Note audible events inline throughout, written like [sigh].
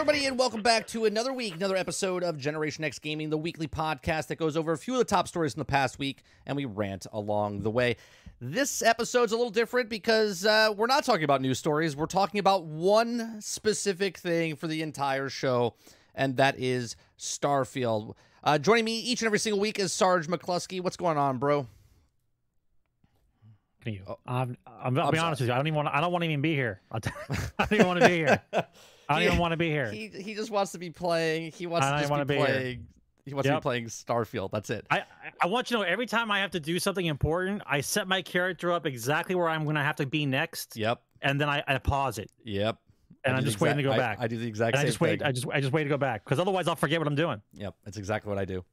Everybody, and welcome back to another week, another episode of Generation X Gaming, the weekly podcast that goes over a few of the top stories from the past week, and we rant along the way. This episode's a little different because uh, we're not talking about news stories. We're talking about one specific thing for the entire show, and that is Starfield. Uh, joining me each and every single week is Sarge McClusky. What's going on, bro? Can you? Oh. I'm, I'm, I'll I'm be sorry. honest with you. I don't even want. I don't want to even be here. [laughs] I don't even want to be here. [laughs] I don't He- even [laughs] want to be here. He he just wants to be playing. He wants to just be, be here. playing. He wants to be playing Starfield. That's it. I, I I want you to know every time I have to do something important, I set my character up exactly where I'm going to have to be next, Yep. and then I, I pause it, Yep. and I I'm just waiting to go I- back. I, do the exact and I same just wait. thing. I just I just wait to go back because otherwise I'll forget what I'm doing. Yep, that's exactly what I do.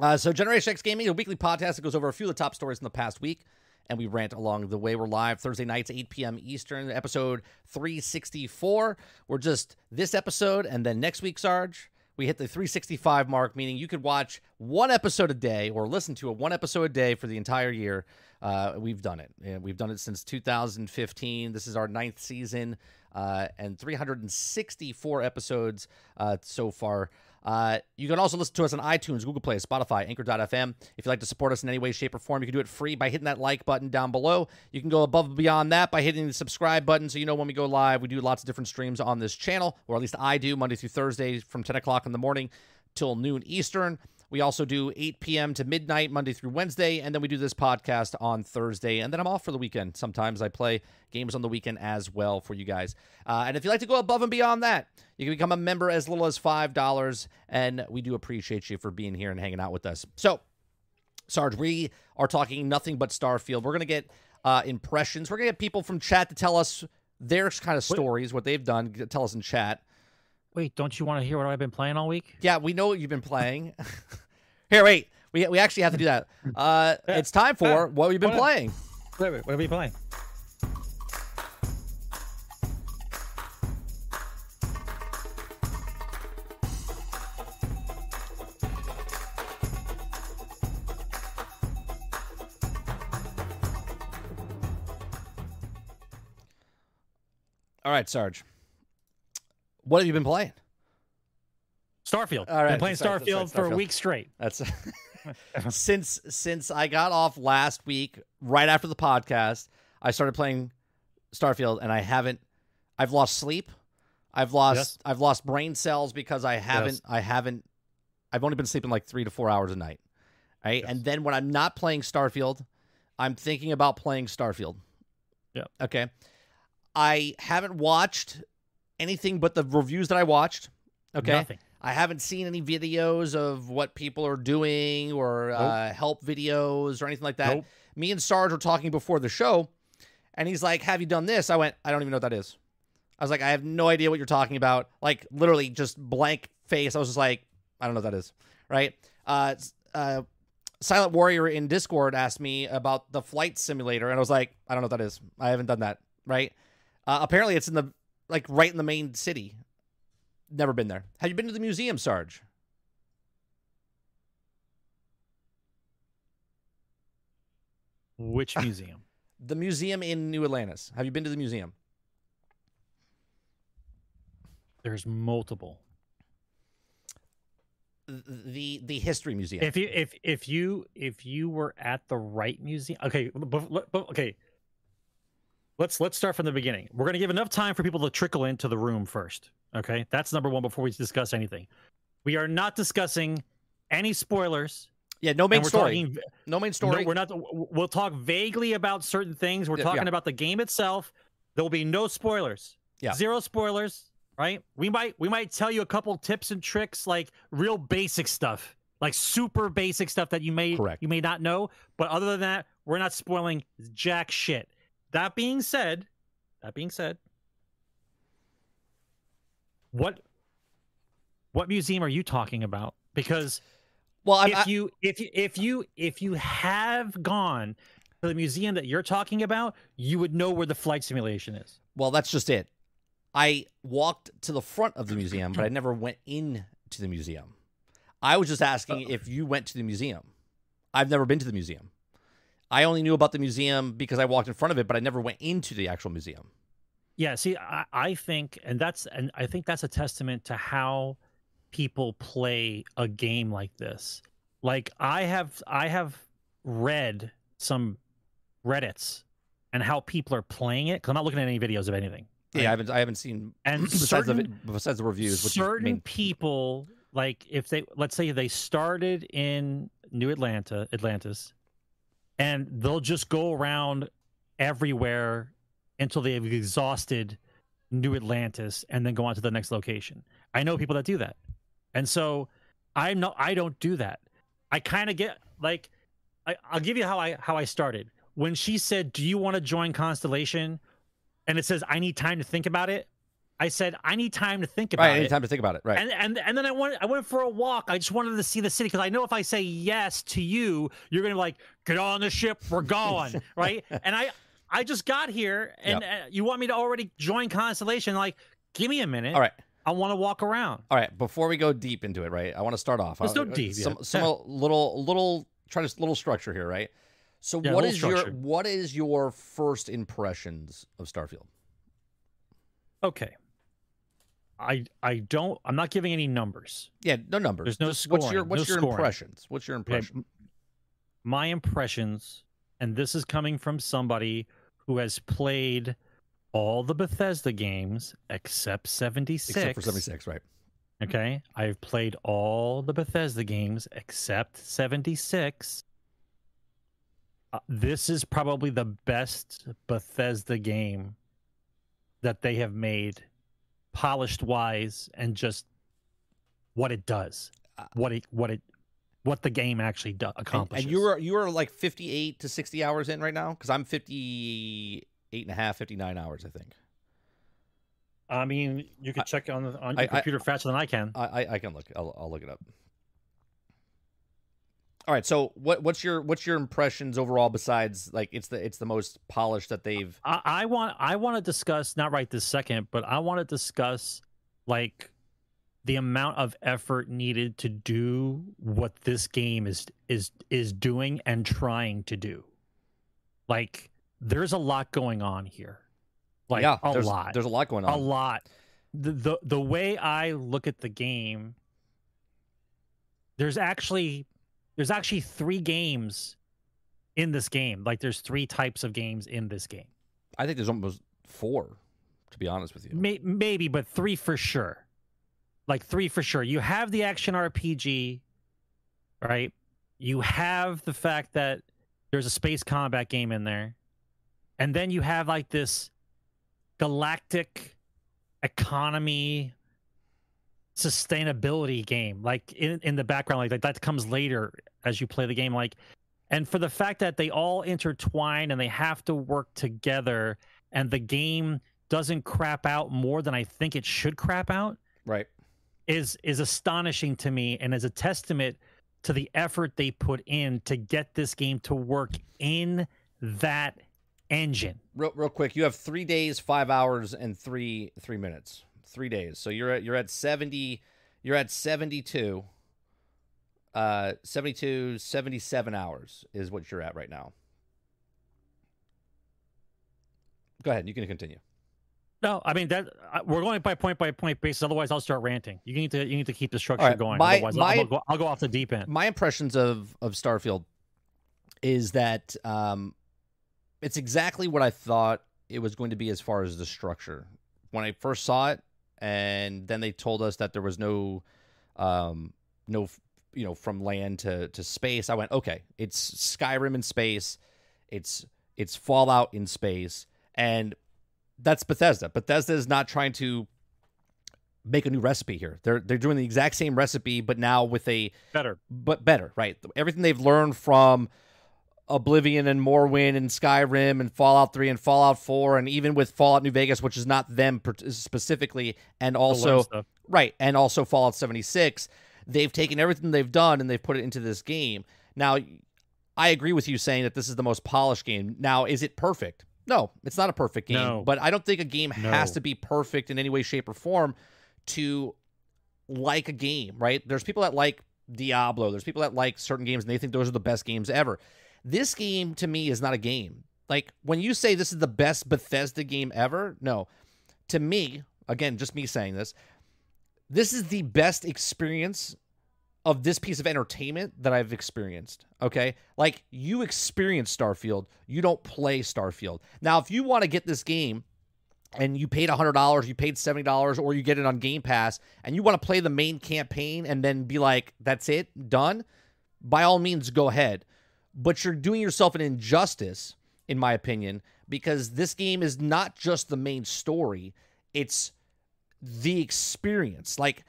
Uh, so, Generation X Gaming, a weekly podcast that goes over a few of the top stories in the past week, and we rant along the way. We're live Thursday nights, 8 p.m. Eastern, episode 364. We're just this episode, and then next week, Sarge, we hit the 365 mark, meaning you could watch one episode a day or listen to a one episode a day for the entire year. Uh, we've done it. We've done it since 2015. This is our ninth season uh, and 364 episodes uh, so far. Uh, you can also listen to us on iTunes, Google Play, Spotify, Anchor.fm. If you'd like to support us in any way, shape, or form, you can do it free by hitting that like button down below. You can go above and beyond that by hitting the subscribe button so you know when we go live. We do lots of different streams on this channel, or at least I do, Monday through Thursday from 10 o'clock in the morning till noon Eastern. We also do 8 p.m. to midnight, Monday through Wednesday, and then we do this podcast on Thursday. And then I'm off for the weekend. Sometimes I play games on the weekend as well for you guys. Uh, and if you'd like to go above and beyond that, you can become a member as little as $5, and we do appreciate you for being here and hanging out with us. So, Sarge, we are talking nothing but Starfield. We're going to get uh, impressions. We're going to get people from chat to tell us their kind of stories, what they've done, tell us in chat. Wait, don't you want to hear what I've been playing all week? Yeah, we know what you've been playing. [laughs] Here, wait. We, we actually have to do that. [laughs] Uh, Yeah. it's time for what we've been What? playing. Wait, wait, what are we playing? All right, Sarge. What have you been playing? Starfield. All right, Been playing that's Starfield for a week straight. That's [laughs] since since I got off last week, right after the podcast, I started playing Starfield, and I haven't. I've lost sleep. I've lost. Yes. I've lost brain cells because I haven't. Yes. I haven't. I've only been sleeping like three to four hours a night. Right, Yes. and then when I'm not playing Starfield, I'm thinking about playing Starfield. Yeah. Okay. I haven't watched anything but the reviews that I watched. Okay. Nothing. I haven't seen any videos of what people are doing or uh, help videos or anything like that. Nope. Me and Sarge were talking before the show, and he's like, "Have you done this?" I went, "I don't even know what that is." I was like, "I have no idea what you're talking about." Like literally just blank face. I was just like, "I don't know what that is." Right? Uh, uh, Silent Warrior in Discord asked me about the flight simulator, and I was like, "I don't know what that is. I haven't done that." Right? Uh, apparently, it's in the like right in the main city. Never been there. Have you been to the museum, Sarge? Which museum? [laughs] The museum in New Atlantis. Have you been to the museum? There's multiple. The the history museum. If you if if you if you were at the right museum, okay, okay. Let's let's start from the beginning. We're gonna give enough time for people to trickle into the room first. Okay, that's number one before we discuss anything. We are not discussing any spoilers. yeah, no main story. talking no main story. No, we're not. We'll talk vaguely about certain things. We're talking yeah. about the game itself. There will be no spoilers. Yeah. Zero spoilers. Right. We might we might tell you a couple tips and tricks, like real basic stuff, like super basic stuff that you may Correct. you may not know. But other than that, we're not spoiling jack shit. That being said, that being said, what what museum are you talking about because Well, I'm, if I, you if you if you if you have gone to the museum that you're talking about, you would know where the flight simulation is. well, that's just it. I walked to the front of the museum, but I never went in to the museum. I was just asking if you went to the museum. I've never been to the museum. I only knew about the museum because I walked in front of it, but I never went into the actual museum. Yeah, see, I, I think, and that's, and I think that's a testament to how people play a game like this. Like I have, I have read some Reddits and how people are playing it. Cause I'm not looking at any videos of anything. Yeah, I haven't I haven't seen And [clears throat] besides certain, the besides the reviews. Certain main, people, like if they, let's say they started in New Atlanta, Atlantis, and they'll just go around everywhere until they've exhausted New Atlantis and then go on to the next location. I know people that do that. And so I'm not I don't do that. I kind of get like I, I'll give you how I how I started. When she said, "Do you want to join Constellation?" and it says, "I need time to think about it." I said, "I need time to think about right, I need it." time to think about it. Right. And and and then I went I went for a walk. I just wanted to see the city because I know if I say yes to you, you're gonna be like, get on the ship, we're going, [laughs] right? And I I just got here, and uh, you want me to already join Constellation? Like, give me a minute. All right. I want to walk around. All right, before we go deep into it, right? I want to start off. Let's go deep, Some, yeah. some Yeah. little, little, try to little structure here, right? So, Yeah, what is your what is your first impressions of Starfield? Okay. I I don't. I'm not giving any numbers. Yeah, no numbers. There's no Just what's your what's no your scoring. impressions? What's your impression? My impressions, and this is coming from somebody who has played all the Bethesda games except 76. Except for seventy six, right? Okay. I've played all the Bethesda games except 76. Uh, this is probably the best Bethesda game that they have made, polished wise, and just what it does, Uh, what it, what it, what the game actually do- And, accomplishes. and you were you were like fifty eight to sixty hours in right now because I'm 58 and a half, 59 hours, I think. I mean, you could check on on your I- computer faster than I can. I I, I can look. I'll, I'll look it up. All right. So what what's your what's your impressions overall? Besides, like it's the it's the most polished that they've. I, I want I want to discuss not right this second, but I want to discuss like the amount of effort needed to do what this game is is is doing and trying to do. Like there's a lot going on here. Like yeah, a there's, lot. There's a lot going on. a lot. The, the the way I look at the game, there's actually there's actually three games in this game. Like there's three types of games in this game. I think there's almost four, to be honest with you. May, maybe, but three for sure. Like three for sure. You have the action RPG, right? You have the fact that there's a space combat game in there, and then you have like this galactic economy sustainability game like in, in the background like that, that comes later as you play the game like and for the fact that they all intertwine and they have to work together and the game doesn't crap out more than I think it should crap out Right. Is is astonishing to me and is a testament to the effort they put in to get this game to work in that engine. Real, real quick, you have three days, five hours, and three three minutes. Three days. So you're at you're at seventy. You're at seventy two. Uh, 72, 77 hours is what you're at right now. Go ahead. You can continue. No, I mean that we're going by point by point basis. Otherwise, I'll start ranting. You need to you need to keep the structure right, going. my- otherwise, my- I'll, go, I'll go off the deep end. my impressions of of Starfield is that um, it's exactly what I thought it was going to be as far as the structure. When I first saw it, and then they told us that there was no, um, no, you know, from land to to space. I went, okay, it's Skyrim in space, it's it's Fallout in space, and that's Bethesda. Bethesda is not trying to make a new recipe here. They're they're doing the exact same recipe, but now with a Better. but better, right? Everything they've learned from Oblivion and Morrowind and Skyrim and Fallout 3 and Fallout 4 and even with Fallout New Vegas, which is not them specifically, and also right, and also Fallout 76, they've taken everything they've done and they've put it into this game. Now, I agree with you saying that this is the most polished game. Now, is it perfect? No, it's not a perfect game. No. But I don't think a game has to be perfect in any way, shape, or form to like a game, right? There's people that like Diablo. There's people that like certain games and they think those are the best games ever. This game to me is not a game. Like when you say this is the best Bethesda game ever, no. To me, again, just me saying this, this is the best experience of this piece of entertainment that I've experienced. Okay. Like you experience Starfield, you don't play Starfield. Now, if you want to get this game and you paid $100, you paid $70, or you get it on Game Pass and you want to play the main campaign and then be like, that's it, done, by all means, go ahead. But you're doing yourself an injustice, in my opinion, because this game is not just the main story, it's the experience. Like,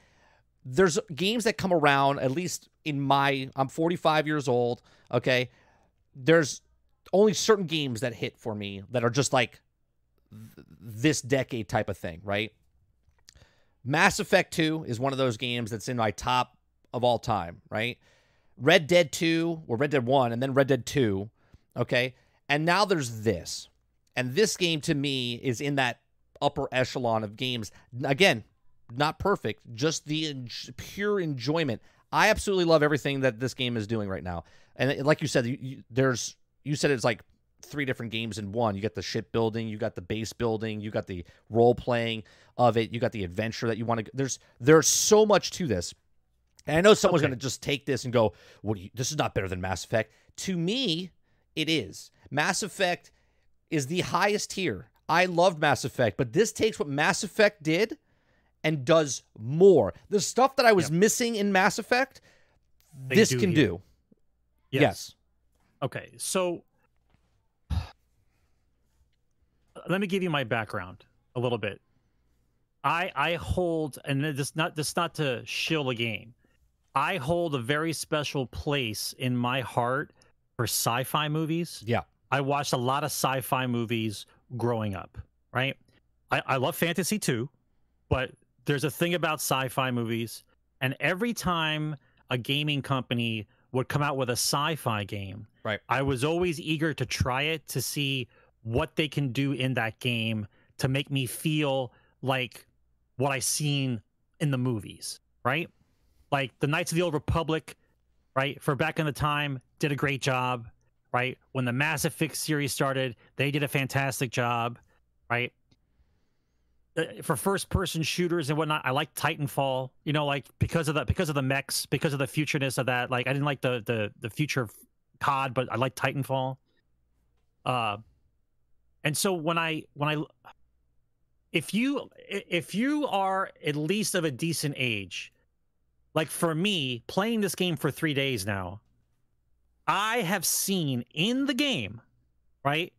there's games that come around at least in my I'm 45 years old, okay? There's only certain games that hit for me that are just like th- this decade type of thing, right? Mass Effect 2 is one of those games that's in my top of all time, right? Red Dead 2 or Red Dead 1 and then Red Dead 2, okay? And now there's this. And this game to me is in that upper echelon of games. Again, not perfect, just the en- pure enjoyment. I absolutely love everything that this game is doing right now. And it- like you said, you, you, there's you said it's like three different games in one. You got the ship building, you got the base building, you got the role playing of it, you got the adventure that you want to. There's there's so much to this. And I know someone's Okay. going to just take this and go, "What? Do you, this is not better than Mass Effect." To me, it is. Mass Effect is the highest tier. I loved Mass Effect, but this takes what Mass Effect did and does more. The stuff that I was missing in Mass Effect, They this do can here. do. Yes. Okay, so [sighs] let me give you my background a little bit. I I hold, and this not this not to shill a game. I hold a very special place in my heart for sci-fi movies. Yeah. I watched a lot of sci-fi movies growing up. Right. I, I love fantasy too, but there's a thing about sci-fi movies, and every time a gaming company would come out with a sci-fi game, Right. I was always eager to try it to see what they can do in that game to make me feel like what I seen in the movies, right? Like the Knights of the Old Republic, right? For back in the time, did a great job, right? When the Mass Effect series started, they did a fantastic job, right? Uh, For first person shooters and whatnot, I like Titanfall, you know, like because of the because of the mechs, because of the futureness of that. Like I didn't like the the the future COD, but I like Titanfall. Uh and so when I when I if you if you are at least of a decent age, like for me, playing this game for three days now, I have seen in the game, right,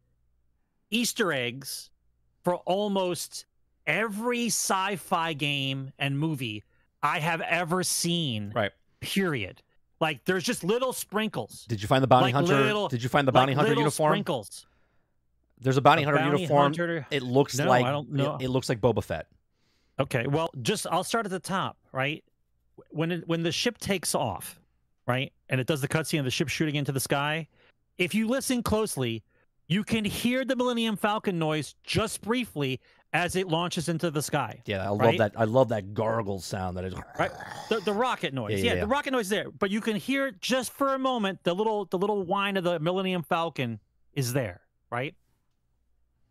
Easter eggs for almost every sci-fi game and movie I have ever seen. Right. Period. Like there's just little sprinkles. Did you find the bounty Like hunter? little- Did you find the like bounty hunter little uniform? Sprinkles. There's a bounty A hunter bounty uniform. hunter- It looks No, like I don't know. It, it looks like Boba Fett. Okay, well, just I'll start at the top, right? When it, when the ship takes off, right, and it does the cutscene of the ship shooting into the sky. If you listen closely, you can hear the Millennium Falcon noise just briefly as it launches into the sky. Yeah, I love that. I love that gargle sound that is. Right. The, the rocket noise, Yeah, yeah, yeah, yeah. the rocket noise is there, but you can hear just for a moment the little the little whine of the Millennium Falcon is there, right?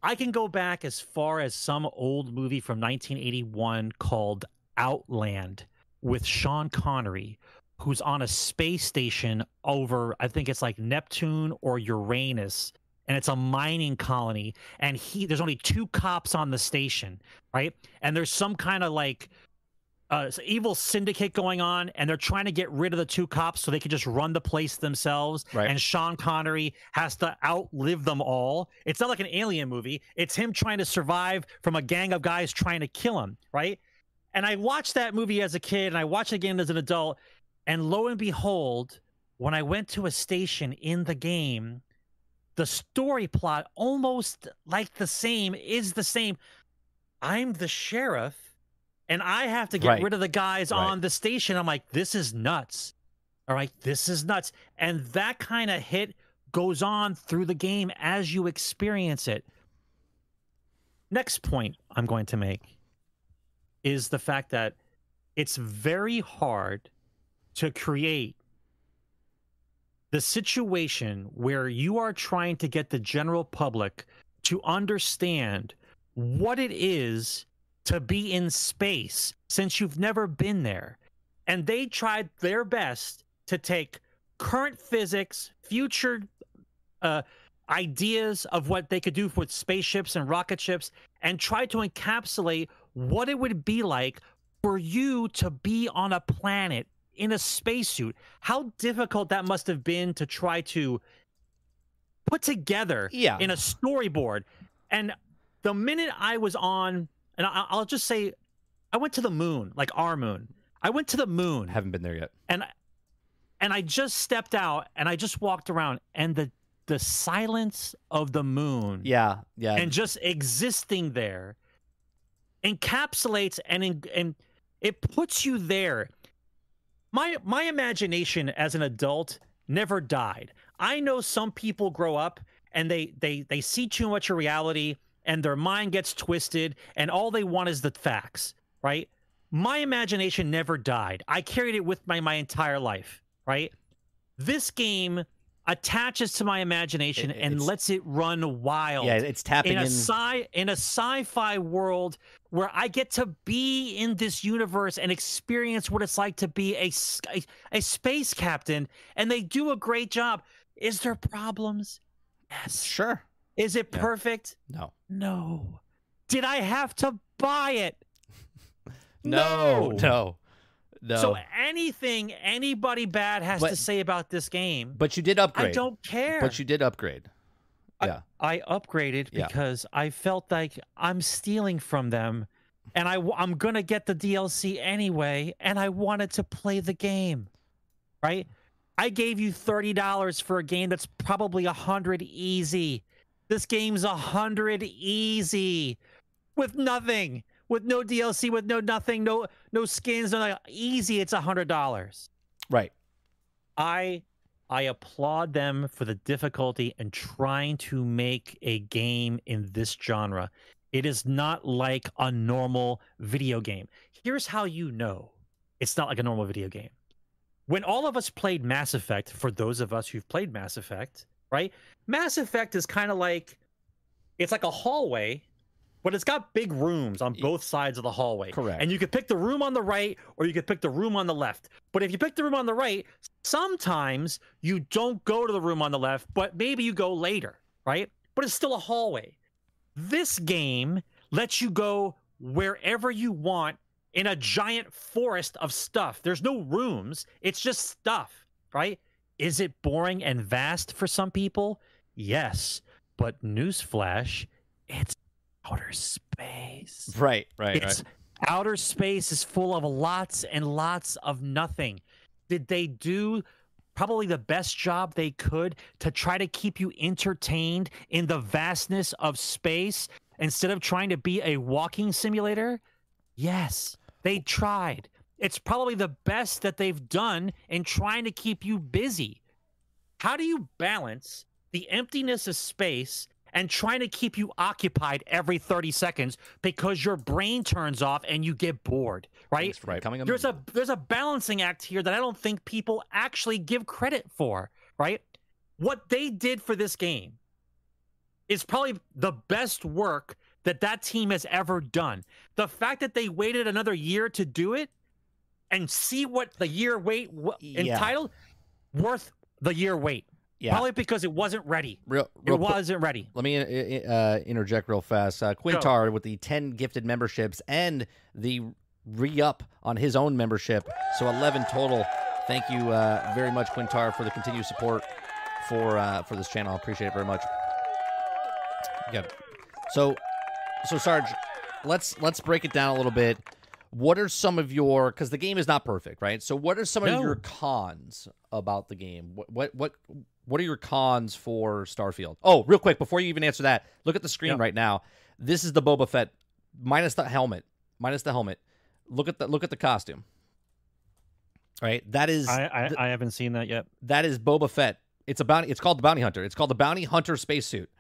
I can go back as far as some old movie from 1981 called Outland with Sean Connery, who's on a space station over, I think it's like Neptune or Uranus, and it's a mining colony. And he, there's only two cops on the station, right? And there's some kind of like uh, evil syndicate going on, and they're trying to get rid of the two cops so they can just run the place themselves. Right. And Sean Connery has to outlive them all. It's not like an alien movie. It's him trying to survive from a gang of guys trying to kill him, right? And I watched that movie as a kid, and I watched it again as an adult. And lo and behold, when I went to a station in the game, the story plot almost like the same is the same. I'm the sheriff and I have to get Right. rid of the guys Right. on the station. I'm like, this is nuts. All right, this is nuts. And that kind of hit goes on through the game as you experience it. Next point I'm going to make is the fact that it's very hard to create the situation where you are trying to get the general public to understand what it is to be in space since you've never been there. And they tried their best to take current physics, future uh, ideas of what they could do with spaceships and rocket ships, and try to encapsulate what it would be like for you to be on a planet in a spacesuit. How difficult that must have been to try to put together Yeah. in a storyboard. And the minute I was on, and I- I'll just say, I went to the moon, like our moon. I went to the moon Haven't been there yet. and and I just stepped out and I just walked around and the the silence of the moon Yeah, yeah. and just existing there encapsulates and in, and it puts you there. My my imagination as an adult never died. I know some people grow up and they they they see too much of reality and their mind gets twisted and all they want is the facts, right? My imagination never died. I carried it with my my entire life, right? This game attaches to my imagination It- and lets it run wild yeah, it's tapping in a in. sci in a sci-fi world where I get to be in this universe and experience what it's like to be a a space captain and they do a great job. Is there problems? Yes. Sure. Is it Yeah. perfect? No. No. Did I have to buy it? [laughs] No. No. No. So anything anybody bad has But- to say about this game, but you did upgrade. I don't care. But you did upgrade. I- Yeah. I upgraded Yeah. because I felt like I'm stealing from them and I, am going to get the DLC anyway and I wanted to play the game. Right? I gave you $30 for a game that's probably a 100 easy. This game's a 100 easy with nothing, with no DLC, with no nothing, no no skins, no like, easy it's a $100. Right. I I applaud them for the difficulty and trying to make a game in this genre. It is not like a normal video game. Here's how you know it's not like a normal video game. When all of us played Mass Effect, for those of us who've played Mass Effect, right? Mass Effect is kind of like it's like a hallway, but it's got big rooms on both sides of the hallway. Correct. And you could pick the room on the right or you could pick the room on the left. But if you pick the room on the right, sometimes you don't go to the room on the left, but maybe you go later, right? But it's still a hallway. This game lets you go wherever you want in a giant forest of stuff. There's no rooms, it's just stuff, right? Is it boring and vast for some people? Yes. But newsflash, it's outer space. Right. Right. It's right. outer space is full of lots and lots of nothing. Did they do probably the best job they could to try to keep you entertained in the vastness of space instead of trying to be a walking simulator? Yes, they tried. It's probably the best that they've done in trying to keep you busy. How do you balance the emptiness of space and trying to keep you occupied every 30 seconds because your brain turns off and you get bored, right? Becoming There's a there's a balancing act here that I don't think people actually give credit for, right? What they did for this game is probably the best work that that team has ever done. The fact that they waited another year to do it and see what the year wait w- Yeah. entitled worth the year wait. Yeah. Probably because it wasn't ready. Real. It real quick- wasn't ready. Let me uh, uh, interject real fast. Uh, Quintar with the 10 gifted memberships and the re up on his own membership. So 11 total. Thank you uh, very much, Quintar, for the continued support for uh, for this channel. I appreciate it very much. Yeah. So, so Sarge, let's let's break it down a little bit. What are some of your because the game is not perfect, right? So, what are some No. of your cons about the game? What what what what are your cons for Starfield? Oh, real quick before you even answer that, look at the screen Yep. right now. This is the Boba Fett minus the helmet, minus the helmet. Look at the look at the costume. Right, that is I I, th- I haven't seen that yet. that is Boba Fett. It's a bounty. It's called the Bounty Hunter. It's called the Bounty Hunter spacesuit.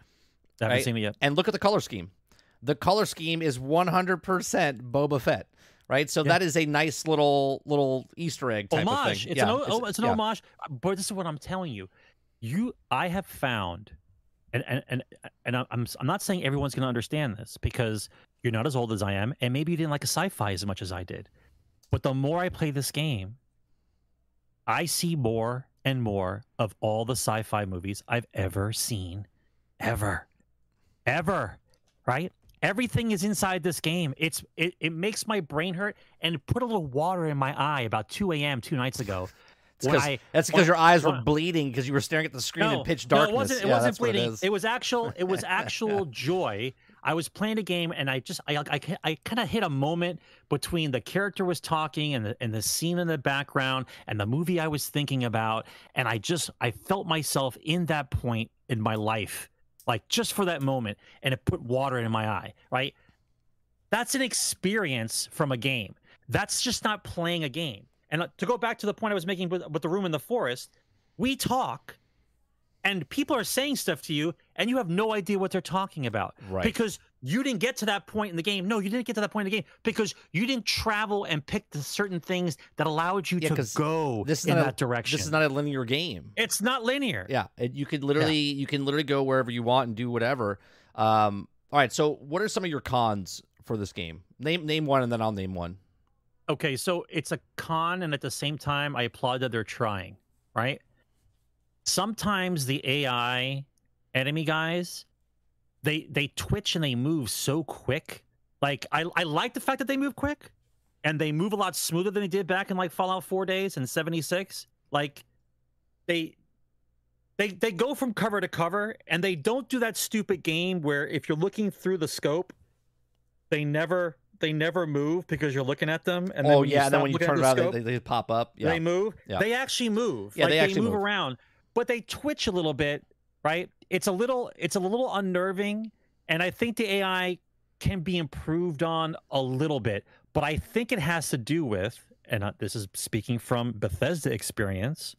I haven't Right. seen it yet. And look at the color scheme. The color scheme is 100% Boba Fett. Right, so Yeah. that is a nice little little Easter egg type homage. of thing. It's Yeah, an o- oh, it's, an yeah. homage. But this is what I'm telling you. You, I have found, and and and, and I'm I'm not saying everyone's going to understand this because you're not as old as I am, and maybe you didn't like a sci-fi as much as I did. But the more I play this game, I see more and more of all the sci-fi movies I've ever seen, ever, ever. Right? Everything is inside this game. It's it, it makes my brain hurt and put a little water in my eye about 2 a.m. two nights ago. It's when 'cause- I- that's because your eyes were bleeding because you were staring at the screen in pitch no, darkness. it wasn't. It Yeah, wasn't bleeding. It is. was actual. It was [laughs] actual joy. I was playing a game and I just I I, I kind of hit a moment between the character was talking and the and the scene in the background and the movie I was thinking about and I just I felt myself in that point in my life like just for that moment and it put water in my eye right that's an experience from a game that's just not playing a game and uh, to go back to the point I was making with, with the room in the forest we talk and people are saying stuff to you and you have no idea what they're talking about Right. because you didn't get to that point in the game no you didn't get to that point in the game because you didn't travel and pick the certain things that allowed you Yeah, to go this is in that a, direction This is not a linear game. it's not linear Yeah, it, you could literally you can literally go wherever you want and do whatever. Um, all right, so what are some of your cons for this game? Name name one, and then I'll name one. Okay so it's a con and at the same time i applaud that they're trying right? Sometimes the ai enemy guys they they twitch and they move so quick. Like i i like the fact that they move quick and they move a lot smoother than they did back in like fallout 4 days and 76 like they they they go from cover to cover and they don't do that stupid game where if you're looking through the scope they never they never move because you're looking at them and then oh when yeah, and then when you turn the around, scope, they, they, they pop up. Yeah, they move. Yeah. They actually move. Yeah, like they actually move, move. around, but they twitch a little bit, right? It's a little it's a little unnerving, and I think the AI can be improved on a little bit, but I think it has to do with, and this is speaking from Bethesda experience,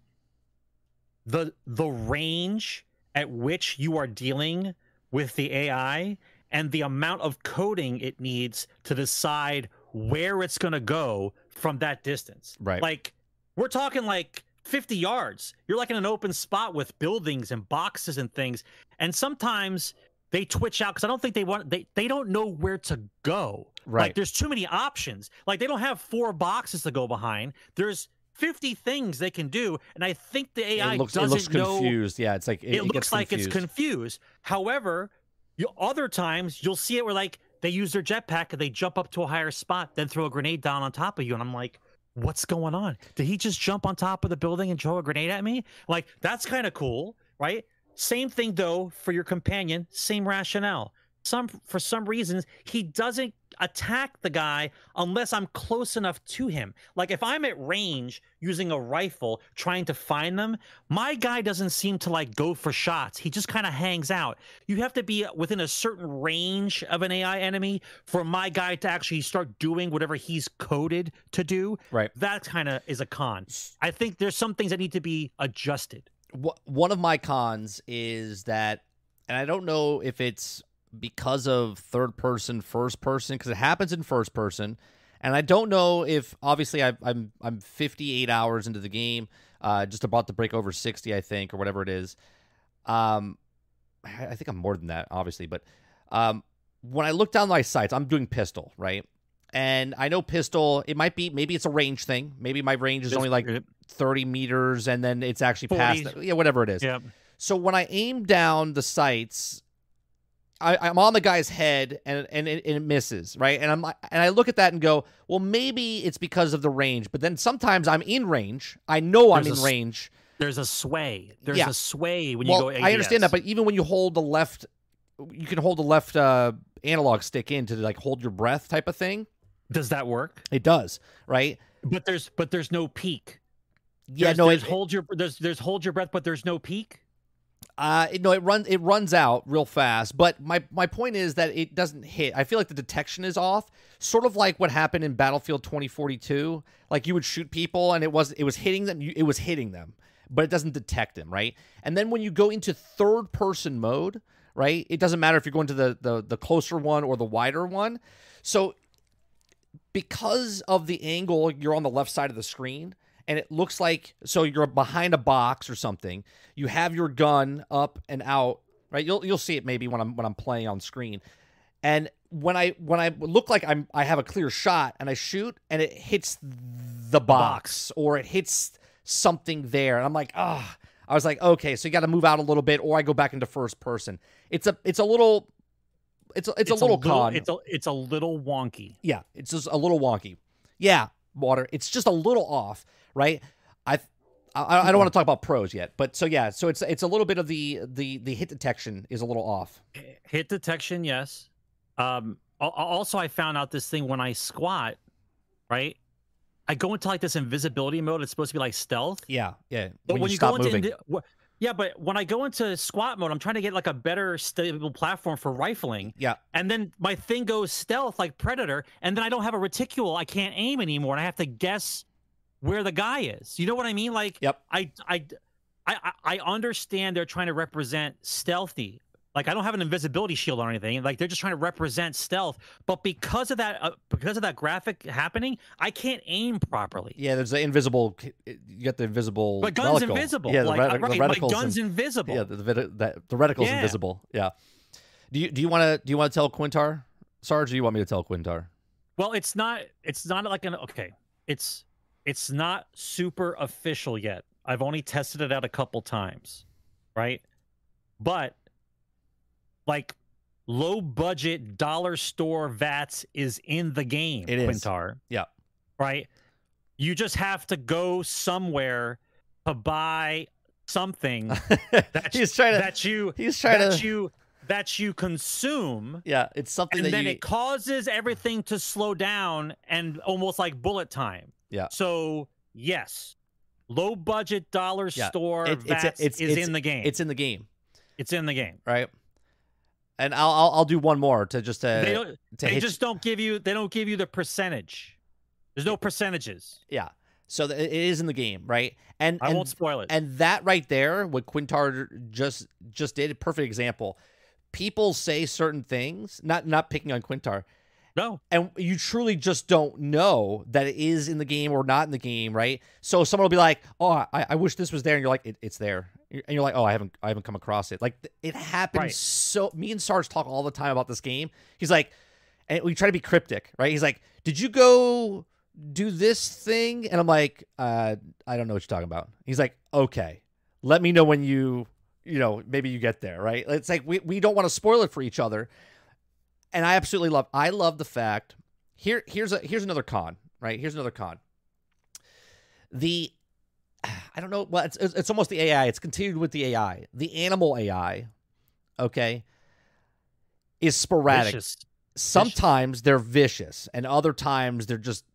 the the range at which you are dealing with the AI and the amount of coding it needs to decide where it's going to go from that distance. Right. Like we're talking like 50 yards. You're like in an open spot with buildings and boxes and things. And sometimes they twitch out because I don't think they want they they don't know where to go. Right. Like there's too many options. Like they don't have four boxes to go behind. There's 50 things they can do, and I think the AI it looks doesn't looks know confused. Yeah, it's like it, it, it looks like confused. it's confused. However, you other times you'll see it where like they use their jetpack and they jump up to a higher spot, then throw a grenade down on top of you, and I'm like, what's going on? Did he just jump on top of the building and throw a grenade at me? Like that's kind of cool, right? Same thing though for your companion, same rationale. Some for some reasons he doesn't attack the guy unless I'm close enough to him. Like if I'm at range using a rifle trying to find them, my guy doesn't seem to like go for shots. He just kind of hangs out. You have to be within a certain range of an AI enemy for my guy to actually start doing whatever he's coded to do. Right. That kind of is a con. I think there's some things that need to be adjusted. One of my cons is that, and I don't know if it's because of third person, first person, because it happens in first person, and I don't know if obviously i I'm I'm 58 hours into the game, uh, just about to break over 60, I think, or whatever it is. Um, I I think I'm more than that, obviously, but um, when I look down my sights, I'm doing pistol, right? And I know pistol, it might be maybe it's a range thing. Maybe my range is only like 30 meters and then it's actually past 40. it. Yeah, whatever it is. Yeah. So when I aim down the sights, I, I'm on the guy's head and and it, and it misses, right? And I'm and I look at that and go, well, maybe it's because of the range. But then sometimes I'm in range. I know I'm in range. There's a sway. There's Yeah. a sway when Well, you go. I understand that, but even when you hold the left, you can hold the left uh, analog stick in to like hold your breath type of thing. does that work? It does, right? But there's but there's no peak. Yeah, There's, no, there's it, hold your there's there's hold your breath, but there's no peak. Uh, no, it runs it runs out real fast. But my my point is that it doesn't hit. I feel like the detection is off, sort of like what happened in Battlefield 2042. Like you would shoot people and it was it was hitting them. It was hitting them, but it doesn't detect them, right? And then when you go into third person mode, right? It doesn't matter if you're going to the the the closer one or the wider one. So because of the angle, you're on the left side of the screen and it looks like so you're behind a box or something. You have your gun up and out, right? You'll you'll see it maybe when I'm when I'm playing on screen. And when I when I look like I'm I have a clear shot and I shoot and it hits the box, or it hits something there and I'm like, "Ah." I was like, "Okay, so you got to move out a little bit or I go back into first person." It's a it's a little it's a, it's, a little con. It's a it's a little wonky. Yeah, it's just a little wonky. Yeah, water. It's just a little off, right? I I, I don't want to talk about pros yet, but so yeah, so it's it's a little bit of the the the hit detection is a little off. Hit detection, yes. Um. al- al- Also, I found out this thing when I squat, right? I go into like this invisibility mode. It's supposed to be like stealth. Yeah, yeah. But when, you, stop go into moving, wh- yeah, but when I go into squat mode, I'm trying to get like a better stable platform for rifling. yeah, And then my thing goes stealth like Predator, and then I don't have a reticule. I can't aim anymore, and I have to guess where the guy is. You know what I mean? Like, Yep. I, I, I, I understand they're trying to represent stealthy. Like, I don't have an invisibility shield or anything. Like, they're just trying to represent stealth. But because of that, uh, because of that graphic happening, I can't aim properly. yeah. There's the invisible. You get the invisible. My gun's reticle. invisible. Yeah, the, like, uh, the right, my reticle's gun's in- invisible. Yeah, the, the, the, the reticle's Yeah. invisible. Yeah. Do you do you want to do you want to tell Quintar, Sarge? Or do you want me to tell Quintar? Well, it's not. It's not like an okay. It's it's not super official yet. I've only tested it out a couple times, right? But like low budget dollar store VATS is in the game. It is. Quintar. Yeah. Right. You just have to go somewhere to buy something [laughs] that he's trying to. that you he's trying that to. you that you consume yeah, it's something and that then you. it causes everything to slow down and almost like bullet time. Yeah. So yes, low budget dollar Yeah. store It- it's VATS it's- is it's- in the game. it's in the game, it's in the game. right? And I'll I'll, I'll do one more to just to they don't. to They just don't give you. They don't give you the percentage. There's no percentages. yeah. So it is in the game, right? And I and, won't spoil it. and that right there, what Quintar just just did, a perfect example. People say certain things, not not picking on Quintar, no. and you truly just don't know that it is in the game or not in the game, right? So someone will be like, "Oh, I, I wish this was there," and you're like, it, "It's there," and you're like, "Oh, I haven't I haven't come across it." Like it happens Right. so. Me and Sarge talk all the time about this game. He's like, and we try to be cryptic, right? He's like, "Did you go do this thing?" And I'm like, uh, "I don't know what you're talking about." He's like, "Okay, let me know when you." You know, maybe you get there, right? It's like we, we don't want to spoil it for each other and I absolutely love. I love the fact here. Here's a here's another con. Right here's another con. The I don't know. Well, it's it's almost the AI. It's continued with the AI. The animal AI, okay, is sporadic. Vicious. Sometimes they're vicious, and other times they're just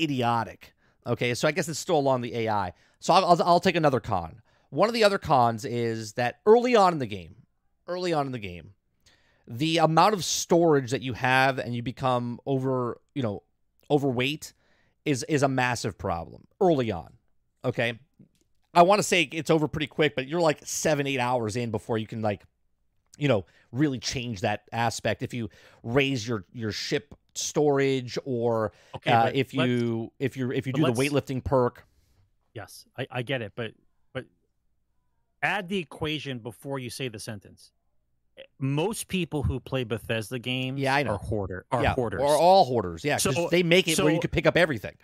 idiotic. Okay, so I guess it's still along the AI. So I'll, I'll, I'll take another con. One of the other cons is that early on in the game, early on in the game, the amount of storage that you have and you become over, you know, overweight is is a massive problem early on. Okay, I want to say it's over pretty quick, but you're like seven, eight hours in before you can like, you know, really change that aspect. If you raise your your ship storage or Okay. uh, if you if you if you do the weightlifting perk. Yes, I, I get it, but but add the equation before you say the sentence. Most people who play Bethesda games Yeah, I know. are hoarder are yeah, hoarders. or all hoarders. Yeah, So- they make it where you so- can pick up everything.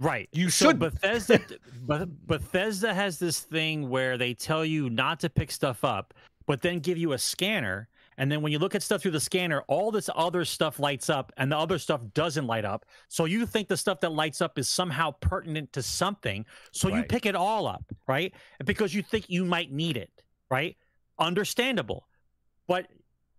right. You So should. Bethesda [laughs] Bethesda has this thing where they tell you not to pick stuff up, but then give you a scanner. And then when you look at stuff through the scanner, all this other stuff lights up and the other stuff doesn't light up. So you think the stuff that lights up is somehow pertinent to something. So you pick it all up, right? Because you think you might need it, right? Understandable. But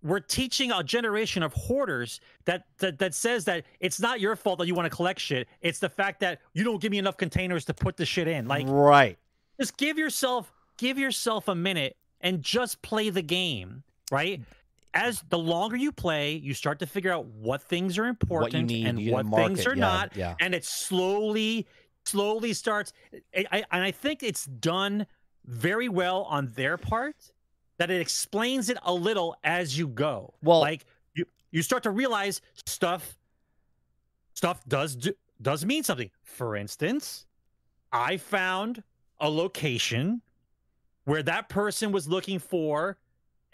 we're teaching a generation of hoarders that, that that says that it's not your fault that you want to collect shit. It's the fact that you don't give me enough containers to put the shit in. Like right. just give yourself give yourself a minute and just play the game, right? As the longer you play, you start to figure out what things are important need, and what things are yeah, not, yeah. and it slowly, slowly starts. I, I, and I think it's done very well on their part that it explains it a little as you go. Well- like you, you start to realize stuff, stuff does do, does mean something. For instance, I found a location where that person was looking for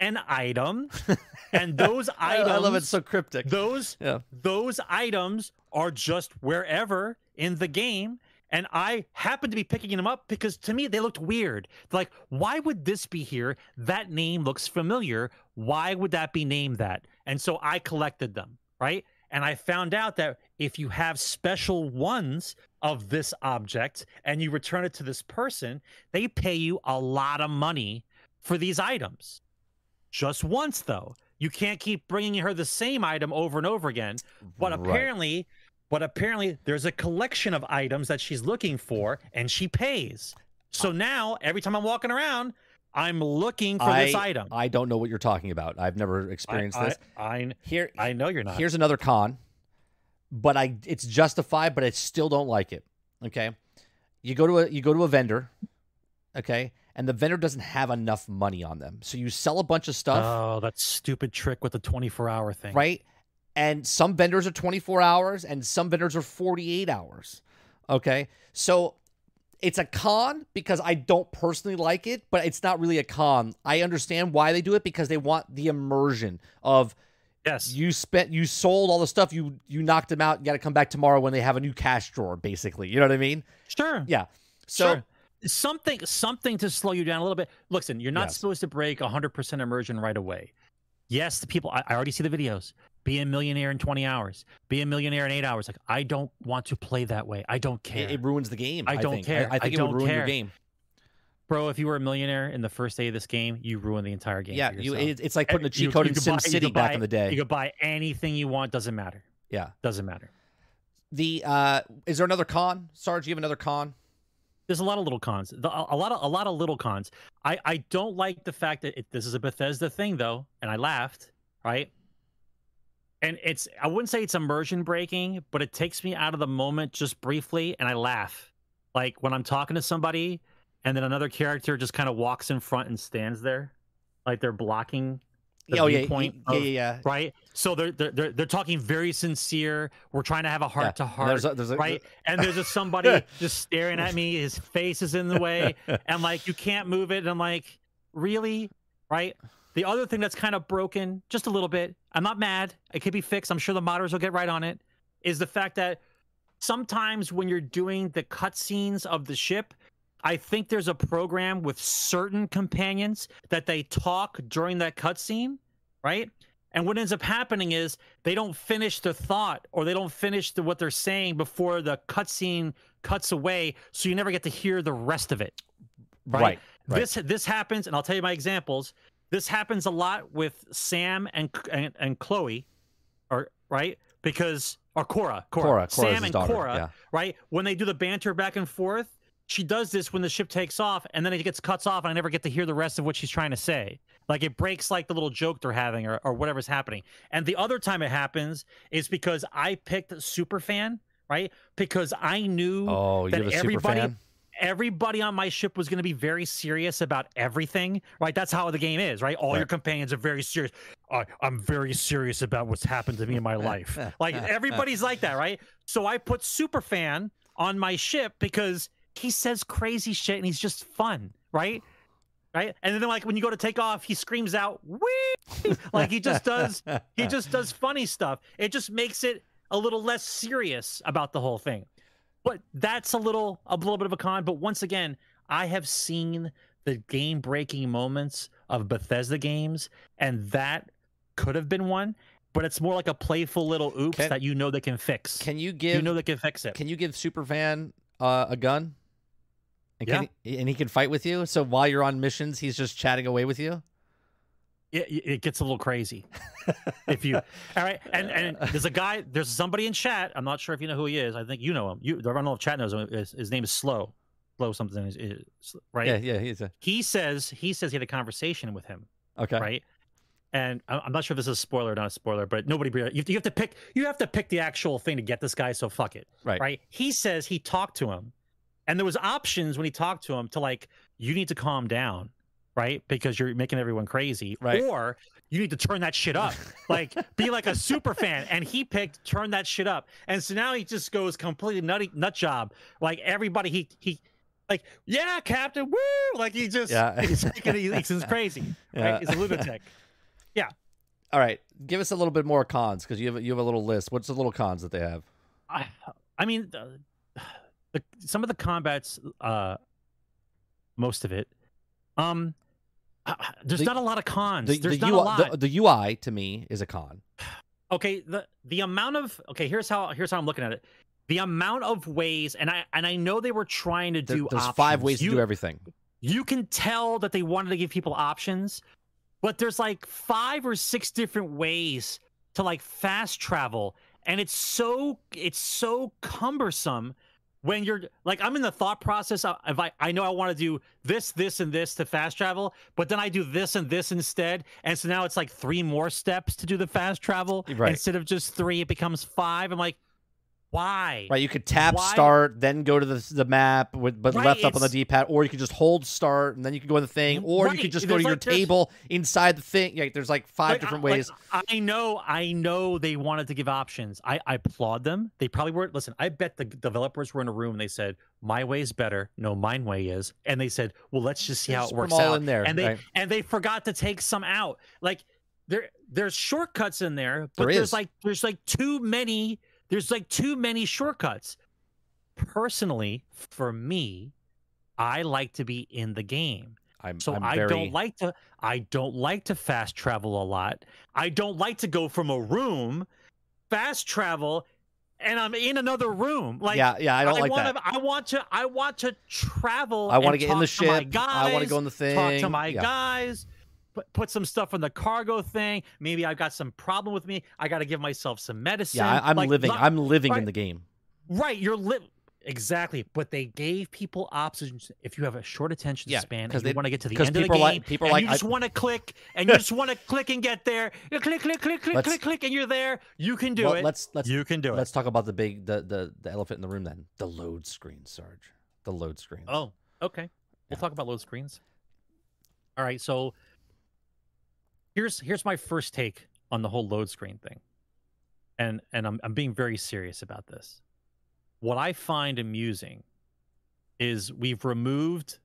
an item, [laughs] and those items I love it so cryptic. those Yeah. those items are just wherever in the game and i happened to be picking them up because to me they looked weird. Like why would this be here? That name looks familiar. Why would that be named that? And so i collected them right? And i found out that if you have special ones of this object and you return it to this person they pay you a lot of money for these items. Just once though. You can't keep bringing her the same item over and over again. But Right. apparently but apparently there's a collection of items that she's looking for and she pays so now every time i'm walking around i'm looking for this item I don't know what you're talking about. I've never experienced I, this. I, Here, I know you're not here's another con, but I it's justified, but I still don't like it. Okay, you go to a you go to a vendor, okay, and the vendor doesn't have enough money on them, so you sell a bunch of stuff, oh that stupid trick with the 24 hour thing right? And some vendors are 24 hours, and some vendors are 48 hours. Okay, so it's a con because I don't personally like it, but it's not really a con. I understand why they do it because they want the immersion of yes you spent you sold all the stuff you you knocked them out you got to come back tomorrow when they have a new cash drawer basically you know what i mean sure yeah so Sure. something something to slow you down a little bit. Listen, you're not Yes. supposed to break 100% immersion right away. Yes, the people I, I already see the videos. Be a millionaire in 20 hours. Be a millionaire in 8 hours. Like I don't want to play that way. I don't care. it, it ruins the game I don't think. care. i, I I think it don't would ruin your game Bro, if you were a millionaire in the first day of this game, you ruin the entire game. yeah you it's like putting a You- cheat code you in could sim buy- city back buy- in the day You could buy anything you want, doesn't matter. yeah Doesn't matter. the uh is there another con sarge you have another con there's a lot of little cons. The, a, a lot of a lot of little cons. I I don't like the fact that it, this is a Bethesda thing though, and I laughed. Right. And it's I wouldn't say it's immersion breaking, but it takes me out of the moment just briefly, and I laugh. Like when I'm talking to somebody, and then another character just kind of walks in front and stands there, like they're blocking the oh yeah, yeah, yeah, yeah. right? So they're, they're they're they're talking very sincere. We're trying to have a heart to heart, there's there's a- right? [laughs] And there's just somebody just staring at me. His face is in the way, [laughs] and like you can't move it. And I'm like, really, right? The other thing that's kind of broken, just a little bit. I'm not mad. It could be fixed. I'm sure the modders will get right on it. Is the fact that sometimes when you're doing the cutscenes of the ship, I think there's a program with certain companions that they talk during that cutscene, right? And what ends up happening is they don't finish the thought or they don't finish the, what they're saying before the cutscene cuts away, so you never get to hear the rest of it. Right? right right. This this happens, and I'll tell you my examples. This happens a lot with Sam and and, and Chloe, or right because or Cora, Cora, Cora, Sam and daughter, Cora, yeah. right? When they do the banter back and forth, she does this when the ship takes off, and then it gets cuts off, and I never get to hear the rest of what she's trying to say. Like it breaks like the little joke they're having or, or whatever's happening. And the other time it happens is because I picked Superfan, right? Because I knew oh you that have a super everybody fan everybody on my ship was going to be very serious about everything right? That's how the game is right? All your companions are very serious. I, i'm very serious about what's happened to me in my life. Like [laughs] everybody's like that right? So i put superfan on my ship because he says crazy shit and he's just fun right? Right? And then like when you go to take off he screams out Wee! [laughs] like he just does he [laughs] just does funny stuff. It just makes it a little less serious about the whole thing but that's a little a little bit of a con. But once again i have seen the game breaking moments of bethesda games and that could have been one but it's more like a playful little oops Can- that you know they can fix. Can you give you know they can fix it. can you give superfan uh, a gun? And can Yeah. he, and he can fight with you? So while you're on missions he's just chatting away with you it, it gets a little crazy if you [laughs] all right and and there's a guy there's somebody in chat i'm not sure if you know who he is i think you know him you i don't know if chat knows him his, his name is slow slow something in his, his- right? Yeah, yeah, he's a He says he says he had a conversation with him, okay. right? And I'm not sure if this is a spoiler or not a spoiler, but nobody you have, to, you have to pick you have to pick the actual thing to get this guy. So fuck it, Right. right? He says he talked to him, and there was options when he talked to him to like you need to calm down, right? Because you're making everyone crazy, Right. or you need to turn that shit up, like be like a super fan. And he picked turn that shit up, and so now he just goes completely nutty nut job. Like everybody, he he. Like yeah, Captain, woo! Like he just, Yeah. he's, making- he thinks it's crazy. [laughs] Yeah. Right? He's a lunatic. [laughs] Yeah. All right, give us a little bit more cons because you have you have a little list. What's the little cons that they have? I, I mean, the, the some of the combats, uh, most of it, um, uh, [sighs] there's The- not a lot of cons. The, there's the, not UI, a lot. The, the UI to me is a con. [sighs] okay, the the amount of okay, here's how here's how I'm looking at it. The amount of ways, and I and I know they were trying to There- do. there's five options. ways to do everything. you can tell that they wanted to give people options, but there's like five or six different ways to like fast travel, and it's so it's so cumbersome when you're like I'm in the thought process. of- If I I know I want to do this, this, and this to fast travel, but then I do this and this instead, and so now it's like three more steps to do the fast travel Right. instead of just three. It becomes five. I'm like, why? Right, you could tap Why- start, then go to the the map with but Right, left up on the D pad, or you could just hold start and then you could go in the thing, or you could just go there's to your like- there's- table inside the thing. Yeah, there's like five Like, uh, different I- like, ways. I know, I know they wanted to give options. I, I applaud them. They probably were. Listen, I bet the developers were in a room. and They said, "My way is better." No, mine way is. And they said, "Well, let's just see how it works all out." in there, and they right. and they forgot to take some out. Like there, there's shortcuts in there, but There there's like there's like too many. There's like too many shortcuts. Personally, for me, I like to be in the game. I'm, So I'm I very, don't like to I don't like to fast travel a lot. I don't like to go from a room, fast travel, and I'm in another room. Like yeah, yeah, I don't like wanna, that. I want to I want to travel. I want to get in the talk to my ship. I want to go in the thing. talk to my yeah. guys. Put, put some stuff in the cargo thing. Maybe I've got some problem with me. I got to give myself some medicine. Yeah, I, I'm Like, living. not- I'm living in the game. right. You're li- exactly. But they gave people options. If you have a short attention Yeah, span 'cause and you they- want to get to the end of the people game, like- people like, you just want to click, and you just [laughs] want to click and get there. You click, click, click, click, click, click, and you're there. You can do well, it. let's let's you can do let's it. talk about the big the, the the elephant in the room then. The load screen, Sarge. The load screen. Oh, okay. We'll Yeah. talk about load screens. All right, so here's here's my first take on the whole load screen thing. And and I'm I'm being very serious about this. What I find amusing is we've removed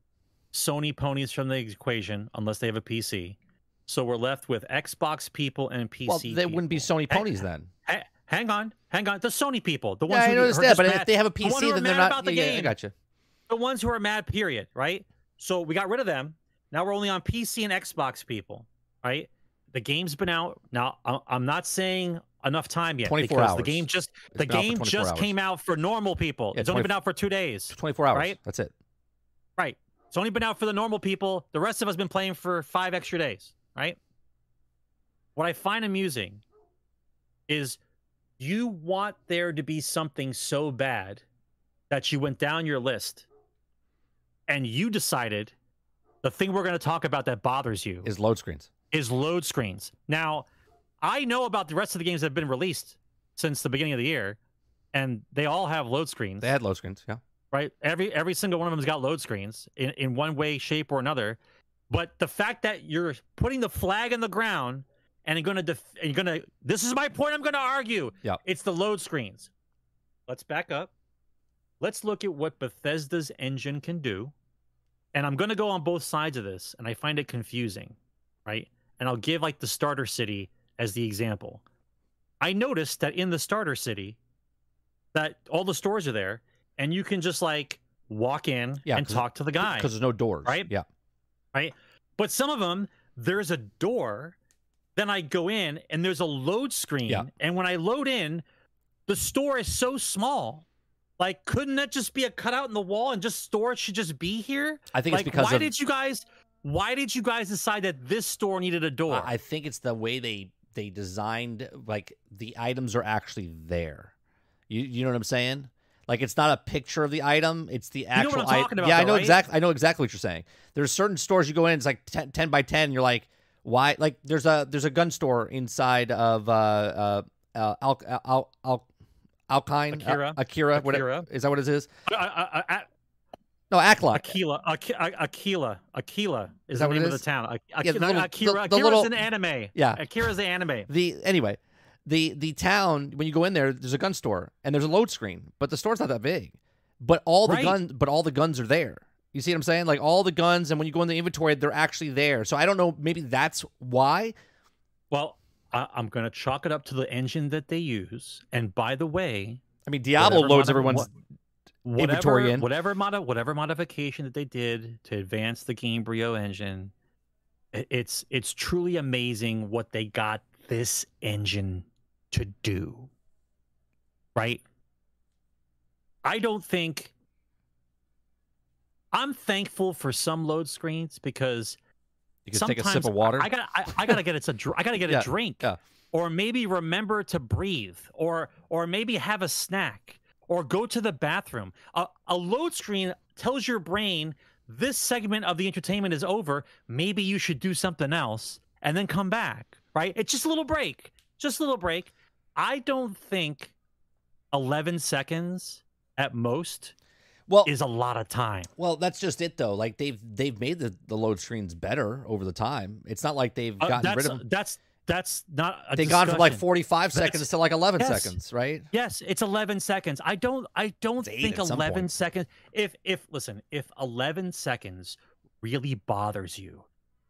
Sony ponies from the equation unless they have a PC. So we're left with Xbox people and PC. well, they wouldn't be people. Sony Hang- ponies then. Ha- hang on, hang on. The Sony people, the ones I who are noticed that, but mad- if they have a PC, are then they're not. about the yeah, yeah, I game got you. the ones who are mad, period, right? So we got rid of them. Now we're only on PC and Xbox people, right? The game's been out. Now I'm not saying enough time yet 24 because hours. the game just It's the been out for game just hours. came out for normal people. Yeah, it's only been out for 2 days. 24 hours. Right? That's it. Right. It's only been out for the normal people. The rest of us been playing for 5 extra days, right? What I find amusing is you want there to be something so bad that you went down your list and you decided the thing we're going to talk about that bothers you Is load screens. Is load screens. Now, I know about the rest of the games that have been released since the beginning of the year, and they all have load screens They had load screens. Yeah. right? Every every single one of them's got load screens in, in one way, shape, or another. But the fact that you're putting the flag in the ground and you're gonna def- and you're gonna this is my point I'm gonna argue. Yeah. It's the load screens. Let's back up. Let's look at what Bethesda's engine can do. And I'm gonna go on both sides of this, and I find it confusing, right? And I'll give like the starter city as the example. I noticed that in the starter city, that all the stores are there, and you can just like walk in Yeah, and talk to the guy. Because there's no doors. Right? Yeah. Right. But some of them, there's a door. Then I go in and there's a load screen. Yeah. And when I load in, the store is so small. Like, couldn't that just be a cutout in the wall and just storage should just be here? I think like, it's because why of. did you guys? Why did you guys decide that this store needed a door? I think it's the way they they designed like the items are actually there. You you know what I'm saying? Like it's not a picture of the item; it's the know actual. what I'm item. about, yeah, I know right? exactly. I know exactly what you're saying. There's certain stores you go in, it's like 10, 10 by ten. You're like, why? Like there's a there's a gun store inside of uh uh, uh Al, Al, Al, Alkine Akira. Akira, Akira. is that what it is? I, I, I, No, Akla. Akila, Aqu- Akila, Akila is, Is the that what name of the town. Ak- Yeah, the Akira, little- Akira, the- the Akira's little- an anime. Yeah. Akira's the anime. The anyway, the the town when you go in there, there's a gun store and there's a load screen, but the store's not that big. But all the Right. gun, but all the guns are there. You see what I'm saying? Like all the guns, and when you go in the inventory, they're actually there. So I don't know. Maybe that's why. Well, I, I'm going to chalk it up to the engine that they use. And by the way, I mean, Diablo loads everyone's. what- whatever, whatever modi- whatever modification that they did to advance the Gamebryo engine, i- it's it's truly amazing what they got this engine to do. Right? I don't think I'm thankful for some load screens because You can sometimes take a sip of water. I got I, I gotta get it's a I gotta get [laughs] Yeah, a drink. yeah. Or maybe remember to breathe, or or maybe have a snack, or go to the bathroom. A, a load screen tells your brain this segment of the entertainment is over. Maybe you should do something else and then come back. Right? It's just a little break. Just a little break. I don't think 11 seconds at most well, is a lot of time. well, that's just it though. Like they've they've made the, the load screens better over the time. It's not like they've Uh, gotten rid of them. that's that's not a They've gone from like 45 That's- seconds to like 11 yes. seconds, right? Yes, it's 11 seconds. I don't I don't think 11 seconds if if listen, if 11 seconds really bothers you.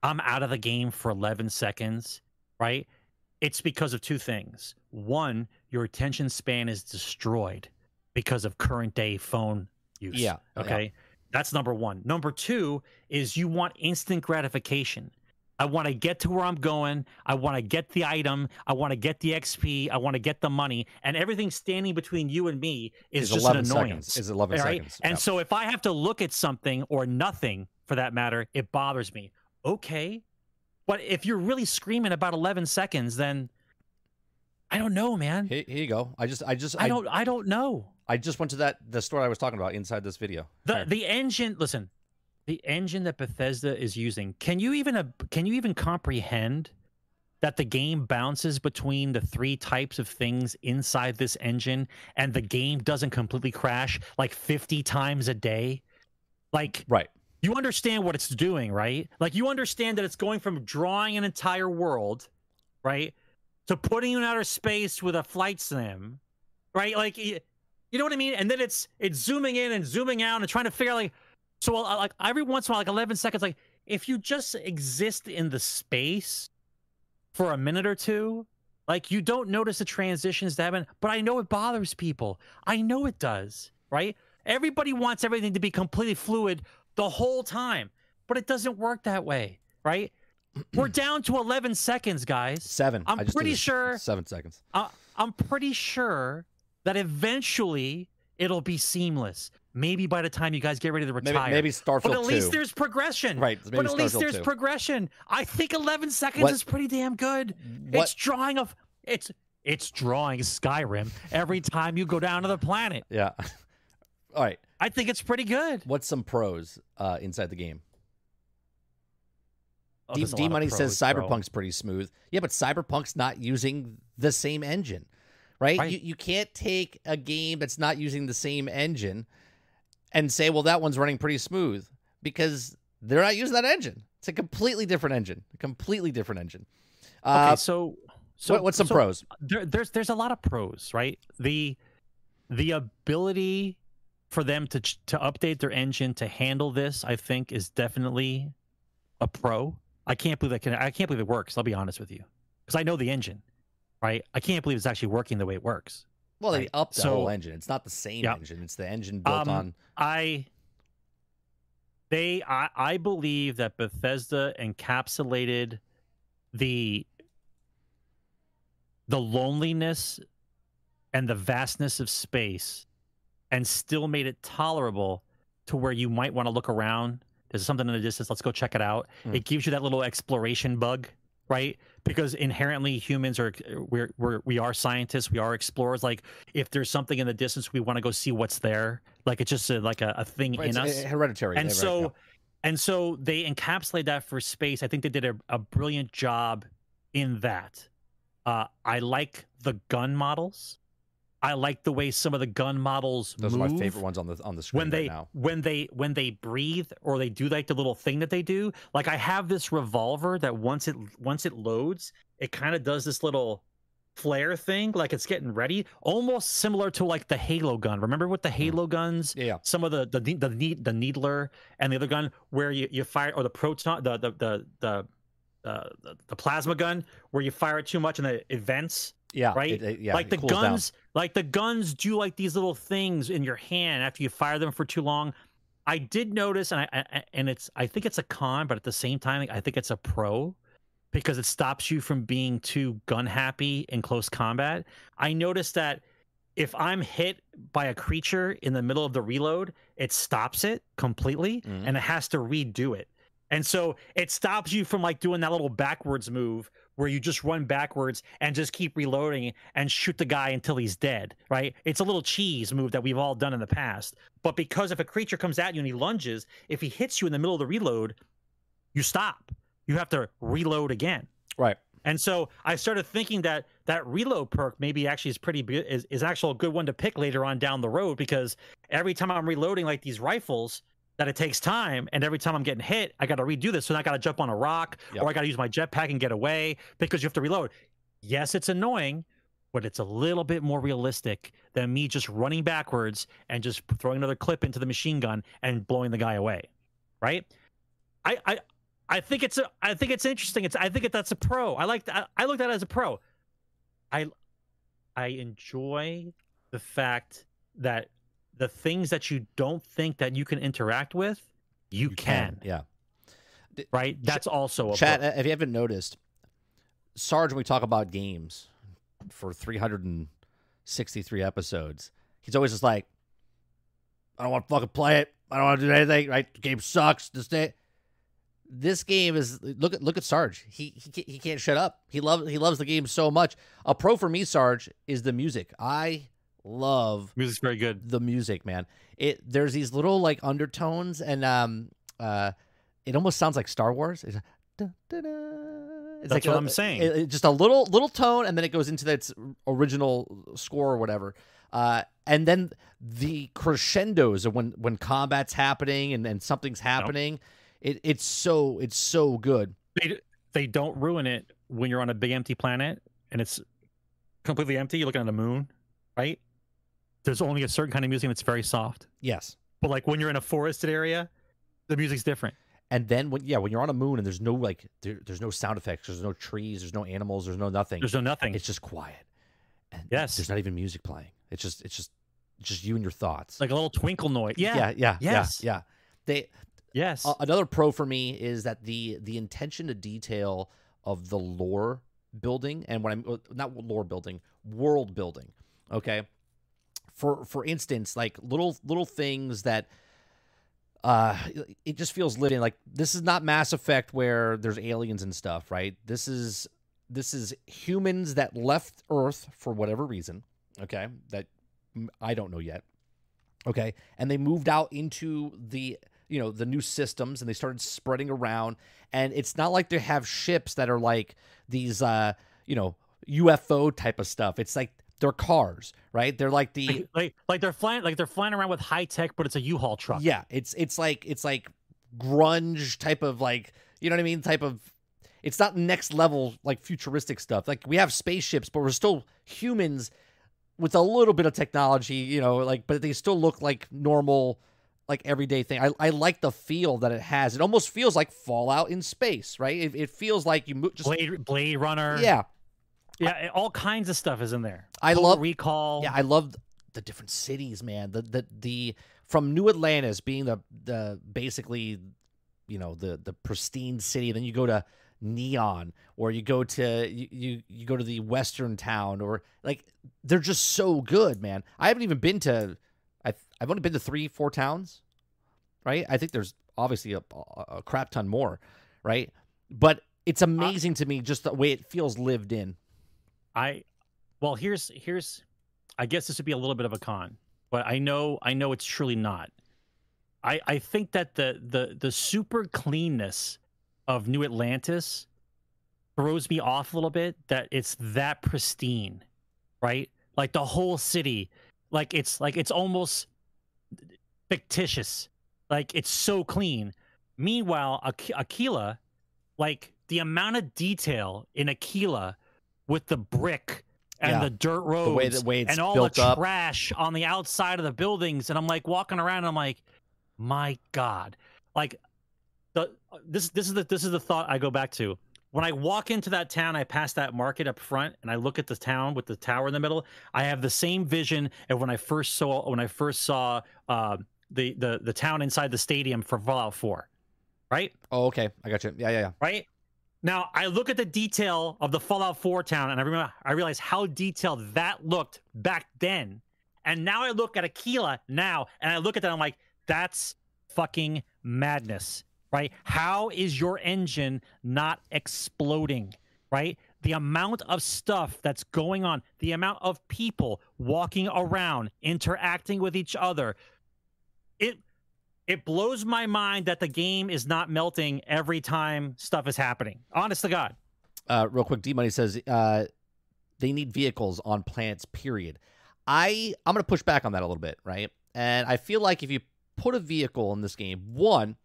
I'm out of the game for 11 seconds, right? It's because of two things. One, your attention span is destroyed because of current day phone use. Yeah, yeah. Okay. That's number 1. Number 2 is you want instant gratification. I want to get to where I'm going. I want to get the item. I want to get the XP. I want to get the money. And everything standing between you and me is Is just 11 an seconds. annoyance. Is 11 all right? seconds. And so if I have to look at something or nothing for that matter, it bothers me. Okay. But if you're really screaming about 11 seconds, then I don't know, man. Here, here you go. I just I just I don't I don't know. I just went to that the store I was talking about inside this video. The Here. the engine, listen, the engine that Bethesda is using. Can you even uh, can you even comprehend that the game bounces between the three types of things inside this engine and the game doesn't completely crash like 50 times a day? Like right. you understand what it's doing, right? Like you understand that it's going from drawing an entire world, right, to putting you in outer space with a flight sim, right? Like you know what I mean? And then it's it's zooming in and zooming out and trying to figure out like so uh, like every once in a while, like eleven seconds, like if you just exist in the space for a minute or two, like you don't notice the transitions that happen. But I know it bothers people. I know it does, right? Everybody wants everything to be completely fluid the whole time, but it doesn't work that way, right? We're [clears throat] down to 11 seconds, guys. Seven. I'm pretty sure- Seven seconds. I, I'm pretty sure that eventually it'll be seamless. Maybe by the time you guys get ready to Maybe, retire. maybe Starfield but at least 2. there's progression. Right, But maybe at least there's 2. progression. I think 11 seconds What- is pretty damn good. What- It's drawing of it's it's drawing Skyrim every time you go down to the planet. Yeah. [laughs] All right. I think it's pretty good. What's some pros uh, inside the game? Oh, D, there's a D lot Money says pros, bro. Cyberpunk's pretty smooth. Yeah, but Cyberpunk's not using the same engine, right? Right. You, you can't take a game that's not using the same engine and say, well, that one's running pretty smooth because they're not using that engine. It's a completely different engine. A completely different engine. Uh, Okay, so so what- what's some so pros? There, there's there's a lot of pros, right? The the ability for them to to update their engine to handle this, I think, is definitely a pro. I can't believe that can I can't believe it works. I'll be honest with you, because I know the engine, right? I can't believe it's actually working the way it works. Well, they right. upped the So- whole engine. It's not the same Yeah. engine. It's the engine built Um, on. I they I, I believe that Bethesda encapsulated the the loneliness and the vastness of space and still made it tolerable to where you might want to look around. There's something in the distance. Let's go check it out. Hmm. It gives you that little exploration bug, right? Because inherently humans are we're, we're we are scientists, we are explorers. Like if there's something in the distance, we want to go see what's there. Like it's just a, like a, a thing Right, in us. uh, hereditary. and so yeah. and so they encapsulate that for space. I think they did a, a brilliant job in that. Uh, I like the gun models. I like the way some of the gun models those are my favorite ones on the on the screen when they right now. when they when they breathe or they do like the little thing that they do like i have this revolver that once it once it loads it kind of does this little flare thing like it's getting ready almost similar to like the halo gun remember with the halo guns Yeah, some of the the ne- the the needler and the other gun where you, you fire or the proton the the the the, uh, the the plasma gun where you fire it too much and it, it vents Yeah, right? it- it- yeah, like the cools down. Like the guns do like these little things in your hand after you fire them for too long. I did notice and i, I and it's i think it's a con but at the same time i think it's a pro because it stops you from being too gun happy in close combat. I noticed that if i'm hit by a creature in the middle of the reload it stops it completely Mhm. and it has to redo it and so it stops you from like doing that little backwards move where you just run backwards and just keep reloading and shoot the guy until he's dead, right? It's a little cheese move that we've all done in the past. But because if a creature comes at you and he lunges, if he hits you in the middle of the reload, you stop. You have to reload again. Right. And so I started thinking that that reload perk maybe actually is pretty good is, is actually a good one to pick later on down the road because every time I'm reloading like these rifles, that it takes time, and every time I'm getting hit, I got to redo this. So now I got to jump on a rock, Yep. or I got to use my jetpack and get away because you have to reload. Yes, it's annoying, but it's a little bit more realistic than me just running backwards and just throwing another clip into the machine gun and blowing the guy away. Right? I I I think it's a I think it's interesting. It's I think it, that's a pro. I like that. I look at it as a pro. I I enjoy the fact that the things that you don't think that you can interact with, you, can, Yeah. right? That's also a Chat, pro. if you haven't noticed, Sarge, when we talk about games for 363 episodes, he's always just like, I don't want to fucking play it. I don't want to do anything. Right? The game sucks. This day. This game is look at look at Sarge. He he he can't shut up. He loves he loves the game so much. A pro for me, Sarge, is the music. I love Music's very good. the music, man. It there's these little like undertones and um uh it almost sounds like Star Wars. It's. It's That's like what I'm saying. it- it- just a little little tone and then it goes into its original score or whatever. Uh and then the crescendos of when when combat's happening and, and something's happening. It it's so it's so good. They they don't ruin it when you're on a big empty planet and it's completely empty. You're looking at the moon, right? There's only a certain kind of music that's very soft. Yes. But like when you're in a forested area, the music's different. And then when yeah, when you're on a moon and there's no like there, there's no sound effects, there's no trees, there's no animals, there's no nothing. There's no nothing. It's just quiet. And Yes. there's not even music playing. It's just it's just just you and your thoughts. like a little twinkle noise. Yeah. yeah, yeah, Yes. yeah, yeah. They Yes. uh, another pro for me is that the the intention to detail of the lore building and when I'm not lore building, world building. Okay. For for instance, like little little things that uh it just feels living like this is not Mass Effect where there's aliens and stuff, right? This is this is humans that left Earth for whatever reason, okay? That I don't know yet. Okay? And they moved out into the you know the new systems and they started spreading around and it's not like they have ships that are like these uh you know UFO type of stuff. It's like they're cars, right? They're like the like, like like they're flying like they're flying around with high tech, but it's a U-Haul truck. yeah, it's it's like it's like grunge type of like you know what I mean type of it's not next level like futuristic stuff. Like we have spaceships, but we're still humans with a little bit of technology, you know, like but they still look like normal like everyday thing. I, I like the feel that it has. It almost feels like Fallout in space, right? It, it feels like you mo- just Blade Blade Runner. yeah. Yeah, all kinds of stuff is in there. I Total love- Recall. Yeah, I love the different cities, man. The the the from New Atlantis being the the basically, you know, the the pristine city. Then you go to Neon, or you go to you you, you go to the Western town, or like they're just so good, man. I haven't even been to. I I've only been to three four towns, right? I think there's obviously a, a, a crap ton more, right? But it's uh, amazing to me just the way it feels lived in. I well here's here's I guess this would be a little bit of a con, but I know I know it's truly not. I I think that the the the super cleanness of New Atlantis throws me off a little bit that it's that pristine, right? Like the whole city, like it's like it's almost fictitious. Like it's so clean. Meanwhile, Akila, like the amount of detail in Akila with the brick and Yeah. the dirt roads The way the way and all built the up. trash on the outside of the buildings and I'm like walking around and I'm like my god like the this this is the this is the thought I go back to when I walk into that town I pass that market up front and I look at the town with the tower in the middle I have the same vision of when I first saw when I first saw uh, the the the town inside the stadium for Fallout 4 right Oh, okay. I got you. Yeah, yeah, yeah. right? Now I look at the detail of the Fallout 4 town, and I remember I realize how detailed that looked back then. And now I look at Akila now, and I look at that, I'm like, that's fucking madness, right? How is your engine not exploding, right? The amount of stuff that's going on, the amount of people walking around, interacting with each other, it it blows my mind that the game is not melting every time stuff is happening. Honest to God. uh, real quick, D Money says uh, they need vehicles on planets. Period. I I'm gonna push back on that a little bit, right? And I feel like if you put a vehicle in this game, one,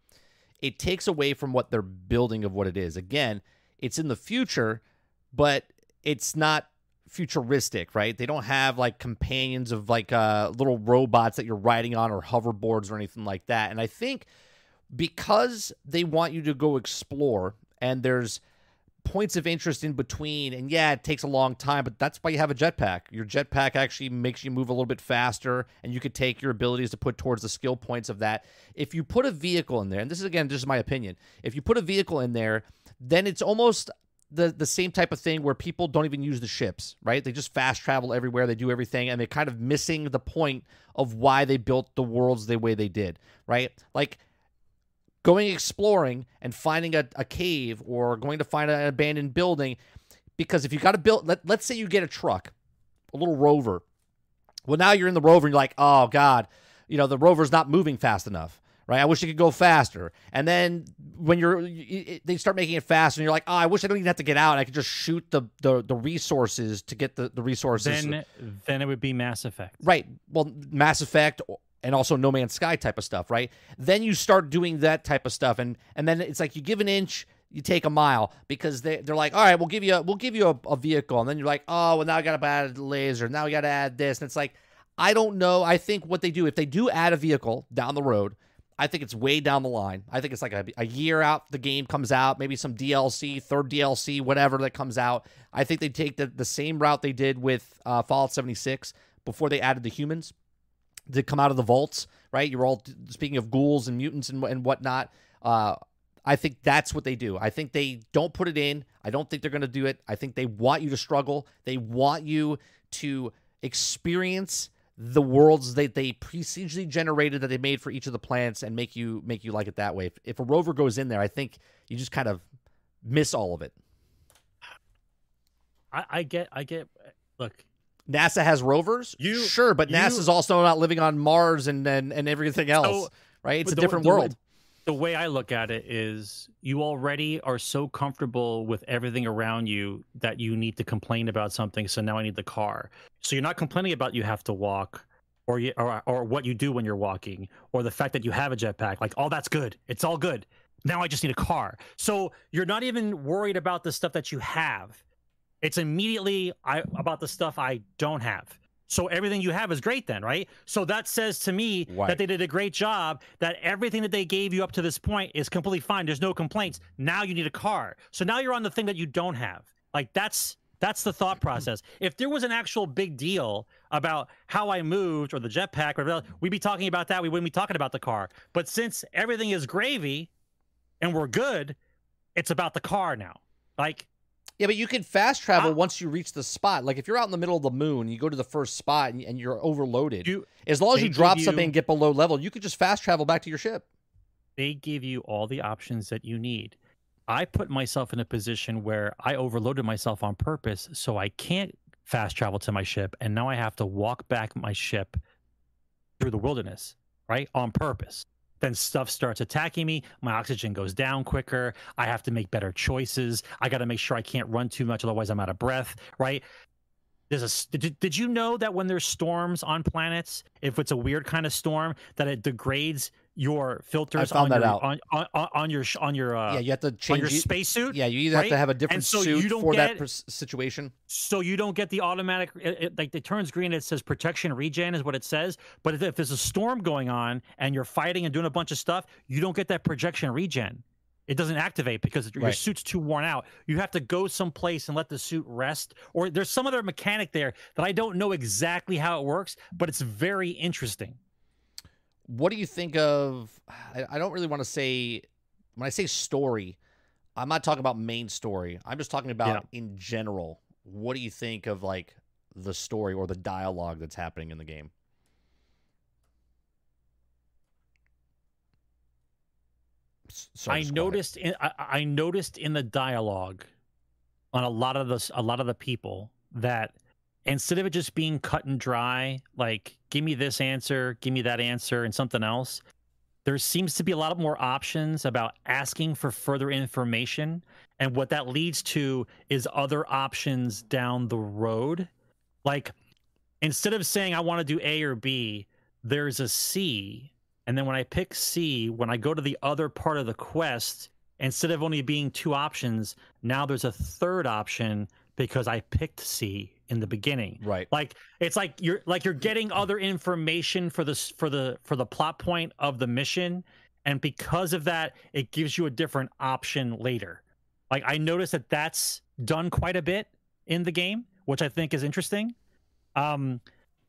it takes away from what they're building of what it is. Again, it's in the future, but it's not futuristic, right? They don't have like companions of like uh, little robots that you're riding on or hoverboards or anything like that. And I think because they want you to go explore and there's points of interest in between and yeah it takes a long time but that's why you have a jetpack your jetpack actually makes you move a little bit faster and you could take your abilities to put towards the skill points of that if you put a vehicle in there and this is again just my opinion if you put a vehicle in there then it's almost the the same type of thing where people don't even use the ships, right? They just fast travel everywhere, they do everything, and they're kind of missing the point of why they built the worlds the way they did, right? Like going exploring and finding a, a cave or going to find an abandoned building. Because if you got to build, let, let's say you get a truck, a little rover. Well, now you're in the rover and you're like, oh God, you know, the rover's not moving fast enough, right? I wish it could go faster. And then when you're, they start making it faster and you're like, oh, I wish I don't even have to get out. I could just shoot the, the, the resources to get the, the resources. Then then it would be Mass Effect. Right. Well, Mass Effect and also No Man's Sky type of stuff, right? Then you start doing that type of stuff, and and then it's like you give an inch, you take a mile because they they're like, all right, we'll give you a, we'll give you a, a vehicle, and then you're like, oh, well now I got to add a laser, now we got to add this, and it's like, I don't know. I think what they do if they do add a vehicle down the road. I think it's way down the line. I think it's like a, a year out the game comes out, maybe some DLC, third DLC, whatever that comes out. I think they take the, the same route they did with uh, Fallout 76 before they added the humans to come out of the vaults, right? You're all speaking of ghouls and mutants and, and whatnot. Uh, I think that's what they do. I think they don't put it in. I don't think they're going to do it. I think they want you to struggle. They want you to experience the worlds that they procedurally generated that they made for each of the planets and make you make you like it that way. If, if a rover goes in there, I think you just kind of miss all of it. I, I get I get look, NASA has rovers, You- sure, but you- NASA's also not living on Mars and and, and everything else, right? It's a the- different the world. The way I look at it is you already are so comfortable with everything around you that you need to complain about something. So now I need the car. So you're not complaining about you have to walk or you, or, or what you do when you're walking or the fact that you have a jetpack. Like, all that's good. It's all good. Now I just need a car. So you're not even worried about the stuff that you have. It's immediately I, about the stuff I don't have. So everything you have is great then, right? So that says to me Right. that they did a great job, that everything that they gave you up to this point is completely fine. There's no complaints. Now you need a car. So now you're on the thing that you don't have. Like that's that's the thought [clears throat] process. If there was an actual big deal about how I moved or the jetpack or whatever, else, we'd be talking about that. We wouldn't be talking about the car. But since everything is gravy and we're good, it's about the car now. Like Yeah, but you can fast travel Uh, once you reach the spot. Like if you're out in the middle of the moon, you go to the first spot and, and you're overloaded. you as long as you drop give something and get below level, you could just fast travel back to your ship. they give you all the options that you need. I put myself in a position where I overloaded myself on purpose, so I can't fast travel to my ship, and now I have to walk back my ship through the wilderness, right, on purpose. Then stuff starts attacking me. My oxygen goes down quicker. I have to make better choices. I got to make sure I can't run too much, otherwise I'm out of breath, right? There's a. Did, did you know that when there's storms on planets, if it's a weird kind of storm, that it degrades your filters found on, that your, out. on, on on your on your uh, yeah, you have to change your you- spacesuit. Yeah, you either have to have a different so suit for that get- pers- situation. so you don't get the automatic it, it- like it turns green it says protection regen is what it says but if, if there's a storm going on and you're fighting and doing a bunch of stuff you don't get that protection regen it doesn't activate because your Right. suit's too worn out you have to go someplace and let the suit rest or there's some other mechanic there that i don't know exactly how it works but it's very interesting What do you think of? I, I don't really want to say when I say story. I'm not talking about main story. I'm just talking about in general. What do you think of like the story or the dialogue that's happening in the game? Sorry, I noticed in, I, I noticed in the dialogue on a lot of the a lot of the people that instead of it just being cut and dry, like give me this answer, give me that answer, and something else, there seems to be a lot more options about asking for further information, and what that leads to is other options down the road. Like instead of saying I want to do A or B, there's a C. And then when I pick C, when I go to the other part of the quest, instead of only being two options, now there's a third option because I picked C in the beginning. Right. Like it's like you're like you're getting other information for this for the for the plot point of the mission, and because of that, it gives you a different option later. Like I noticed that that's done quite a bit in the game, which I think is interesting. Um,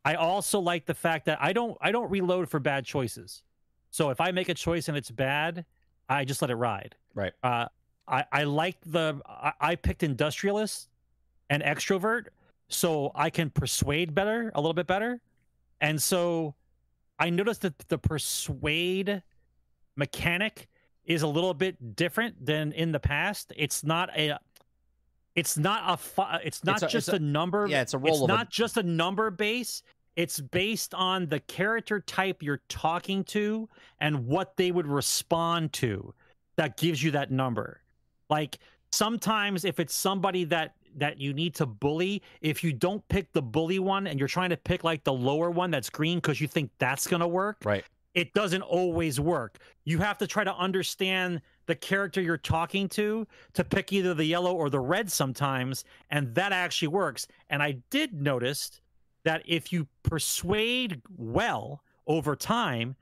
I also like the fact that I don't I don't reload for bad choices. So if I make a choice and it's bad, I just let it ride. Right. Uh, I I like the I, I picked industrialist and extrovert, so I can persuade better a little bit better, and so I noticed that the persuade mechanic is a little bit different than in the past. It's not a it's not a it's not a- it's just a- a, number Yeah, it's a roll it's of a- not just a number base. It's based on the character type you're talking to and what they would respond to that gives you that number. Like sometimes if it's somebody that that you need to bully if you don't pick the bully one and you're trying to pick like the lower one that's green because you think that's going to work Right. it doesn't always work. You have to try to understand the character you're talking to to pick either the yellow or the red sometimes, and that actually works. And I did notice that if you persuade well over time,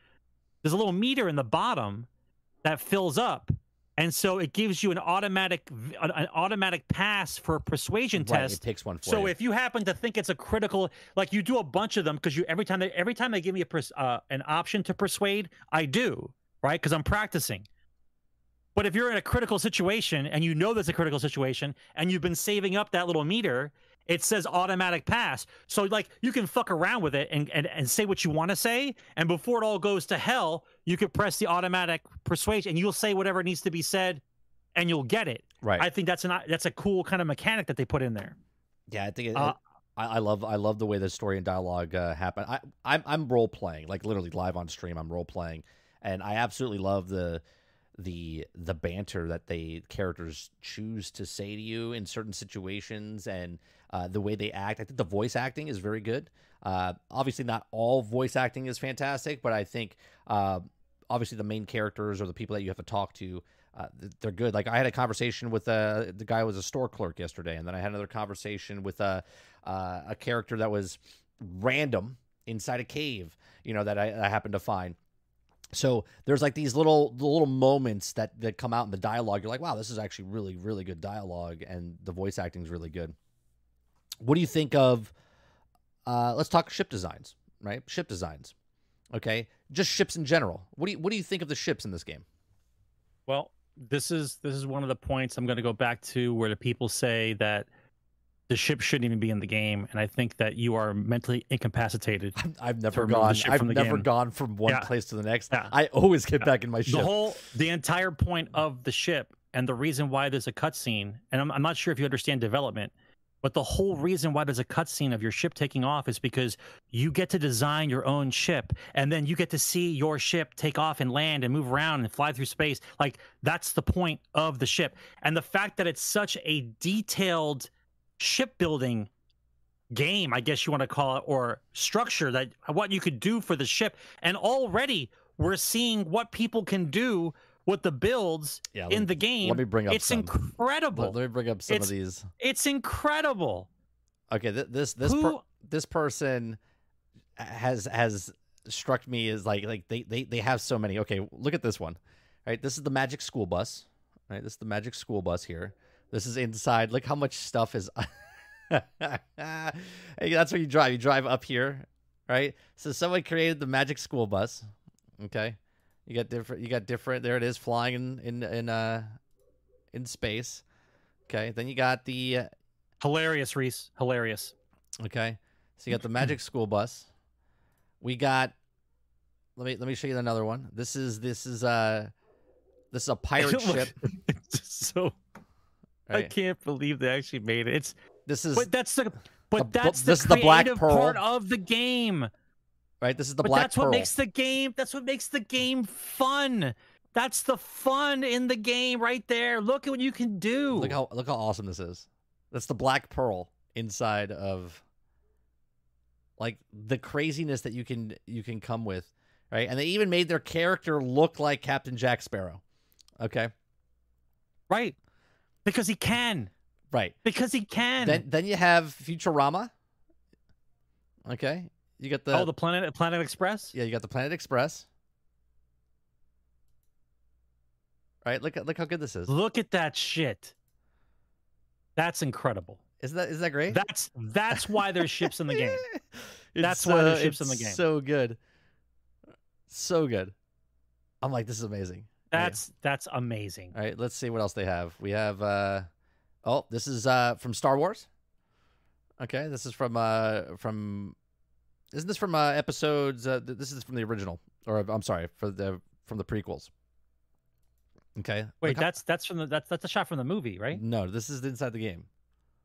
there's a little meter in the bottom that fills up. And so it gives you an automatic an automatic pass for a persuasion Right. test It takes one for so you. if you happen to think it's a critical, like you do a bunch of them because you every time they every time they give me a pers- uh, an option to persuade, I do right because I'm practicing. But if you're in a critical situation and you know there's a critical situation and you've been saving up that little meter, it says automatic pass. So like you can fuck around with it and and, and say what you want to say, and before it all goes to hell, you can press the automatic persuasion and you'll say whatever needs to be said, and you'll get it. right. I think that's an that's a cool kind of mechanic that they put in there. Yeah, I think it, Uh, I, I love I love the way the story and dialogue uh, happen. I I'm I'm role playing like literally live on stream. I'm role playing, and I absolutely love the the the banter that they characters choose to say to you in certain situations and uh, the way they act. I think the voice acting is very good. Uh, obviously, not all voice acting is fantastic, but I think uh, obviously the main characters or the people that you have to talk to uh, they're good. Like I had a conversation with uh, the guy who was a store clerk yesterday, and then I had another conversation with a uh, a character that was random inside a cave. You know that I, I happened to find. So there's like these little little moments that that come out in the dialogue. You're like, wow, this is actually really really good dialogue, and the voice acting is really good. What do you think of? Uh, let's talk ship designs, right? Ship designs. Okay, just ships in general. What do you what do you think of the ships in this game? Well, this is this is one of the points I'm going to go back to where the people say that the ship shouldn't even be in the game, and I think that you are mentally incapacitated. I've never gone. I've from the never game. gone from one Yeah. place to the next. Yeah. I always get back in my ship. The whole the entire point of the ship and the reason why there's a cutscene, and I'm, I'm not sure if you understand development, but the whole reason why there's a cutscene of your ship taking off is because you get to design your own ship, and then you get to see your ship take off and land and move around and fly through space. Like that's the point of the ship, and the fact that it's such a detailed shipbuilding game, I guess you want to call it, or structure that what you could do for the ship, and already we're seeing what people can do with the builds Yeah, in me- the game. let me bring up It's some. incredible. Let, let me bring up some It's- of these. It's incredible. Okay, th- this this Who? per- this person has has struck me as like like they, they they have so many. Okay, look at this one. Right, this is the Magic School Bus. Right, this is the Magic School Bus here. This is inside. Look how much stuff is. [laughs] hey, that's where you drive. You drive up here, right? So someone created the Magic School Bus. Okay, you got different. You got different. There it is, flying in in in uh in space. Okay, then you got the uh, Hilarious, Reese. Hilarious. Okay. So you got the Magic [clears throat] School Bus. We got let me let me show you another one. This is this is uh this is a [laughs] pirate ship. [laughs] it's so I can't believe they actually made it. It's This is but that's the the but bu- that's this the is the Black Pearl. part of the game. Right. This is the but Black that's Pearl. what makes the game. That's what makes the game fun. That's the fun in the game right there. Look at what you can do. Look how look how awesome this is. That's the Black Pearl inside of like the craziness that you can you can come with, right? And they even made their character look like Captain Jack Sparrow. Okay. right. Because he can. Right. Because he can. Then then you have Futurama. Okay. You got the oh, the Planet Planet Express? Yeah, you got the Planet Express. Right? Look at look how good this is. Look at that shit. That's incredible. Isn't that isn't that great? That's that's why there's ships in the game. [laughs] That's why there's so- ships in the game. So good. So good. I'm like, this is amazing. Yeah. That's that's amazing. all right. Let's see what else they have. We have uh oh, this is uh from Star Wars. Okay, this is from uh from isn't this from uh episodes uh th- this is from the original or I'm sorry, for the from the prequels. Okay. Wait, Look that's that's from the that's that's a shot from the movie, right? No, this is inside the game.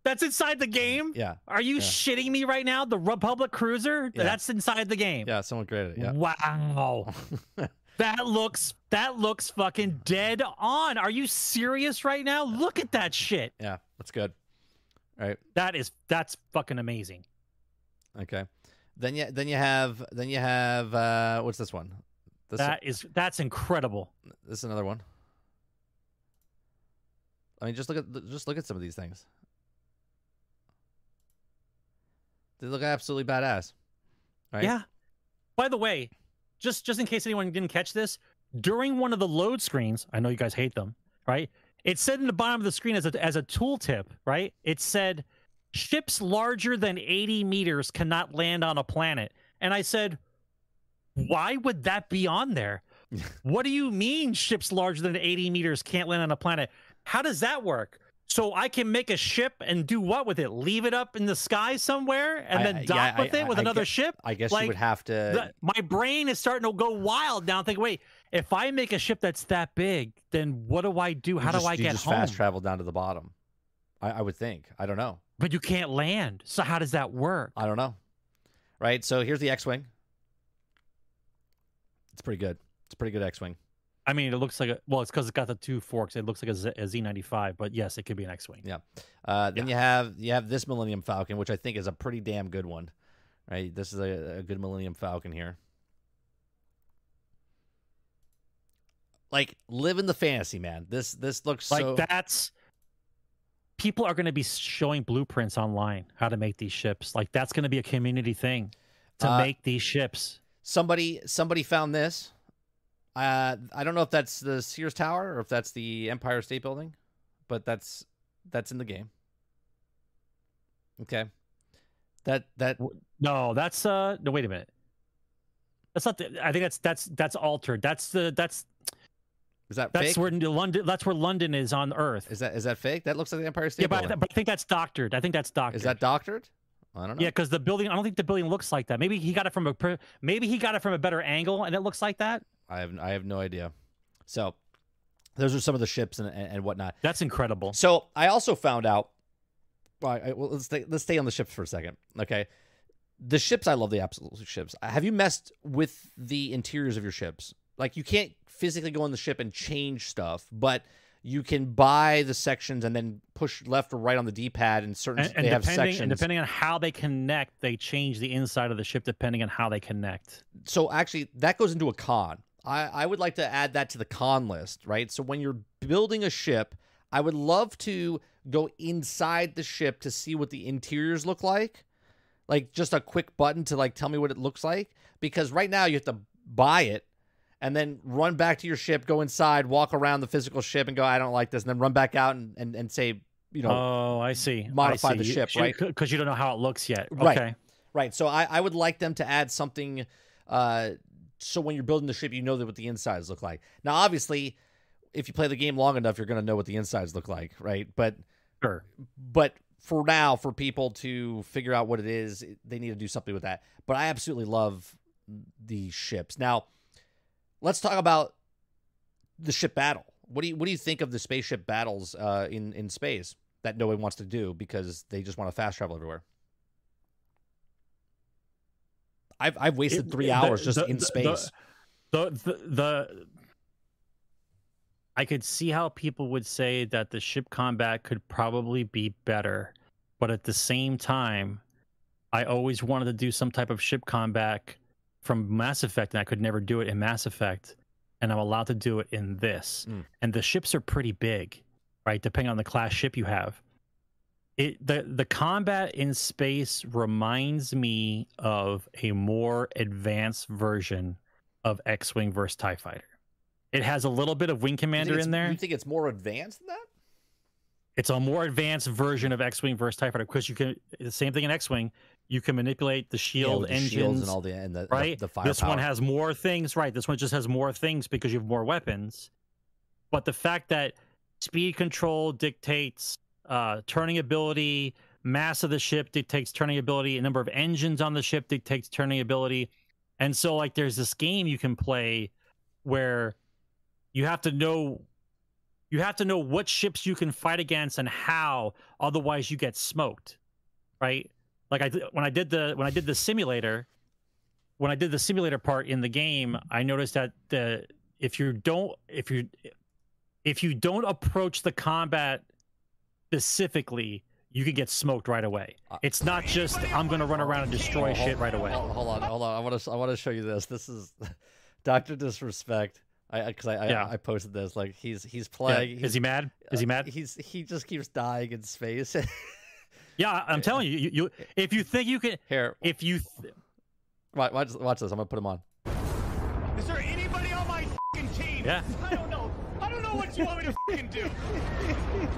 That's inside the game. Yeah. Are you Yeah. shitting me right now? The Republic cruiser? Yeah. That's inside the game. Yeah, someone created it. Yeah. Wow. [laughs] that looks that looks fucking dead on. Are you serious right now? Look at that shit. yeah, that's good. All right. That is that's fucking amazing. Okay. Then you then you have then you have uh what's this one? This That is that's incredible. this is another one. I mean, just look at just look at some of these things. They look absolutely badass. Right? Yeah. By the way, just just in case anyone didn't catch this, during one of the load screens, I know you guys hate them, right? It said in the bottom of the screen as a as a tooltip, right? It said ships larger than 80 meters cannot land on a planet. And I said, why would that be on there? [laughs] what do you mean ships larger than 80 meters can't land on a planet? How does that work? So I can make a ship and do what with it? Leave it up in the sky somewhere and I- then dock yeah, with I- it with I another get- ship? I guess you Like, would have to. the- my brain is starting to go wild now. Thinking, wait, if I make a ship that's that big, then what do I do? you How just, do I you get just home? fast travel down to the bottom? I, I would think. I don't know. But you can't land. So how does that work? I don't know. Right. So here's the X-wing. It's pretty good. It's a pretty good X-wing. I mean, it looks like a well, it's because it's got the two forks. It looks like a Z- a Z95, but yes, it could be an X-wing. Yeah. Uh, then you have you have this Millennium Falcon, which I think is a pretty damn good one. Right. This is a, a good Millennium Falcon here. Like live in the fantasy, man. This this looks Like so. that's people are going to be showing blueprints online how to make these ships. Like that's going to be a community thing to Uh, make these ships. somebody somebody found this. Uh, I don't know if that's the Sears Tower or if that's the Empire State Building, but that's that's in the game. Okay. That that No, that's uh no wait a minute. That's not the, I think that's that's that's altered. That's the that's is that that's fake? where London that's where London is on Earth. Is that is that fake? That looks like the Empire State Yeah, but, I- but I think that's doctored. I think that's doctored. Is that doctored? I don't know. Yeah, because the building. I don't think the building looks like that. Maybe he got it from a. Maybe he got it from a better angle, and it looks like that. I have I have no idea. So Those are some of the ships and, and, and whatnot. That's incredible. So I also found out. Well, I, well, let's stay, let's stay on the ships for a second. Okay, the ships I love the absolute ships. Have you messed with the interiors of your ships? Like you can't physically go on the ship and change stuff, but you can buy the sections and then push left or right on the D-pad and certain And, and they have sections. and depending on how they connect, they change the inside of the ship depending on how they connect. so actually that goes into a con. I, I would like to add that to the con list, right? So when you're building a ship, I would love to go inside the ship to see what the interiors look like. Like just a quick button to like tell me what it looks like. Because right now you have to buy it and then run back to your ship, go inside, walk around the physical ship and go, I don't like this, and then run back out and, and, and say, you know, oh, I see. modify I see. the ship, you- right? Because you don't know how it looks yet. Right. Okay. Right. So I, I would like them to add something uh so when you're building the ship you know that what the insides look like. Now obviously if you play the game long enough you're going to know what the insides look like, right? But Sure. but for now for people to figure out what it is, they need to do something with that. But I absolutely love the ships. Now, let's talk about the ship battle. What do you what do you think of the spaceship battles uh in in space that no one wants to do because they just want to fast travel everywhere? I've I've wasted It- three the- hours just the- in the- space. The the I could see how people would say that the ship combat could probably be better, but at the same time, I always wanted to do some type of ship combat from Mass Effect, and I could never do it in Mass Effect, and I'm allowed to do it in this. Mm. And the ships are pretty big, right? Depending on the class ship you have. It the the combat in space reminds me of a more advanced version of X-wing versus Tie Fighter. It has a little bit of Wing Commander in there. You think it's more advanced than that? It's a more advanced version of X-wing versus Tie Fighter because you can the same thing in X-wing. You can manipulate the shield with the engines shields and all the and the, the- right? the, this one has more things, right? This one just has more things because you have more weapons. But the fact that speed control dictates uh, turning ability, mass of the ship dictates turning ability, a number of engines on the ship dictates turning ability, and so like there's this game you can play where you have to know you have to know what ships you can fight against and how otherwise you get smoked right like i when i did the when i did the simulator when i did the simulator part in the game i noticed that the if you don't if you if you don't approach the combat specifically you could get smoked right away Uh, it's not just i'm going to run around and destroy Oh, shit right away Hold, on, hold on. I want to I want to show you this. This is [laughs] Doctor Disrespect. I because I, I, Yeah. I posted this like he's he's Yeah. playing. is he mad is he uh, mad He's he just keeps dying in space. [laughs] yeah i'm telling you, you you if you think you can Here, if you th- watch, watch watch this. I'm gonna put him on. Is there anybody on my fucking team? Yeah. I don't know. I don't know what you want me to fucking do.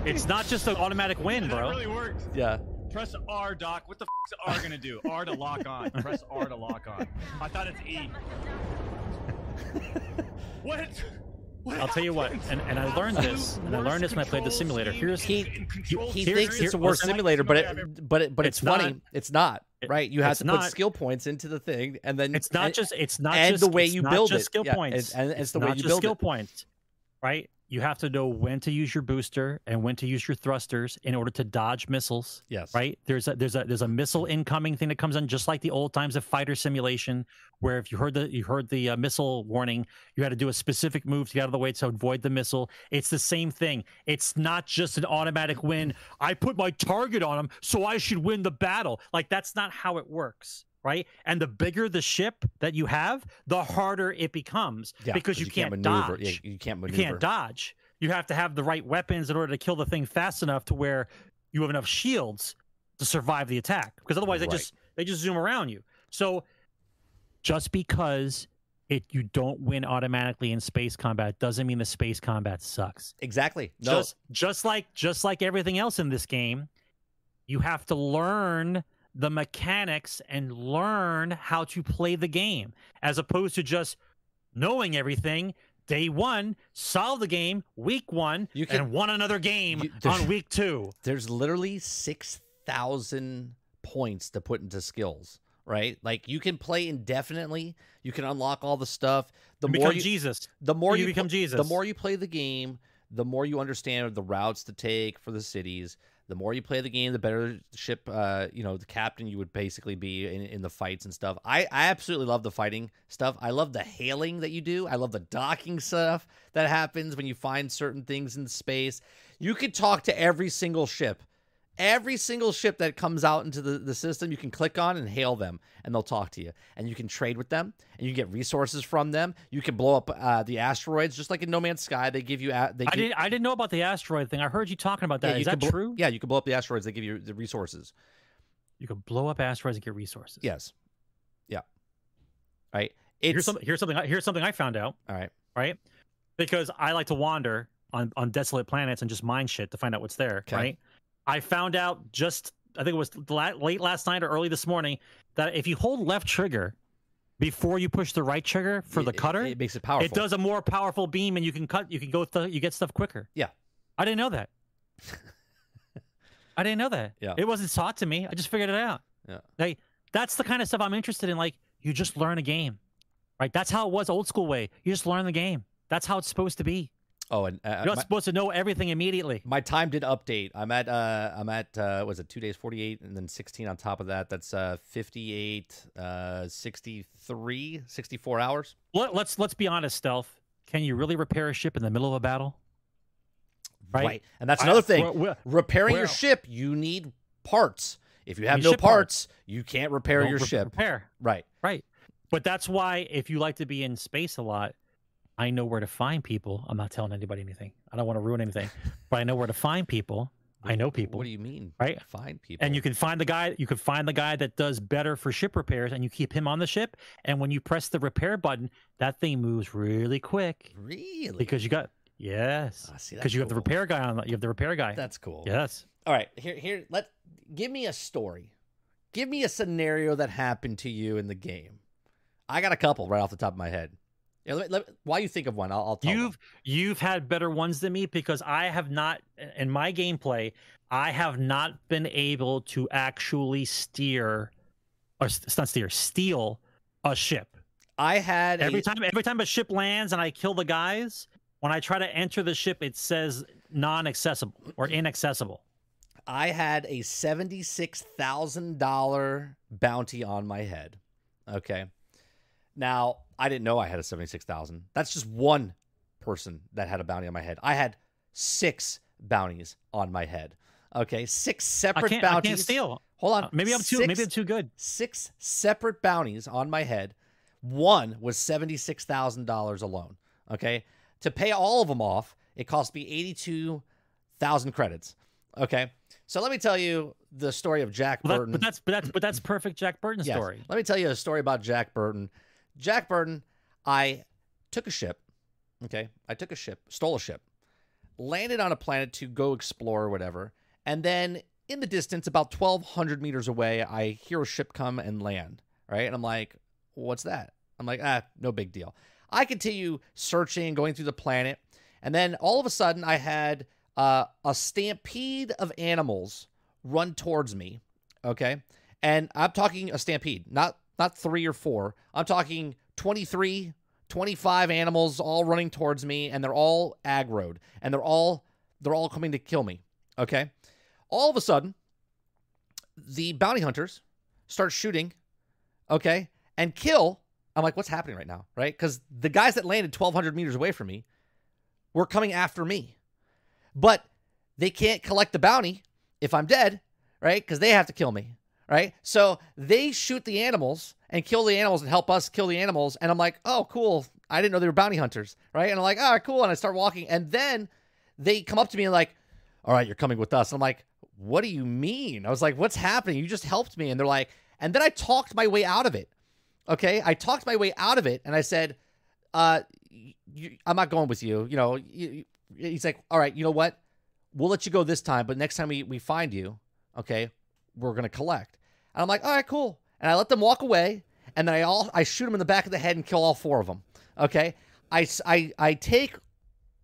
it's not just an automatic win That bro really worked. Yeah, Press R, Doc. What the f is R gonna do? R to lock on. Press R to lock on. I thought it's E. [laughs] what? What I'll tell you what, and, and I learned this, and I learned this when I played the simulator. Here's He- he Here's- thinks scheme. it's a here- worse simulator, but it but it but it's, It's funny. not. It's not right. You have it's to put skill points into the thing, and then it's not and- just it's not and just the way you build just it. skill Yeah, points. and- and it's the way you just build skill it. points, right? You have to know when to use your booster and when to use your thrusters in order to dodge missiles. yes, right? There's a there's a there's a missile incoming thing that comes in, just like the old times of fighter simulation, where if you heard the you heard the uh, missile warning, you had to do a specific move to get out of the way to avoid the missile. It's the same thing. It's not just an automatic win. I put my target on him, so I should win the battle. Like that's not how it works. Right, and the bigger the ship that you have, the harder it becomes Yeah, because you, can't, maneuver. dodge. Yeah, you can't maneuver. You can't dodge. You have to have the right weapons in order to kill the thing fast enough to where you have enough shields to survive the attack. Because otherwise, Right. they just they just zoom around you. So just because it you don't win automatically in space combat doesn't mean the space combat sucks. Exactly. No. Just just like just like everything else in this game, you have to learn the mechanics and learn how to play the game as opposed to just knowing everything day one solve the game week one You can- and won another game you- on week two there's literally 6,000 points to put into skills, right? Like you can play indefinitely, you can unlock all the stuff. The you more become you, jesus the more you you become Jesus. the more you play the game, the more you understand the routes to take for the cities. The more you play the game, the better ship, uh, you know, the captain you would basically be in, in the fights and stuff. I, I absolutely love the fighting stuff. I love the hailing that you do. I love the docking stuff that happens when you find certain things in space. You could talk to every single ship Every single ship that comes out into the, the system, you can click on and hail them, and they'll talk to you. And you can trade with them, and you get resources from them. You can blow up uh, the asteroids, just like in No Man's Sky. They give you. A- they I give, didn't. I didn't know about the asteroid thing. I heard you talking about that. yeah, Is that true? Yeah, you can blow up the asteroids. They give you the resources. You can blow up asteroids and get resources. Yes. Yeah. Right. Here's It's something. Here's something. I- Here's something I found out. all right. Right. Because I like to wander on on desolate planets and just mine shit to find out what's there. Okay. Right. I found out just. I think it was late last night or early this morning that if you hold left trigger before you push the right trigger for the It- cutter, it, makes it powerful. it does a more powerful beam and you can cut. You can go. Th- you get stuff quicker. Yeah. I didn't know that. [laughs] I didn't know that. Yeah. It wasn't taught to me. I just figured it out. Yeah. Like that's the kind of stuff I'm interested in. Like you just learn a game, right? That's how it was old school way. You just learn the game. That's how it's supposed to be. Oh, and uh, You're not my, supposed to know everything immediately. my time did update. I'm at uh I'm at uh was it 2 days 48 and then 16 on top of that. That's uh 58 uh 63 64 hours. Let, let's let's be honest, stealth. Can you really repair a ship in the middle of a battle? Right. And that's I- another thing. well, well, Repairing your ship, you need parts. If you have no parts, parts. you can't repair your re- ship. Repair. Right. Right. But that's why if you like to be in space a lot, I know where to find people. I'm not telling anybody anything. I don't want to ruin anything, but I know where to find people. I know people. What do you mean? Right. Find people. and you can find the guy you can find the guy that does better for ship repairs and you keep him on the ship and when you press the repair button that thing moves really quick really because you got yes Ah, see, because you have the repair guy on you have the repair guy That's cool. yes All right. Here here let give me a story. Give me a scenario that happened to you in the game. I got a couple right off the top of my head. Yeah, let, let, while you think of one, I'll, I'll tell you've you've had better ones than me because i have not in my gameplay i have not been able to actually steer or it's not steer steal a ship I had every a, time every time a ship lands and I kill the guys, when I try to enter the ship, it says non-accessible or inaccessible. I had a seventy-six thousand dollar bounty on my head. Okay. Now I didn't know I had a seventy-six thousand. That's just one person that had a bounty on my head. I had six bounties on my head. Okay, six I separate I bounties. can't steal. Hold on. Uh, maybe I'm too. Six- Maybe I'm too good. six separate bounties on my head. One was seventy-six thousand dollars alone. Okay, to pay all of them off, it cost me eighty-two thousand credits. Okay, so let me tell you the story of Jack Well, that- Burton. but that's but that's but that's perfect Jack Burton Yes. story. Let me tell you a story about Jack Burton. Jack Burton, I took a ship. Okay, I took a ship, stole a ship, landed on a planet to go explore or whatever, and then in the distance, about twelve hundred meters away, I hear a ship come and land. Right, and I'm like, "What's that?" I'm like, "Ah, no big deal." I continue searching, and going through the planet, and then all of a sudden, I had uh, a stampede of animals run towards me. Okay, and I'm talking a stampede, not not three or four. I'm talking 23, 25 animals all running towards me, and they're all aggroed, and they're all they're all coming to kill me. Okay, all of a sudden, the bounty hunters start shooting. Okay, and kill. I'm like, what's happening right now? Right, because the guys that landed 1,200 meters away from me were coming after me, but they can't collect the bounty if I'm dead, right? Because they have to kill me right? So they shoot the animals and kill the animals and help us kill the animals. And I'm like, oh, cool. I didn't know they were bounty hunters, right? And I'm like, all right, cool. And I start walking. And then they come up to me and like, all right, you're coming with us. And I'm like, what do you mean? I was like, what's happening? You just helped me. And they're like, and then I talked my way out of it. Okay. I talked my way out of it. And I said, uh, you, I'm not going with you. You know, you- he's like, all right, you know what? We'll let you go this time. But next time we, we find you, okay, we're going to collect. And I'm like, all right, cool. And I let them walk away. And then I all I shoot them in the back of the head and kill all four of them. Okay. I, I, I take,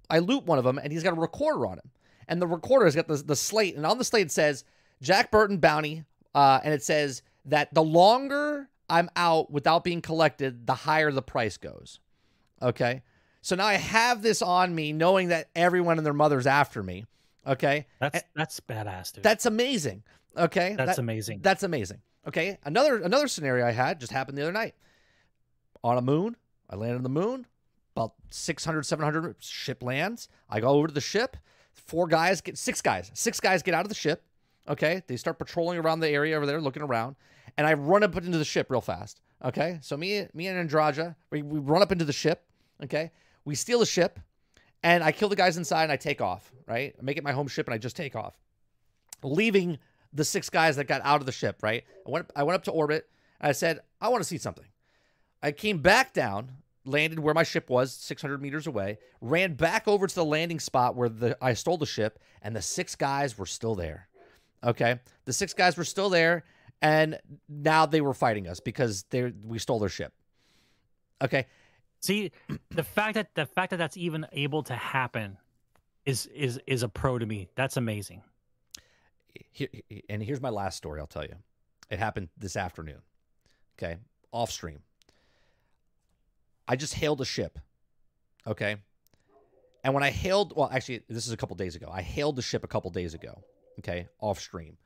I loot one of them and he's got a recorder on him. And the recorder has got the, the slate. And on the slate it says Jack Burton bounty. Uh, and it says that the longer I'm out without being collected, the higher the price goes. Okay. So now I have this on me, knowing that everyone and their mother's after me. Okay, That's that's badass, dude. that's amazing. Okay, that's That- amazing. That's amazing. Okay, another another scenario I had just happened the other night. On a moon, I landed on the moon. About 600, 700 ship lands. I go over to the ship. Four guys get six guys. Six guys get out of the ship. Okay, they start patrolling around the area over there, looking around, and I run up into the ship real fast. Okay, so me, me and Andreja, we, we run up into the ship. Okay, we steal the ship, and I kill the guys inside, and I take off. Right, I make it my home ship, and I just take off, leaving the six guys that got out of the ship. Right, I went, I went up to orbit. I said, I want to see something. I came back down, landed where my ship was, 600 meters away, ran back over to the landing spot where the I stole the ship, and the six guys were still there. Okay, the six guys were still there, and now they were fighting us because they we stole their ship. Okay, See, the fact that the fact that that's even able to happen is is is a pro to me. That's amazing. here, and here's my last story. I'll tell you, it happened this afternoon. Okay, off stream. I just hailed a ship. Okay. And when I hailed, well, actually, this is a couple days ago. I hailed the ship a couple days ago. Okay, off stream.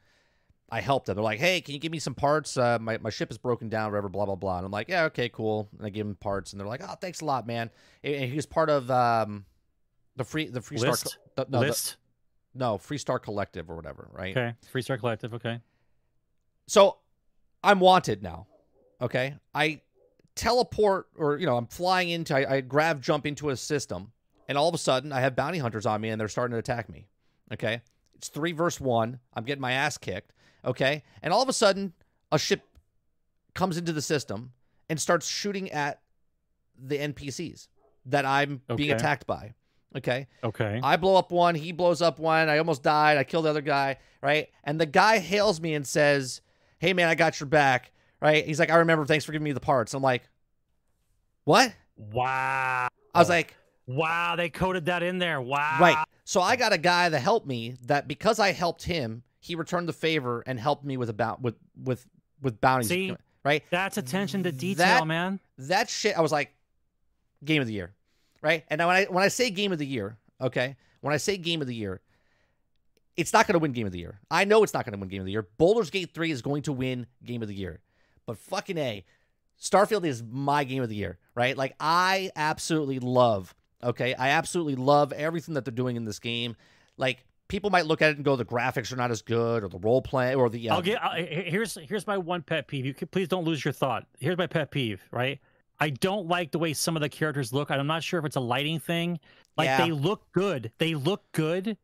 I helped them. They're like, "Hey, can you give me some parts? Uh, my my ship is broken down, whatever, blah blah blah." And I'm like, "Yeah, okay, cool." And I give them parts, and they're like, "Oh, thanks a lot, man." And he was part of um, the free the free List? star the- no, the- List. no free star collective or whatever, right? Okay. Freestar Collective. Okay. So I'm wanted now. Okay. I teleport or, you know, I'm flying into, I, I grab, jump into a system, and all of a sudden I have bounty hunters on me and they're starting to attack me. Okay. It's three verse one. I'm getting my ass kicked. Okay. And all of a sudden a ship comes into the system and starts shooting at the NPCs that I'm being attacked by. Okay. Okay. I blow up one, he blows up one. I almost died. I kill the other guy, right? And the guy hails me and says, "Hey man, I got your back." Right? He's like, "I remember. Thanks for giving me the parts." I'm like, "What?" Wow. I was like, Wow. They coded that in there. Wow. "Right." So I got a guy that helped me. That because I helped him, he returned the favor and helped me with about with with with bounties. See? Right? That's attention to detail, That- man. that shit i was like game of the year. Right? And now when i when i say game of the year okay? When i say game of the year it's not going to win game of the year. I know it's not going to win game of the year. Baldur's gate 3 is going to win game of the year. But fucking a starfield is my game of the year right? Like i absolutely love okay? I absolutely love everything that they're doing in this game. Like people might look at it and go the graphics are not as good or the role play or the uh, I'll get. I- I- Here's here's my one pet peeve. You can, please don't lose your thought. Here's my pet peeve. Right. I don't like the way some of the characters look. I'm not sure if it's a lighting thing. Like Yeah. they look good. They look good,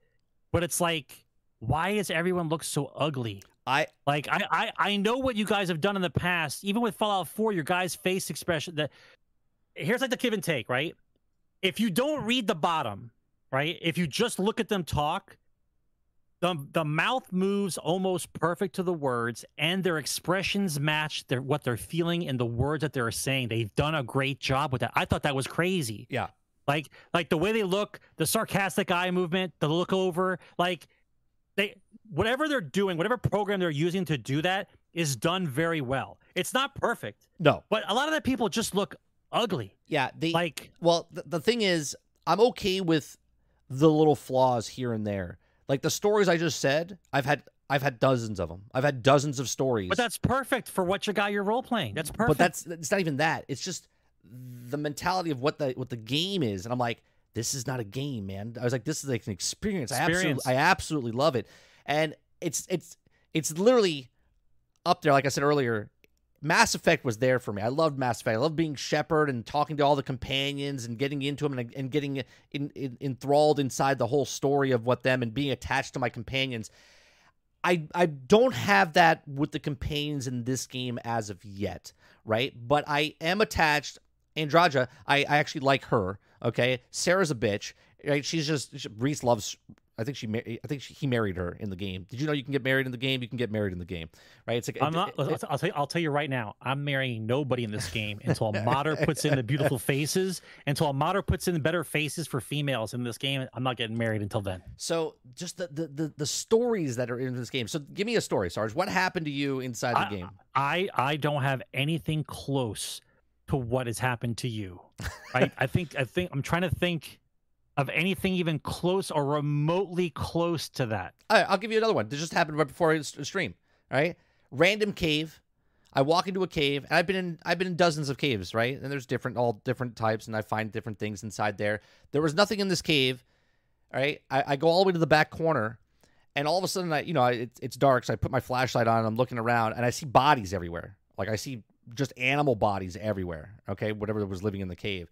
but it's like, why does everyone look so ugly? i Like I, I I know what you guys have done in the past. Even with Fallout 4, your guys' face expression. That here's like the give and take, right? If you don't read the bottom, right? If you just look at them talk, the the mouth moves almost perfect to the words, and their expressions match their what they're feeling and the words that they're saying. They've done a great job with that. I thought that was crazy. yeah Like like the way they look, the sarcastic eye movement, the look over, like they whatever they're doing, whatever program they're using to do that is done very well. It's not perfect, no but a lot of the people just look ugly. yeah the Like Well, the, the thing is, I'm okay with the little flaws here and there. Like the stories I just said, I've had I've had dozens of them. I've had dozens of stories. but that's perfect for what you got your role playing. That's perfect. but that's it's not even that. It's just the mentality of what the what the game is, and I'm like, this is not a game, man. I was like, this is like an experience. I absolutely Experience. I absolutely love it, and it's it's it's literally up there. Like I said earlier, Mass Effect was there for me. I loved Mass Effect. I loved being Shepard and talking to all the companions and getting into them and, and getting in, in, enthralled inside the whole story of what them and being attached to my companions. I I don't have that with the companions in this game as of yet, right? But I am attached. Andreja, I, I actually like her. Okay, Sarah's a bitch. Right? She's just she, Reese loves. I think she. I think she, he married her in the game. Did you know you can get married in the game? You can get married in the game, right? It's like I'm not. it- I'll, I'll tell you. I'll tell you right now. I'm marrying nobody in this game until a [laughs] modder puts in the beautiful [laughs] faces. Until a modder puts in the better faces for females in this game, I'm not getting married until then. So just the, the the the stories that are in this game. So give me a story, Sarge. What happened to you inside the I- game? I I don't have anything close to what has happened to you. Right? [laughs] I think I think I'm trying to think of anything even close or remotely close to that. All right, I'll give you another one. This just happened right before the stream. All right, random cave. I walk into a cave, and I've been in I've been in dozens of caves, right? And there's different all different types, and I find different things inside there. There was nothing in this cave. All right, I, I go all the way to the back corner, and all of a sudden, I you know it, it's dark, so I put my flashlight on, and I'm looking around, and I see bodies everywhere. Like I see just animal bodies everywhere. Okay, whatever was living in the cave,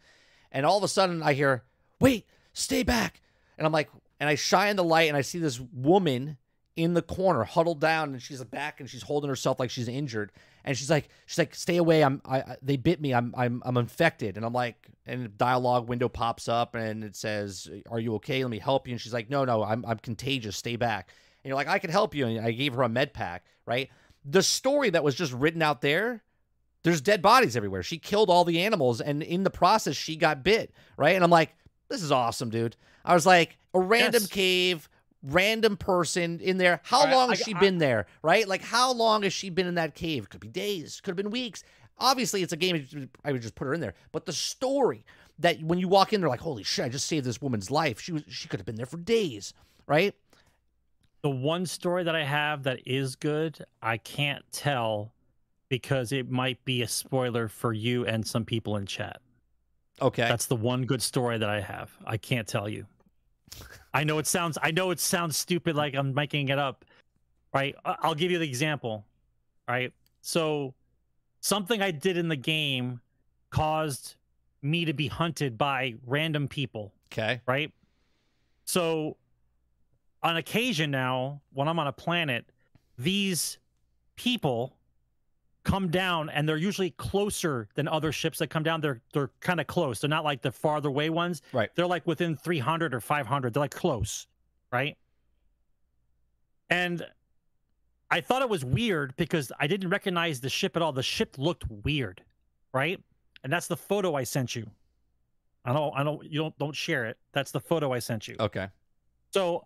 and all of a sudden, I hear, "Wait, stay back!" And I'm like, and I shine the light, and I see this woman in the corner, huddled down, and she's back, and she's holding herself like she's injured, and she's like, she's like, "Stay away! I'm, I, I they bit me. I'm, I'm, I'm infected." And I'm like, and dialogue window pops up, and it says, "Are you okay? Let me help you." And she's like, "No, no, I'm, I'm contagious. Stay back." And you're like, "I can help you." And I gave her a med pack, right? The story that was just written out there. There's dead bodies everywhere. She killed all the animals, and in the process, she got bit, right? And I'm like, this is awesome, dude. I was like, a random Yes. cave, random person in there. How right, long has got- she I- been there, right? Like, how long has she been in that cave? Could be days, could have been weeks. Obviously, it's a game. I would just put her in there. But the story that when you walk in, they're like, holy shit, I just saved this woman's life. She was, she could have been there for days, right? The one story that I have that is good, I can't tell because it might be a spoiler for you and some people in chat. Okay. That's the one good story that I have. I can't tell you. I know it sounds I know it sounds stupid like I'm making it up. Right? I'll give you the example. Right? So something I did in the game caused me to be hunted by random people okay. right? So, on occasion now, when I'm on a planet, these people come down and they're usually closer than other ships that come down. They're they're kind of close. They're not like the farther away ones. Right. They're like within 300 or 500. They're like close, right? And I thought it was weird because I didn't recognize the ship at all. The ship looked weird, right? And that's the photo I sent you. I don't I don't you don't don't share it. That's the photo I sent you. Okay. So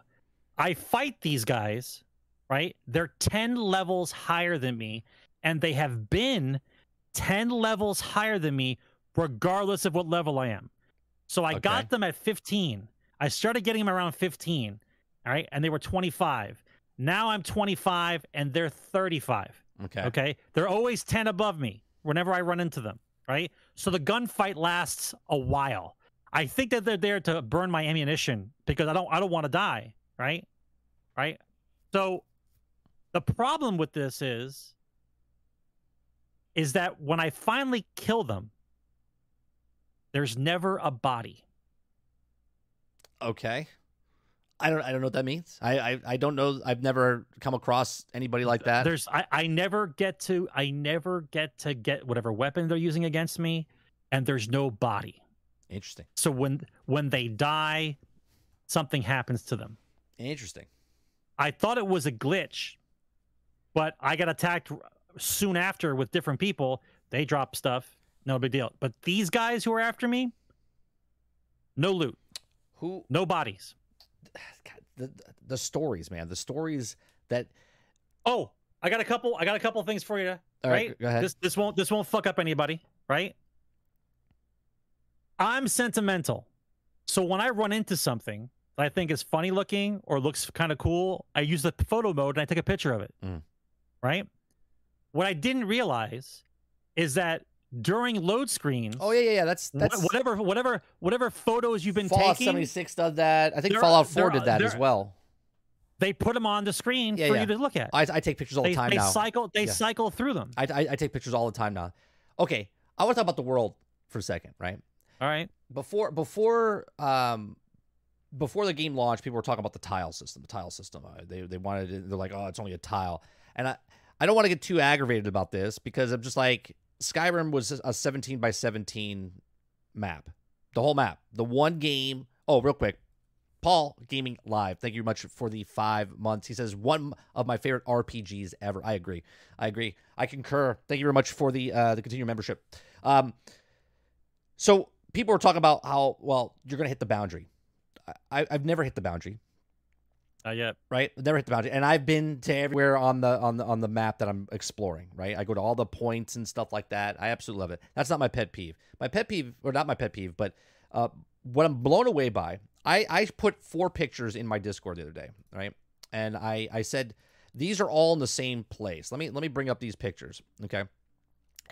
I fight these guys, right? They're 10 levels higher than me, and they have been 10 levels higher than me, regardless of what level I am. So I Okay. got them at 15. I started getting them around 15, all right? And they were 25. Now I'm 25 and they're 35. Okay. Okay. They're always 10 above me whenever I run into them. Right. So the gunfight lasts a while. I think that they're there to burn my ammunition because I don't I don't want to die. Right. Right. So the problem with this is is that when I finally kill them, there's never a body. Okay. I don't. I don't know what that means. I. I, I don't know. I've never come across anybody like that. There's I, I never get to I never get to get whatever weapon they're using against me, and there's no body. Interesting. So when when they die, something happens to them. Interesting. I thought it was a glitch, but I got attacked soon after with different people. They drop stuff, no big deal. But these guys who are after me, no loot, Who? no bodies. God, the the stories, man. The stories that. Oh, I got a couple. I got a couple things for you. All right, right? go ahead. This this won't this won't fuck up anybody, right? I'm sentimental. So when I run into something that I think is funny looking or looks kind of cool, I use the photo mode and I take a picture of it. Mm. Right? What I didn't realize is that during load screens, Oh yeah, yeah, yeah. That's that's. whatever whatever whatever photos you've been Fallout taking, seventy six does that. I think There Fallout Four there did that there- as well. they put them on the screen Yeah, for yeah. you to look at. I, I take pictures all the time they now. cycle they Yeah. cycle through them. I, I I take pictures all the time now. Okay, I want to talk about the world for a second, right? All right. before before um before the game launched, people were talking about the tile system. The tile system. Uh, they they wanted. it- They're like, oh, it's only a tile, and I I don't want to get too aggravated about this because I'm just like Skyrim was a 17 by 17 map, the whole map, the one game. Oh, real quick, Paul Gaming Live. Thank you very much for the five months. He says one of my favorite RPGs ever. I agree. I agree. I concur. Thank you very much for the uh, the continued membership. Um, so people were talking about how well you're going to hit the boundary. I, I've never hit the boundary. Not yet. right? Never hit the boundary, and I've been to everywhere on the on the on the map that I'm exploring. Right, I go to all the points and stuff like that. I absolutely love it. That's not my pet peeve. My pet peeve, or not my pet peeve, but uh, what I'm blown away by. I I put four pictures in my Discord the other day, right? And I I said these are all in the same place. Let me let me bring up these pictures, okay?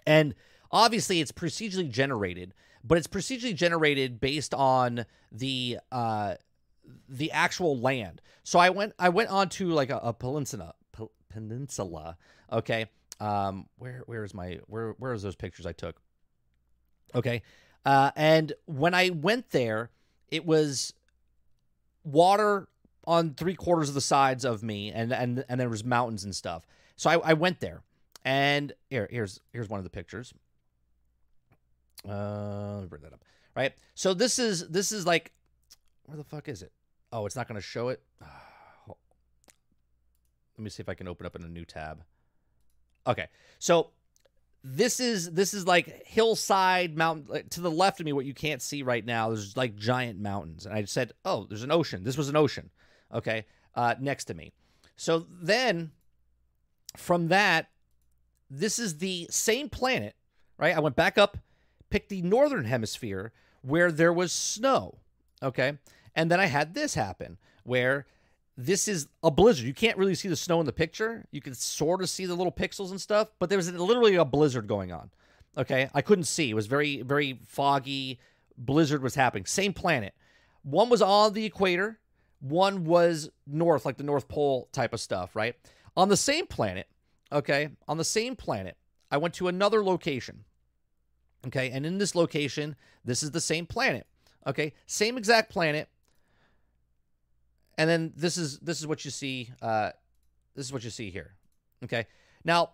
And obviously it's procedurally generated, but it's procedurally generated based on the uh the actual land. So I went I went onto like a, a peninsula pe- peninsula. Okay. Um where where is my where where is those pictures I took? Okay. Uh and when I went there, it was water on three quarters of the sides of me and and and there was mountains and stuff. So I, I went there and here here's here's one of the pictures. Uh bring that up. Right. So this is this is like where the fuck is it? Oh, it's not going to show it. Let me see if I can open up in a new tab. Okay, so this is this is like hillside mountain like, to the left of me. What you can't see right now, there's like giant mountains, and I said, "Oh, there's an ocean." This was an ocean. Okay, uh, next to me. So then, from that, this is the same planet, right? I went back up, picked the northern hemisphere where there was snow. Okay. And then I had this happen where this is a blizzard. You can't really see the snow in the picture. You can sort of see the little pixels and stuff, but there was literally a blizzard going on. Okay. I couldn't see. It was very, very foggy. Blizzard was happening. Same planet. One was on the equator, one was north, like the North Pole type of stuff, right? On the same planet, okay, on the same planet, I went to another location. Okay. And in this location, this is the same planet. Okay. Same exact planet. And then this is this is what you see uh this is what you see here. Okay? Now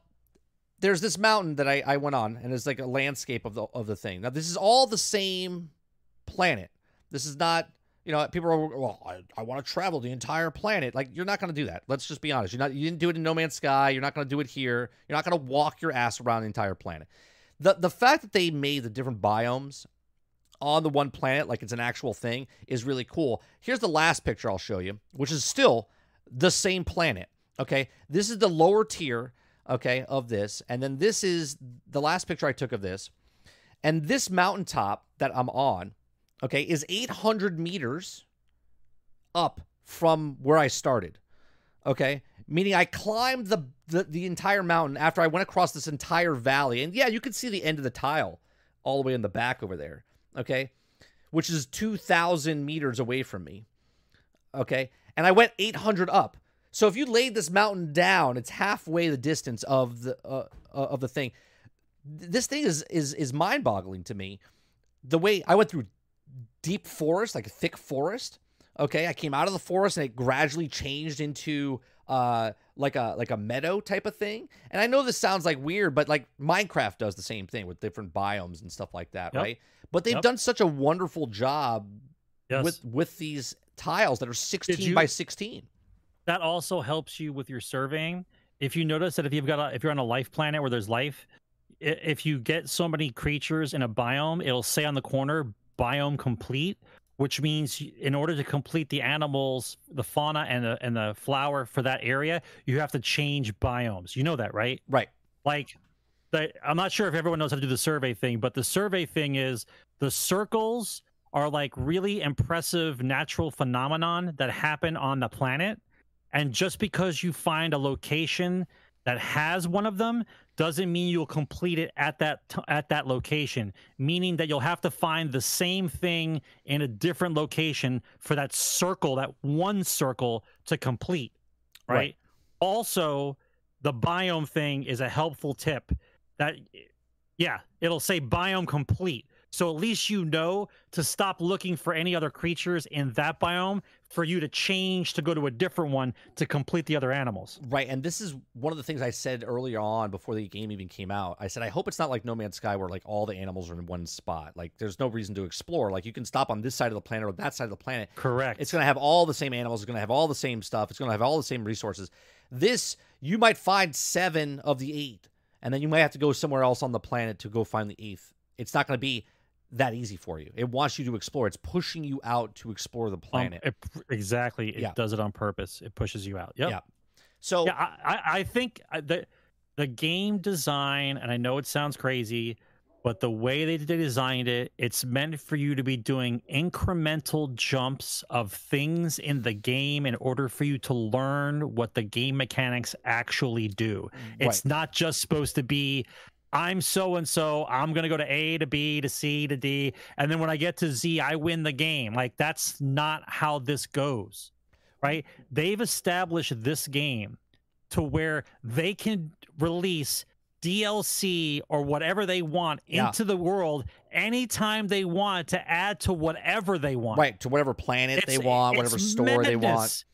there's this mountain that I, I went on and it's like a landscape of the of the thing. Now this is all the same planet. This is not you know people are well i, I want to travel the entire planet. Like you're not going to do that. Let's just be honest. You're not you didn't do it in no man's sky. You're not going to do it here. You're not going to walk your ass around the entire planet. The the fact that they made the different biomes on the one planet like it's an actual thing is really cool. Here's the last picture I'll show you, which is still the same planet. Okay. This is the lower tier, okay, of this. And then this is the last picture I took of this. And this mountaintop that I'm on, okay, is 800 meters up from where I started. Okay. Meaning I climbed the, the, the entire mountain after I went across this entire valley. And yeah, you can see the end of the tile all the way in the back over there okay, which is 2,000 meters away from me, okay, and I went 800 up. So if you laid this mountain down, it's halfway the distance of the uh, uh, of the thing. This thing is is is mind boggling to me. The way I went through deep forest, like a thick forest. Okay, I came out of the forest and it gradually changed into uh like a like a meadow type of thing. And I know this sounds like weird, but like Minecraft does the same thing with different biomes and stuff like that, Yep. right? But they've Yep. done such a wonderful job Yes. with with these tiles that are 16 you- by 16. that also helps you with your surveying. If you notice that if you've got a, if you're on a life planet where there's life, if you get so many creatures in a biome, it'll say on the corner biome complete, which means in order to complete the animals, the fauna and the and the flower for that area, you have to change biomes. You know that, right? Right. like the, i'm not sure if everyone knows how to do the survey thing but the survey thing is the circles are like really impressive natural phenomenon that happen on the planet and just because you find a location that has one of them doesn't mean you'll complete it at that t- at that location meaning that you'll have to find the same thing in a different location for that circle that one circle to complete right, Right. also the biome thing is a helpful tip that yeah it'll say biome complete so at least you know to stop looking for any other creatures in that biome for you to change to go to a different one to complete the other animals Right. And this is one of the things I said earlier on before the game even came out. I said, I hope it's not like No Man's Sky where like all the animals are in one spot. Like there's no reason to explore. Like you can stop on this side of the planet or that side of the planet. correct It's going to have all the same animals. It's going to have all the same stuff. It's going to have all the same resources. This, you might find seven of the eight, and then you might have to go somewhere else on the planet to go find the eighth. It's not going to be that easy for you. It wants you to explore. It's pushing you out to explore the Um, planet. it- exactly. It Yeah. does it on purpose. It pushes you out. Yep. Yeah. so Yeah, I, I, think uh, the the game design, and I know it sounds crazy, but the way they they designed it, it's meant for you to be doing incremental jumps of things in the game in order for you to learn what the game mechanics actually do. It's not just supposed to be I'm so and so, I'm going to go to A to B to C to D, and then when I get to Z, I win the game. Like that's not how this goes. Right? They've established this game to where they can release DLC or whatever they want Yeah. into the world anytime they want to add to whatever they want. right to whatever planet they want, whatever store they want. madness.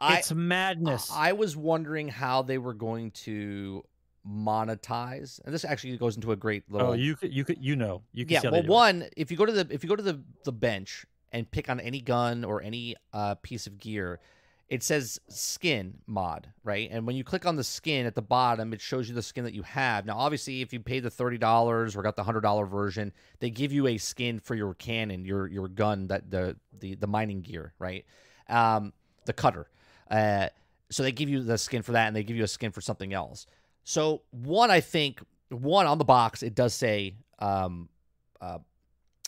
I it's madness. I was wondering how they were going to monetize, and this actually goes into a great little. oh, you could, you could, you know, you can yeah. Well, it. one, if you go to the if you go to the the bench and pick on any gun or any uh, piece of gear, it says skin mod, right? And when you click on the skin at the bottom, it shows you the skin that you have. Now, obviously, if you pay the thirty dollars or got the hundred dollar version, they give you a skin for your cannon, your your gun, that the the the mining gear, right? Um, the cutter. Uh, so they give you the skin for that, and they give you a skin for something else. So one, I think one on the box it does say um, uh,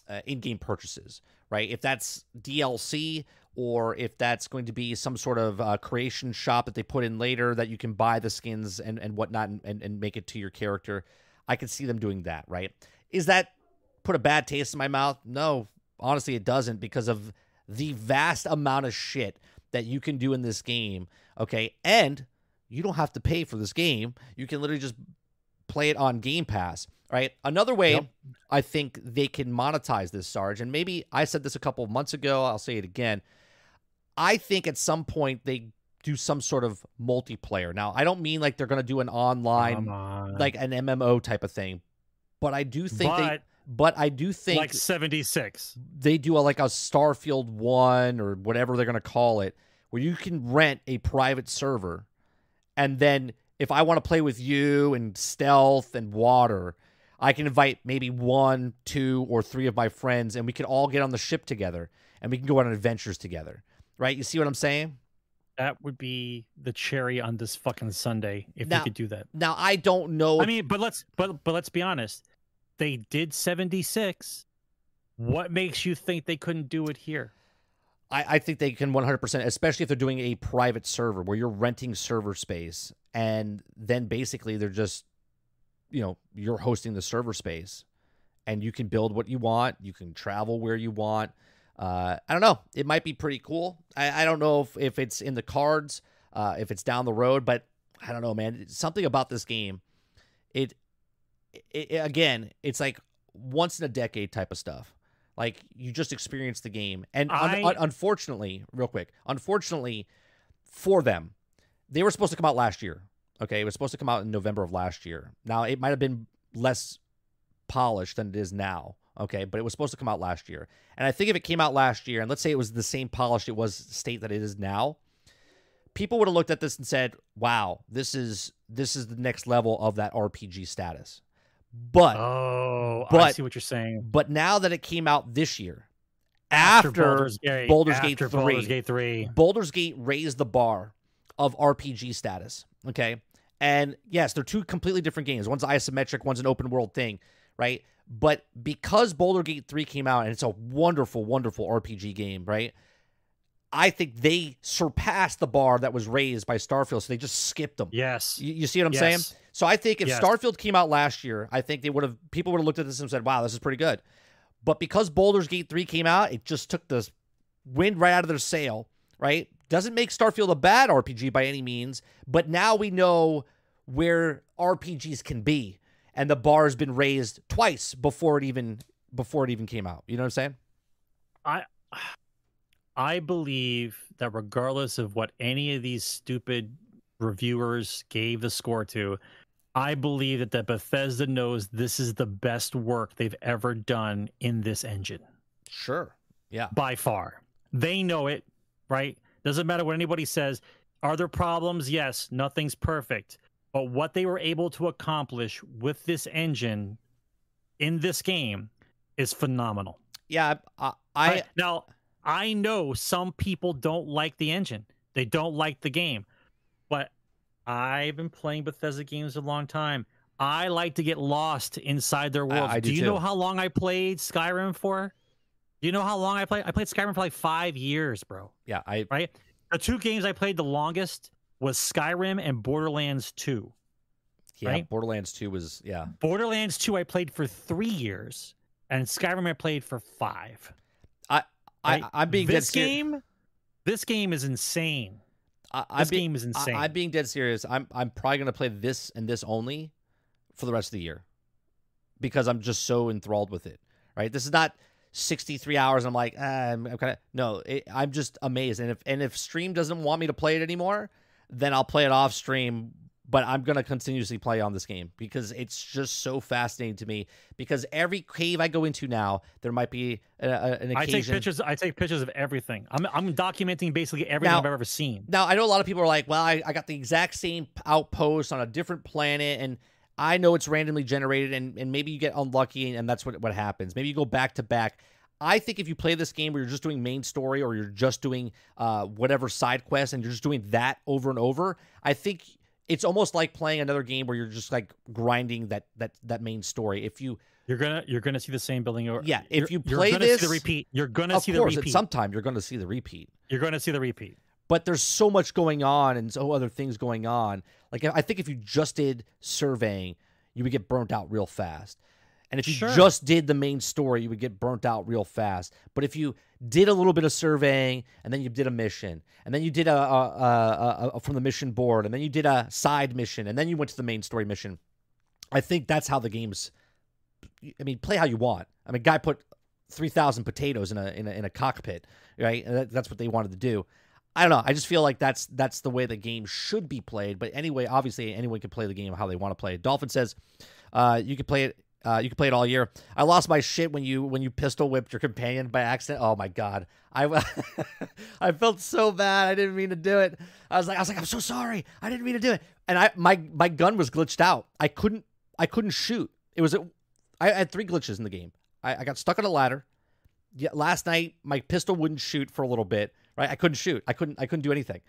uh, in-game purchases, right? If that's DLC or if that's going to be some sort of uh, creation shop that they put in later that you can buy the skins and, and whatnot and, and, and make it to your character, I could see them doing that, right? Is that put a bad taste in my mouth? No, honestly, it doesn't because of the vast amount of shit that you can do in this game, okay? And you don't have to pay for this game. You can literally just play it on Game Pass, right? Another way Yep. I think they can monetize this, Sarge, and maybe I said this a couple of months ago, I'll say it again. I think at some point they do some sort of multiplayer. Now, I don't mean like they're going to do an online, on. like an MMO type of thing, but I do think they. but But I do think like 76. they do a, like a Starfield one or whatever they're going to call it, where you can rent a private server, and then if I want to play with you and stealth and water, I can invite maybe one, two, or three of my friends, and we can all get on the ship together, and we can go on adventures together. Right? You see what I'm saying? That would be the cherry on this fucking Sunday if Now- they could do that. Now I don't know. I mean, but let's but but let's be honest. They did 76. What makes you think they couldn't do it here? I, I think they can 100%, especially if they're doing a private server where you're renting server space and then basically they're just, you know, you're hosting the server space and you can build what you want. You can travel where you want. Uh, I don't know. It might be pretty cool. I, I don't know if, if it's in the cards, uh, if it's down the road, but I don't know, man. Something about this game, it, it, it again, it's like once in a decade type of stuff. Like you just experienced the game, and un- un- unfortunately, real quick, unfortunately for them, they were supposed to come out last year. Okay, it was supposed to come out in November of last year. Now it might have been less polished than it is now. Okay, but it was supposed to come out last year, and I think if it came out last year, and let's say it was the same polished it was state that it is now, people would have looked at this and said, "Wow, this is this is the next level of that RPG status." But Oh, I but- see what you're saying. but now that it came out this year, after, Baldur's Gate, Baldur's Gate after 3. Baldur's Gate 3. Baldur's Gate raised the bar of RPG status. Okay. And yes, they're two completely different games. One's isometric, one's an open world thing, right? But because Baldur Gate 3 came out and it's a wonderful, wonderful RPG game, right? I think they surpassed the bar that was raised by Starfield, so they just skipped them. Yes. You, you see what I'm Yes. saying? So I think if Yes. Starfield came out last year, I think they would have people would have looked at this and said, "Wow, this is pretty good." But because Baldur's Gate 3 came out, it just took the wind right out of their sail, right? Doesn't make Starfield a bad RPG by any means, but now we know where RPGs can be and the bar has been raised twice before it even before it even came out. You know what I'm saying? I believe that regardless of what any of these stupid reviewers gave the score to, I believe that, that Bethesda knows this is the best work they've ever done in this engine Sure. Yeah. by far. They know it, right? Doesn't matter what anybody says. Are there problems? Yes, nothing's perfect. But what they were able to accomplish with this engine in this game is phenomenal. Yeah, I, I, I- now I know some people don't like the engine. They don't like the game. But I've been playing Bethesda games a long time. I like to get lost inside their world. I do you too. know how long I played Skyrim for? Do you know how long I played? I played Skyrim for like five years, bro. yeah, I, Right? The two games I played the longest was Skyrim and Borderlands 2. yeah. Right? Borderlands Two was, yeah. Borderlands 2 I played for three years, and Skyrim I played for five. I, right? I'm being this serious. game. This game is insane. I, I'm This being, game is insane. I, am being dead serious. I'm, I'm probably gonna play this and this only for the rest of the year because I'm just so enthralled with it. Right? This is not 63 hours. I'm like, ah, I'm, I'm kind of no. It, I'm just amazed. And if and if stream doesn't want me to play it anymore, then I'll play it off stream. But I'm gonna continuously play on this game because it's just so fascinating to me. Because every cave I go into now, there might be a, a, an occasion. I take pictures. I take pictures of everything. I'm I'm documenting basically everything Now- I've ever seen. Now I know a lot of people are like, "Well, I, I got the exact same outpost on a different planet, and I know it's randomly generated, and, and maybe you get unlucky, and and that's what what happens. Maybe you go back to back." I think if you play this game where you're just doing main story or you're just doing uh, whatever side quest and you're just doing that over and over, I think it's almost like playing another game where you're just like grinding that that that main story. If you You're gonna you're gonna see the same building over. Yeah, if you're- you you're play gonna see this- the repeat. You're gonna see the course at repeat. some time you're to see the repeat. You're gonna see the repeat. but there's so much going on and so other things going on. Like I think if you just did surveying, you would get burnt out real fast. And if you Sure. just did the main story, you would get burnt out real fast. But if you did a little bit of surveying, and then you did a mission, and then you did a, a, a, a, from the mission board, and then you did a side mission, and then you went to the main story mission, I think that's how the game's. I mean, play how you want. I mean, guy put three thousand potatoes in a, in a in a cockpit, right? And that, that's what they wanted to do. I don't know. I just feel like that's that's the way the game should be played. But anyway, obviously anyone can play the game how they want to play it. Dolphin says, uh, you can play it. Uh, you can play it all year. I lost my shit when you when you pistol whipped your companion by accident. Oh my god, I [laughs] I felt so bad. I didn't mean to do it. I was like I was like I'm so sorry. I didn't mean to do it. And I my my gun was glitched out. I couldn't I couldn't shoot. It was a, I had three glitches in the game. I, I got stuck on a ladder. Yeah, last night my pistol wouldn't shoot for a little bit. Right, I couldn't shoot. I couldn't. I couldn't do anything.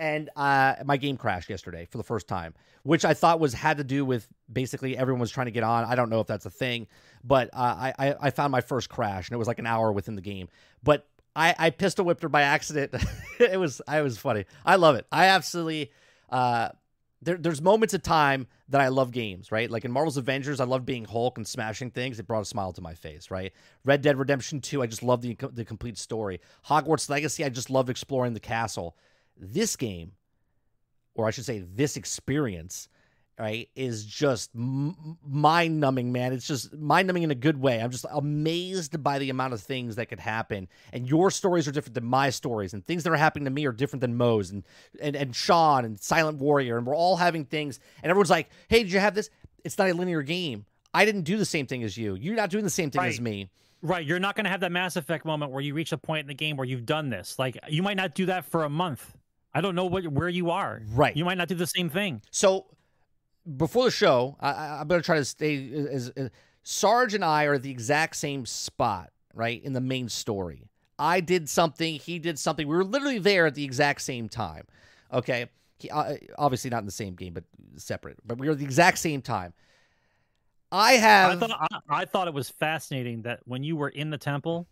And uh, my game crashed yesterday for the first time, which I thought was had to do with basically everyone was trying to get on. I don't know if that's a thing, but uh, I I found my first crash and it was like an hour within the game. But I I pistol whipped her by accident. [laughs] it was I was funny. I love it. I absolutely. Uh, there, there's moments of time that I love games, right? Like in Marvel's Avengers, I love being Hulk and smashing things. It brought a smile to my face, right? Red Dead Redemption 2, I just love the, the complete story. Hogwarts Legacy, I just love exploring the castle. This game, or I should say, this experience, right, is just m- mind numbing, man. It's just mind numbing in a good way. I'm just amazed by the amount of things that could happen. And your stories are different than my stories, and things that are happening to me are different than Mo's and, and, and Sean and Silent Warrior. And we're all having things, and everyone's like, hey, did you have this? It's not a linear game. I didn't do the same thing as you. You're not doing the same thing as me. Right. You're not gonna have that Mass Effect moment where you reach a point in the game where you've done this. Like you might not do that for a month. I don't know what where you are. Right. You might not do the same thing. So before the show, I, I, I'm going to try to stay as, as Sarge and I are at the exact same spot, right, in the main story. I did something, he did something. We were literally there at the exact same time. Okay, he, uh, obviously not in the same game, but separate. But we were at the exact same time. I I have. thought I, I thought it was fascinating that when you were in the temple,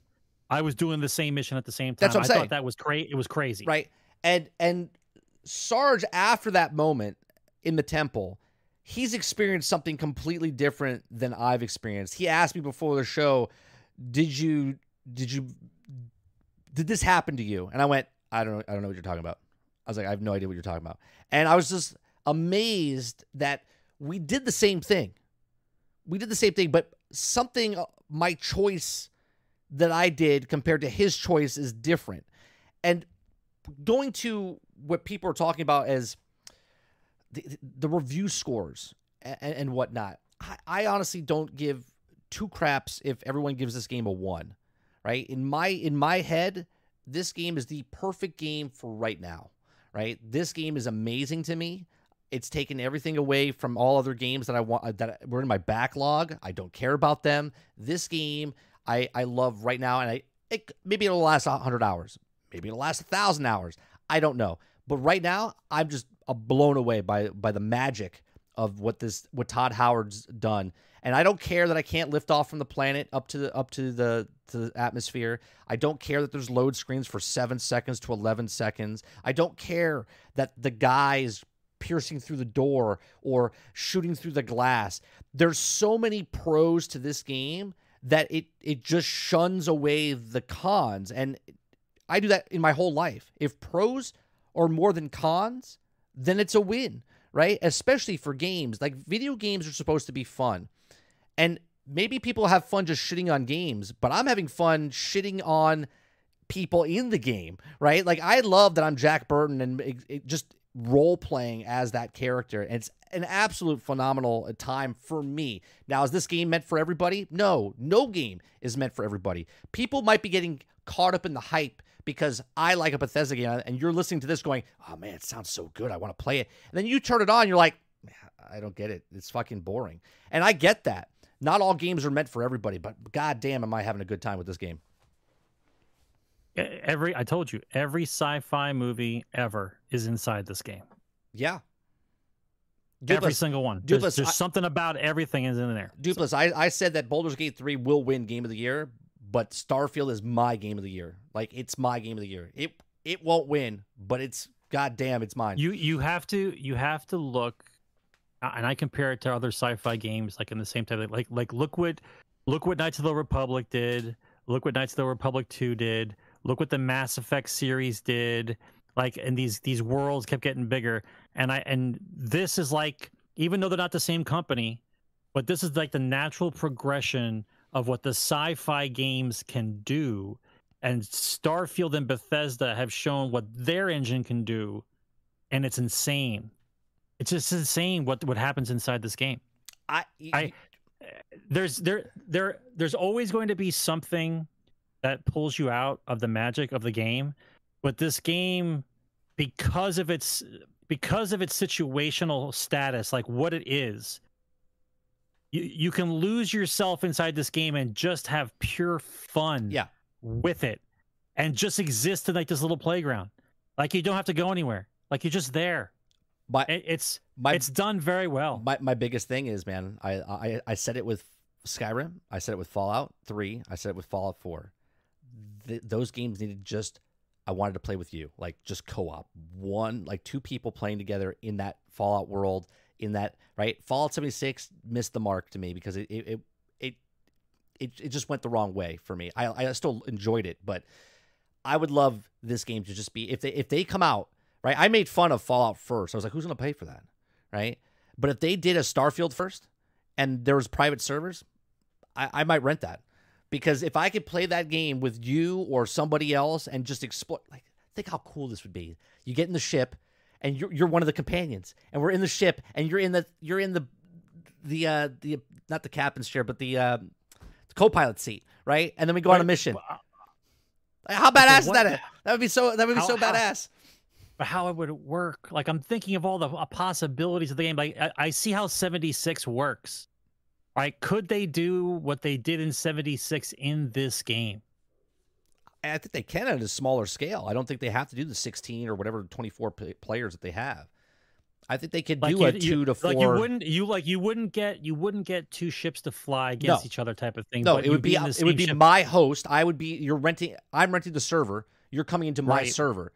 I was doing the same mission at the same time. That's what I'm I saying. thought that was crazy. It was crazy. right and and sarge after that moment in the temple he's experienced something completely different than i've experienced. He asked me before the show did you did you did this happen to you? And i went i don't know i don't know what you're talking about. I was like i have no idea what you're talking about. And i was just amazed that we did the same thing. We did the same thing but something uh, my choice that i did compared to his choice is different. And going to what people are talking about as the, the review scores and, and whatnot, I, I honestly don't give two craps if everyone gives this game a one. Right in my in my head, this game is the perfect game for right now. Right, this game is amazing to me. It's taken everything away from all other games that I want uh, that were in my backlog. I don't care about them. This game, I I love right now, and I it, maybe it'll last hundred hours, maybe it'll last a thousand hours. I don't know, but right now I'm just uh, blown away by by the magic of what this what Todd Howard's done. And I don't care that I can't lift off from the planet up to the up to the to the atmosphere. I don't care that there's load screens for 7 seconds to 11 seconds. I don't care that the guys piercing through the door or shooting through the glass. There's so many pros to this game that it it just shuns away the cons and I do that in my whole life. If pros are more than cons, then it's a win, right? Especially for games. Like video games are supposed to be fun. And maybe people have fun just shitting on games, but I'm having fun shitting on people in the game, right? Like I love that I'm Jack Burton and it, it just role playing as that character. And it's an absolute phenomenal uh, time for me. Now, is this game meant for everybody? No, no game is meant for everybody. People might be getting caught up in the hype because I like a Bethesda game and you're listening to this going, oh man, it sounds so good. I want to play it. And then you turn it on, you're like, I don't get it. It's fucking boring. And I get that. Not all games are meant for everybody, but god damn, am I having a good time with this game? Every I told you, every sci-fi movie ever is inside this game. Yeah. every single one. There's, there's I, something about everything is in there. Dupless, so. I, I said that Baldur's Gate 3 will win game of the year, but Starfield is my game of the year. Like it's my game of the year. It it won't win, but it's goddamn, it's mine. You you have to you have to look uh, and I compare it to other sci-fi games like in the same type of like like look what look what Knights of the Republic did. Look what Knights of the Republic 2 did. Look what the Mass Effect series did. Like and these these worlds kept getting bigger. And I and this is like even though they're not the same company, but this is like the natural progression of what the sci-fi games can do. And Starfield and Bethesda have shown what their engine can do, and it's insane. It's just insane what what happens inside this game. I, I there's there there there's always going to be something that pulls you out of the magic of the game, but this game because of its because of its situational status, like what it is, you you can lose yourself inside this game and just have pure fun yeah. with it and just exist in like this little playground. Like you don't have to go anywhere. Like you're just there. My, it's my, it's done very well. My my biggest thing is, man, I, I I said it with Skyrim, I said it with Fallout Three, I said it with Fallout Four. Th- those games needed just I wanted to play with you, like just co-op, one like two people playing together in that Fallout world, in that right. Fallout seventy six missed the mark to me because it it, it it it just went the wrong way for me. I I still enjoyed it, but I would love this game to just be if they if they come out right? I made fun of Fallout first. I was like, who's to pay for that, right? But if they did a Starfield first and there was private servers, I, I might rent that because if I could play that game with you or somebody else and just explore, like, think how cool this would be. You get in the ship and you're you're one of the companions, and we're in the ship, and you're in the you're in the the uh the not the captain's chair, but the uh the co-pilot seat, right? And then we go on a mission. How badass is that? That would be so. That would be how, so badass but how would it would work. Like I'm thinking of all the uh, possibilities of the game. Like I, I see how 76 works. Right? Could they do what they did in 76 in this game? I think they can at a smaller scale. I don't think they have to do the 16 or whatever 24 players that they have. I think they could like do you, a two you, to four. Like you wouldn't you like you wouldn't get you wouldn't get two ships to fly against no. each other type of thing. No, it would be, it would be ship. my host. I would be you're renting. I'm renting the server. You're coming into my right. server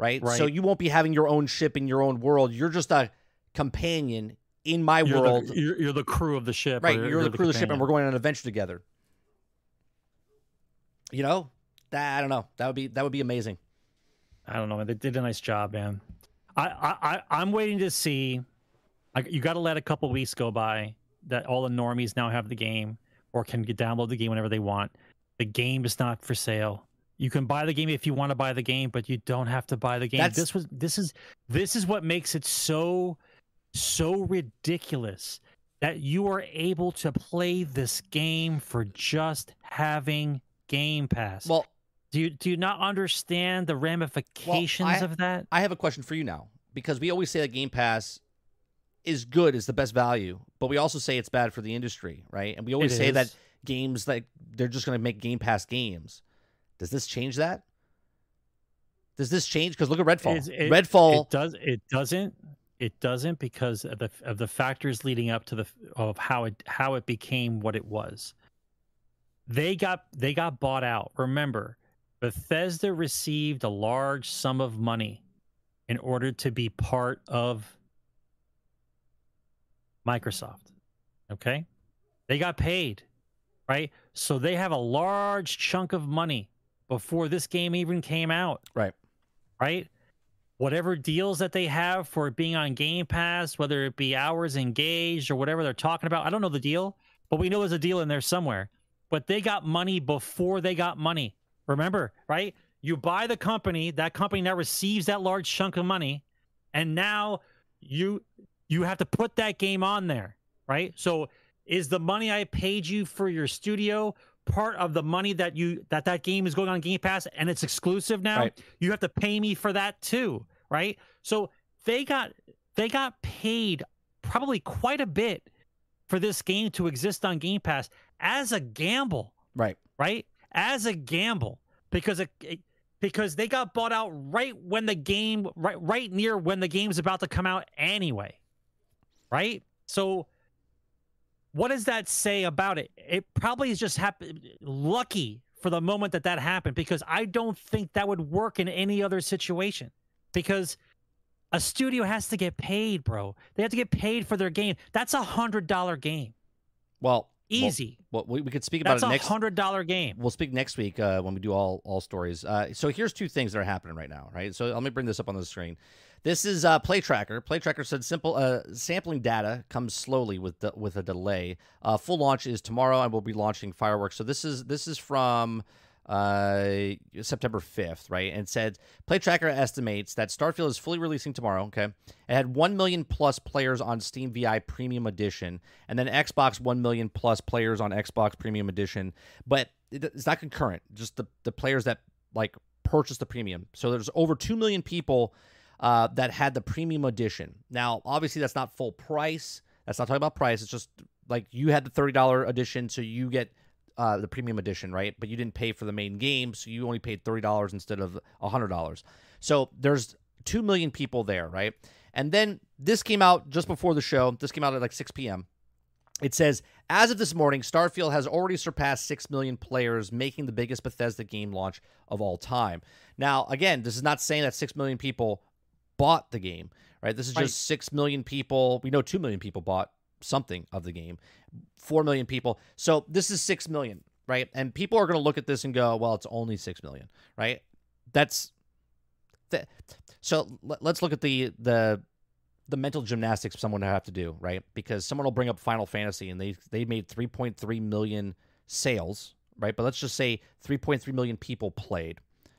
right? right? So you won't be having your own ship in your own world. You're just a companion in my you're world. The, you're, you're, the crew of the ship, right? You're, you're the, the crew of the ship, and we're going on an adventure together. You know, that I don't know. That would be that would be amazing. I don't know. man. They did a nice job, man. I I, I am waiting to see. I, you got to let a couple weeks go by that all the normies now have the game or can get download the game whenever they want. The game is not for sale. You can buy the game if you want to buy the game, but you don't have to buy the game. That's... This was this is this is what makes it so so ridiculous that you are able to play this game for just having Game Pass. Well, do you do you not understand the ramifications well, I, of that? I have a question for you now because we always say that Game Pass is good, is the best value, but we also say it's bad for the industry, right? And we always it say is. that games like they're just going to make Game Pass games. Does this change that? Does this change? Because look at Redfall. It- Redfall. It does. It doesn't. It doesn't because of the of the factors leading up to the of how it how it became what it was. They got they got bought out. Remember, Bethesda received a large sum of money in order to be part of Microsoft. Okay, they got paid, right? So they have a large chunk of money before this game even came out right. right? Whatever deals that they have for it being on Game Pass, whether it be hours engaged or whatever they're talking about, I don't know the deal, but we know there's a deal in there somewhere. But they got money before they got money. Remember, right? You buy the company, that company now receives that large chunk of money, and now you you have to put that game on there, right? So is the money I paid you for your studio part of the money that you that that game is going on Game Pass and it's exclusive now? Right. You have to pay me for that too, right? So they got they got paid probably quite a bit for this game to exist on Game Pass as a gamble, Right. right? As a gamble because it, because they got bought out right when the game right right near when the game's about to come out anyway. Right? So what does that say about it? It probably is just happened lucky for the moment that that happened because I don't think that would work in any other situation because a studio has to get paid, bro. They have to get paid for their game. That's a hundred dollar game, Well, easy. Well, we, we could speak about That's it a next. hundred dollar game. We'll speak next week uh, when we do all all stories. Uh, so here's two things that are happening right now, right? So let me bring this up on the screen. This is uh, Play Tracker. Play Tracker said simple uh, sampling data comes slowly with the, with a delay. Uh, full launch is tomorrow, and we'll be launching fireworks. So this is this is from uh, September 5th, right? And said Play Tracker estimates that Starfield is fully releasing tomorrow. Okay, it had one million plus players on Steam VI Premium Edition, and then Xbox one million plus players on Xbox Premium Edition. But it's not concurrent; just the the players that like purchased the premium. So there's over two million people uh, that had the Premium Edition. Now, obviously, that's not full price. That's not talking about price. It's just like you had the thirty dollar edition, so you get uh, the premium edition, right? But you didn't pay for the main game, so you only paid thirty dollars instead of hundred dollars. So there's two million people there, right? And then this came out just before the show. This came out at like six p.m. It says, as of this morning, Starfield has already surpassed 6 million players, making the biggest Bethesda game launch of all time. Now, again, this is not saying that 6 million people bought the game, right? This is Right. just 6 million people. We know 2 million people bought something of the game, 4 million people. So this is 6 million, right? And people are going to look at this and go, well, it's only 6 million, right? That's. That, so let- let's look at the the the mental gymnastics someone would have to do, right? Because someone will bring up Final Fantasy and they they made 3.3 million sales, right? But let's just say 3.3 million people played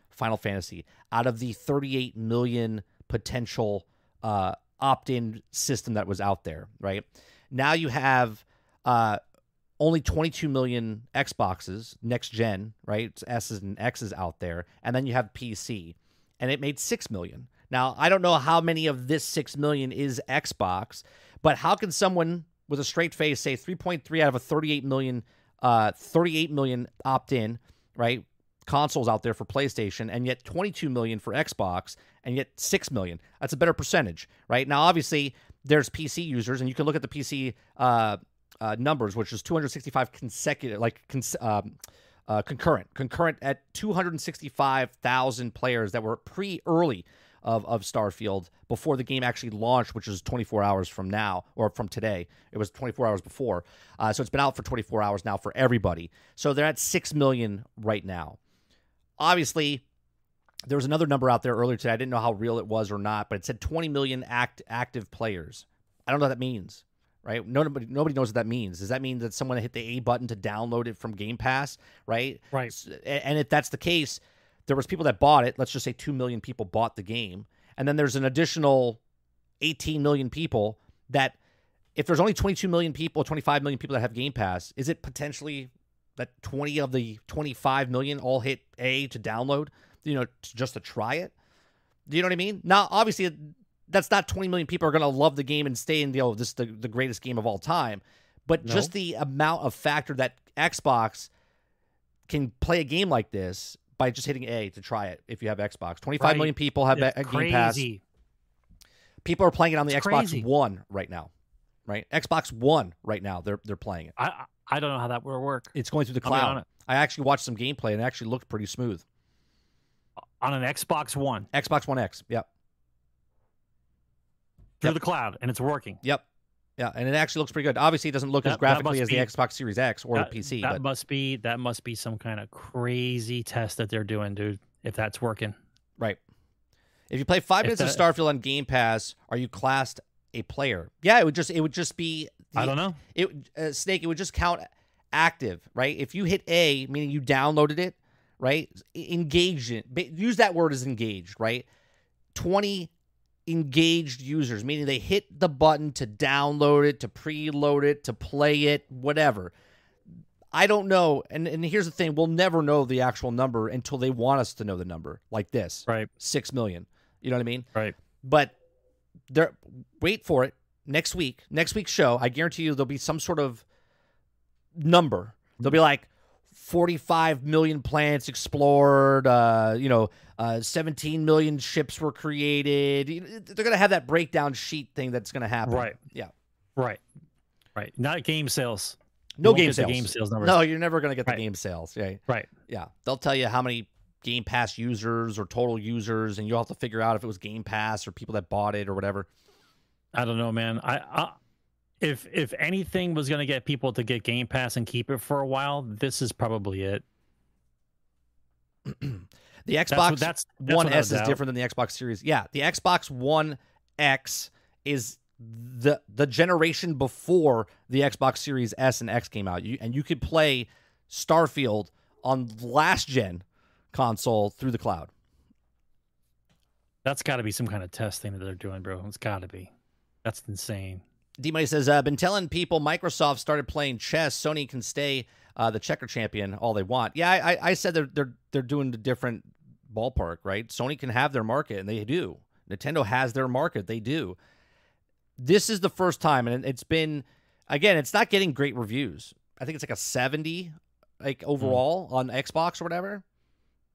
Final Fantasy out of the 38 million potential uh, opt-in system that was out there, right? Now you have uh, only 22 million Xboxes next gen, right? S's and X's out there, and then you have PC, and it made six million. Now I don't know how many of this six million is Xbox, but how can someone with a straight face say 3.3 out of a 38 million, uh, 38 million opt-in, right? Consoles out there for PlayStation, and yet 22 million for Xbox, and yet six million. That's a better percentage, right? Now, obviously, there's PC users, and you can look at the PC uh, uh, numbers, which is 265 consecutive, like cons- um, uh, concurrent, concurrent at 265,000 players that were pre-early of of Starfield before the game actually launched, which is 24 hours from now or from today. It was 24 hours before, uh, so it's been out for 24 hours now for everybody. So they're at six million right now. Obviously, there was another number out there earlier today. I didn't know how real it was or not, but it said 20 million act active players. I don't know what that means, right? Nobody nobody knows what that means. Does that mean that someone hit the A button to download it from Game Pass, right? Right. And if that's the case, there was people that bought it. Let's just say 2 million people bought the game. And then there's an additional 18 million people that if there's only 22 million people, 25 million people that have Game Pass, is it potentially that 20 of the 25 million all hit A to download, you know, just to try it? Do you know what I mean? Now, obviously, that's not 20 million people are going to love the game and stay in you know, this is the, the greatest game of all time. but No. just the amount of factor that Xbox can play a game like this by just hitting A to try it if you have Xbox. Twenty-five million Right. people have It's a Game Pass. People are playing it on the It's Xbox crazy. One right now. Right? Xbox One right now. They're they're playing it. I I I don't know how that will work It's going through the cloud. I actually watched some gameplay and it actually looked pretty smooth. On an Xbox One Xbox One X. Yep. through Yep. the cloud, and it's working. Yep. Yeah, and it actually looks pretty good. Obviously, it doesn't look as That- that graphically as be- the Xbox Series X or that, the PC, That but must be that must be some kind of crazy test that they're doing, dude. If that's working, right. If you play five If minutes of Starfield on Game Pass, are you classed a player? Yeah, it would just it would just be I don't know. it uh, snake it would just count active right if you hit a meaning you downloaded it right? Engaged in use that word as engaged right? 20 engaged users meaning they hit the button to download it to preload it to play it whatever. I don't know and, and here's the thing we'll never know the actual number until they want us to know the number like this. Right, 6 million you know what i mean? Right. but there wait for it next week next week's show i guarantee you there'll be some sort of number. They'll be like 45 million planets explored uh you know uh 17 million ships were created they're gonna have that breakdown sheet thing that's gonna happen Right. yeah Right. Right. Not game sales. No game sales game sales numbers. no you're never gonna get the Right. game sales yeah Right. yeah they'll tell you how many game pass users or total users and you'll have to figure out if it was game pass or people that bought it or whatever I don't know, man. I, I if if anything was going to get people to get Game Pass and keep it for a while, this is probably it. [clears throat] the xbox what, that's, that's One S is different than the Xbox Series. Yeah, the Xbox One X is the the generation before the Xbox Series S and X came out. You and you could play Starfield on last gen console through the cloud. That's got to be some kind of testing that they're doing, bro. It's got to be. That's insane. D Money says, uh, I've been telling people Microsoft started playing chess. Sony can stay uh, the checker champion all they want. Yeah, I, I- I said they're they're they're doing a different ballpark, right? Sony can have their market, and they do. Nintendo has their market, they do. This is the first time, and it's been again, it's not getting great reviews. I think it's like a seventy, like overall on Xbox or whatever,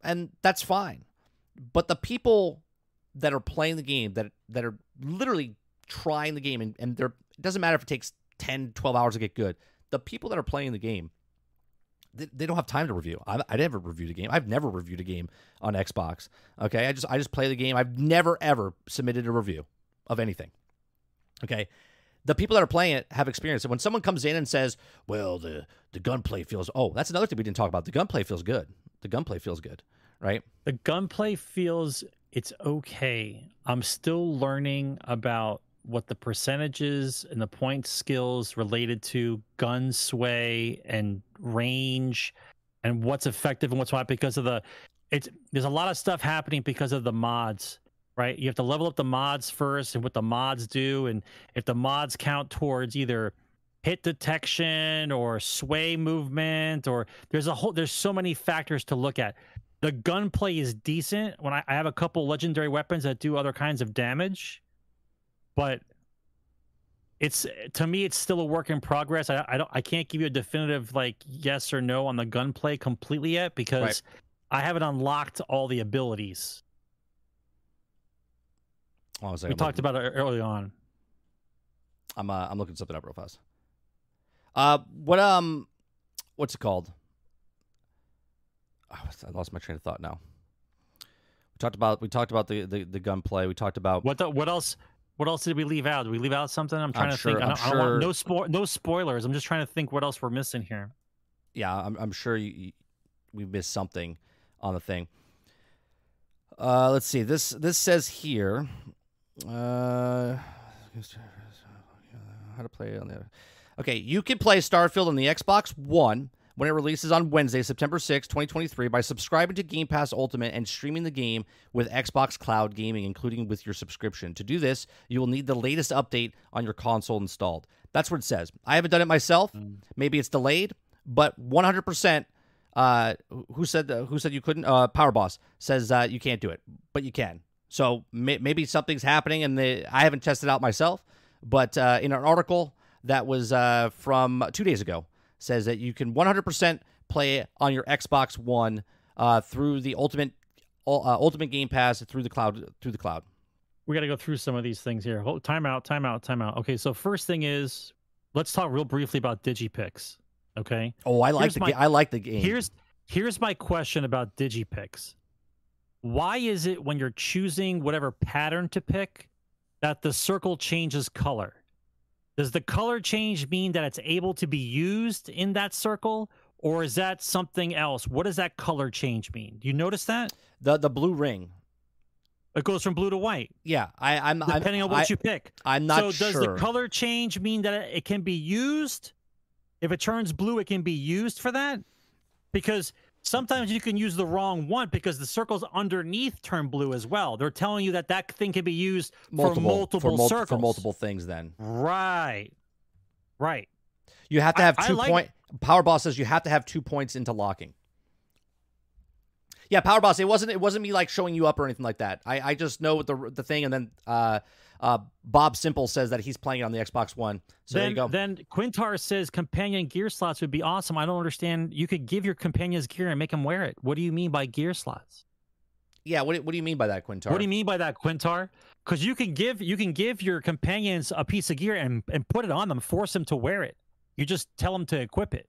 and that's fine. But the people that are playing the game that that are literally trying the game and, and they're it doesn't matter if it takes 10 12 hours to get good. The people that are playing the game they, they don't have time to review. I, I never reviewed a game. I've never reviewed a game on xbox okay? I just i just play the game. I've never ever submitted a review of anything okay? The people that are playing it have experience and when someone comes in and says well the the gunplay feels oh that's another thing we didn't talk about. The gunplay feels good. The gunplay feels good right? The gunplay feels it's okay. I'm still learning about what the percentages and the point skills related to gun sway and range and what's effective and what's not because of the it's there's a lot of stuff happening because of the mods right? You have to level up the mods first and what the mods do. And if the mods count towards either hit detection or sway movement or there's a whole there's so many factors to look at. The gunplay is decent. When I, I have a couple legendary weapons that do other kinds of damage but it's to me it's still a work in progress i, I don't i can't give you a definitive like yes or no on the gunplay completely yet because Right. i haven't unlocked all the abilities oh, we I'm talked looking- about it early on I'm uh, I'm looking something up real fast. Uh, what um, what's it called? Oh, I lost my train of thought now. We talked about we talked about the the, the gunplay. We talked about what the, what else what else did we leave out did we leave out something i'm trying to sure- think I I'm don't, I don't want, no spo- no spoilers i'm just trying to think what else we're missing here yeah. I'm I'm sure you, you, we missed something on the thing. Uh, let's see. This this says here. Uh, how to play on the. Okay, you can play Starfield on the Xbox One when it releases on Wednesday, September 6, 2023, by subscribing to Game Pass Ultimate and streaming the game with Xbox Cloud Gaming, including with your subscription. To do this, you will need the latest update on your console installed. That's what it says. I haven't done it myself. Maybe it's delayed, but 100%. Uh, who said who said you couldn't? Uh, Power Boss says uh, you can't do it, but you can. So may- maybe something's happening, and I haven't tested it out myself. But uh, in an article that was uh, from two days ago says that you can 100% play on your Xbox One uh, through the Ultimate uh, Ultimate Game Pass through the cloud through the cloud. We got to go through some of these things here. Hold, time out, time out, time out. Okay, so first thing is, let's talk real briefly about Digipicks. Okay, Oh, I like Here's the my- I like the game. here's here's my question about Digipicks. Why is it when you're choosing whatever pattern to pick that the circle changes color? Does the color change mean that it's able to be used in that circle, or is that something else? What does that color change mean? Do you notice that? the the blue ring. It goes from blue to white, Yeah, I, I'm I'm depending on what I, you pick. I'm not sure. so does the color change mean that it can be used? If it turns blue, it can be used for that? Because sometimes you can use the wrong one because the circles underneath turn blue as well. They're telling you that that thing can be used multiple for multiple for, mul- circles. for multiple things. Then Right. Right. you have to have I two like- point. Powerball says you have to have two points into locking. Yeah, Powerboss. It wasn't. It wasn't me like showing you up or anything like that. I, I just know the the thing, and then uh, uh, Bob Simple says that he's playing it on the Xbox One. So there you go. then Quintar says companion gear slots would be awesome. I don't understand. You could give your companions gear and make them wear it. What do you mean by gear slots? yeah. What, do- what do you mean by that, Quintar? What do you mean by that, Quintar? Because you can give you can give your companions a piece of gear and and put it on them, force them to wear it. You just tell them to equip it.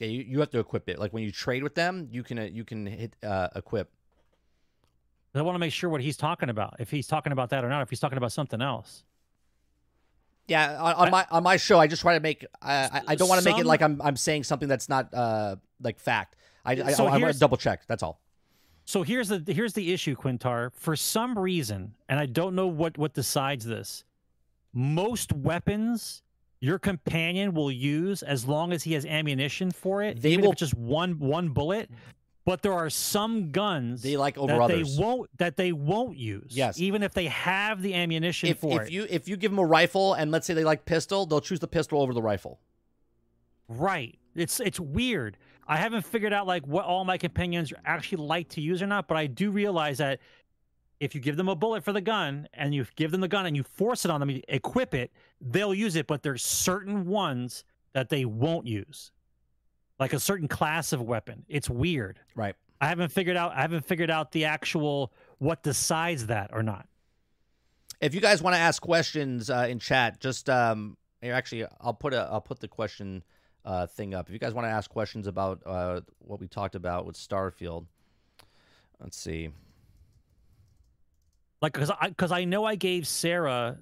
Yeah, you, you have to equip it. Like when you trade with them, you can uh, you can hit uh, equip. I want to make sure what he's talking about. If he's talking about that or not. If he's talking about something else. Yeah, on, on I- my on my show, I just try to make. I I, I don't want to make it like I'm I'm saying something that's not uh like fact. I I, So I, want to double check. That's all. So here's the here's the issue, Quintar. For some reason, and I don't know what what decides this. Most weapons your companion will use as long as he has ammunition for it, They will- if it's just one one bullet. But there are some guns They like over that others. they won't that they won't use. Yes. even if they have the ammunition If for if it. you if you give them a rifle and let's say they like pistol, they'll choose the pistol over the rifle. Right. It's it's weird. I haven't figured out like what all my companions actually like to use or not, but I do realize that if you give them a bullet for the gun and you give them the gun and you force it on them, you equip it, they'll use it, but there's certain ones that they won't use. Like a certain class of weapon. It's weird. Right. I haven't figured out I haven't figured out the actual what decides that or not. If you guys want to ask questions uh, in chat, just um, actually, I'll put a I'll put the question uh, thing up. If you guys want to ask questions about uh, what we talked about with Starfield, let's see. like because I because I know I gave Sarah.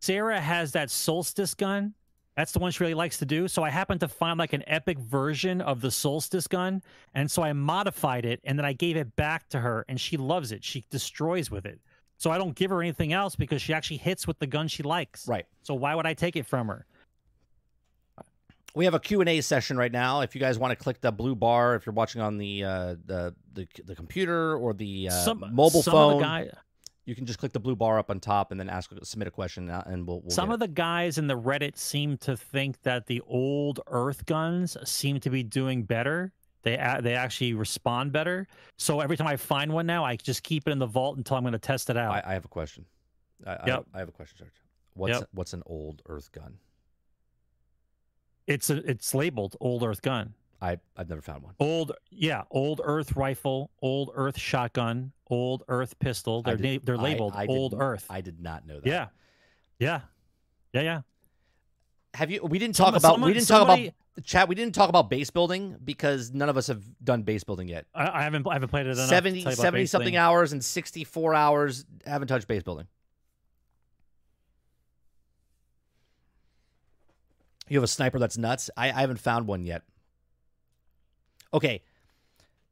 Sarah has that solstice gun. That's the one she really likes to do. So I happened to find like an epic version of the solstice gun, and so I modified it, and then I gave it back to her, and she loves it. She destroys with it. So I don't give her anything else because she actually hits with the gun she likes. Right. So why would I take it from her? We have a Q&A session right now. If you guys want to click the blue bar, if you're watching on the uh, the, the the computer or the uh, some mobile some phone, Of the guy, you can just click the blue bar up on top and then ask submit a question, uh, and we'll. we'll some of the guys in the Reddit seem to think that the old Earth guns seem to be doing better. They they actually respond better. So every time I find one now, I just keep it in the vault until I'm going to test it it. out. I, I have a question. I, I, Yep. I have a question, Sarge. What's Yep. what's an old Earth gun? it's a, it's labeled old Earth gun. I I've never found one. Old yeah, old Earth rifle, old Earth shotgun, old Earth pistol. They're did- na- they're labeled I did old Earth. I did not know that. yeah, yeah, yeah, yeah. Have you? We didn't Some- talk about. someone- we didn't talk somebody- about chat. We didn't talk about base building because none of us have done base building yet. I, I haven't I haven't played it enough. 70, tell you about 70 something building. hours and 64 hours haven't touched base building. You have a sniper that's nuts. I, I haven't found one yet. Okay.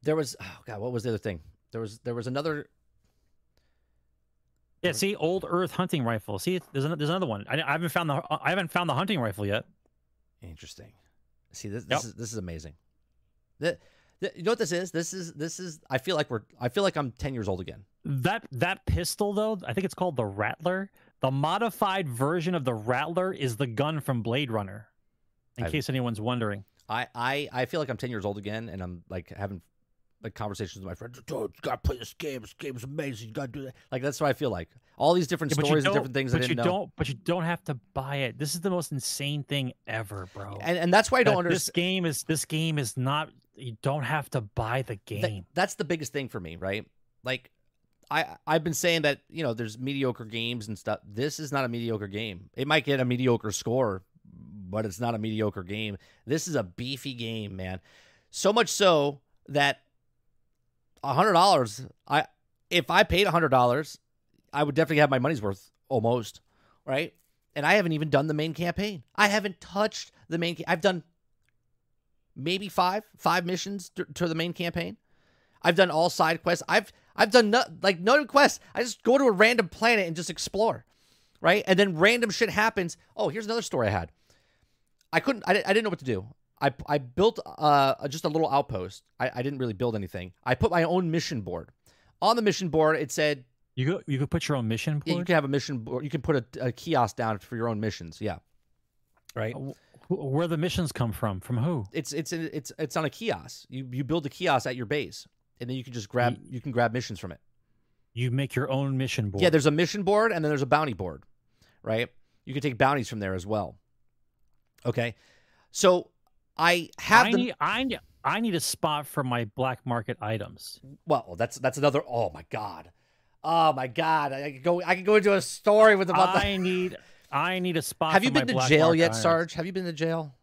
There was oh god, what was the other thing? There was there was another Yeah, see, old Earth hunting rifle. See, there's another, there's another one. I, I haven't found the I haven't found the hunting rifle yet. interesting. See this Yep. this is this is amazing. The, the, you know what this is? This is this is I feel like we're I feel like I'm 10 years old again. That that pistol though, I think it's called the Rattler. The modified version of the Rattler is the gun from Blade Runner. In I've- case anyone's wondering. I, I I feel like I'm 10 years old again and I'm like having like conversations with my friends. Dude, you gotta play this game. This game's amazing. You gotta do that. Like that's what I feel like. All these different Yeah, stories and different things But you didn't know. don't. But you don't have to buy it. This is the most insane thing ever, bro. And and that's why I don't That understand. This game is. This game is not. You don't have to buy the Th- game. that's the biggest thing for me, right? Like I I've been saying that, you know, there's mediocre games and stuff. This is not a mediocre game. It might get a mediocre score, but it's not a mediocre game. This is a beefy game, man. So much so that hundred dollars, I if I paid hundred dollars, I would definitely have my money's worth almost, right? And I haven't even done the main campaign. I haven't touched the main. Ca- I've done maybe five five missions to, to the main campaign. I've done all side quests. I've I've done no, like no quests. I just go to a random planet and just explore, right? And then random shit happens. Oh, here's another story I had. I couldn't. I, I didn't know what to do. I I built uh just a little outpost. I, I didn't really build anything. I put my own mission board. On the mission board, it said You go. You could put your own mission board. you can have a mission board. You can put a, a kiosk down for your own missions. Yeah, right. Wh- Where the missions come from? From who? It's it's it's it's on a kiosk. You you build a kiosk at your base, and then you can just grab you can grab missions from it. You make your own mission board. Yeah, there's a mission board and then there's a bounty board, right? You can take bounties from there as well. Okay, so I have I the need. I need. I need a spot for my black market items. well. That's that's another. Oh my god, oh my god. I could go. I could go into a story with about the. I need. I need a spot. Have you been to jail yet, items. Sarge? Have you been to jail?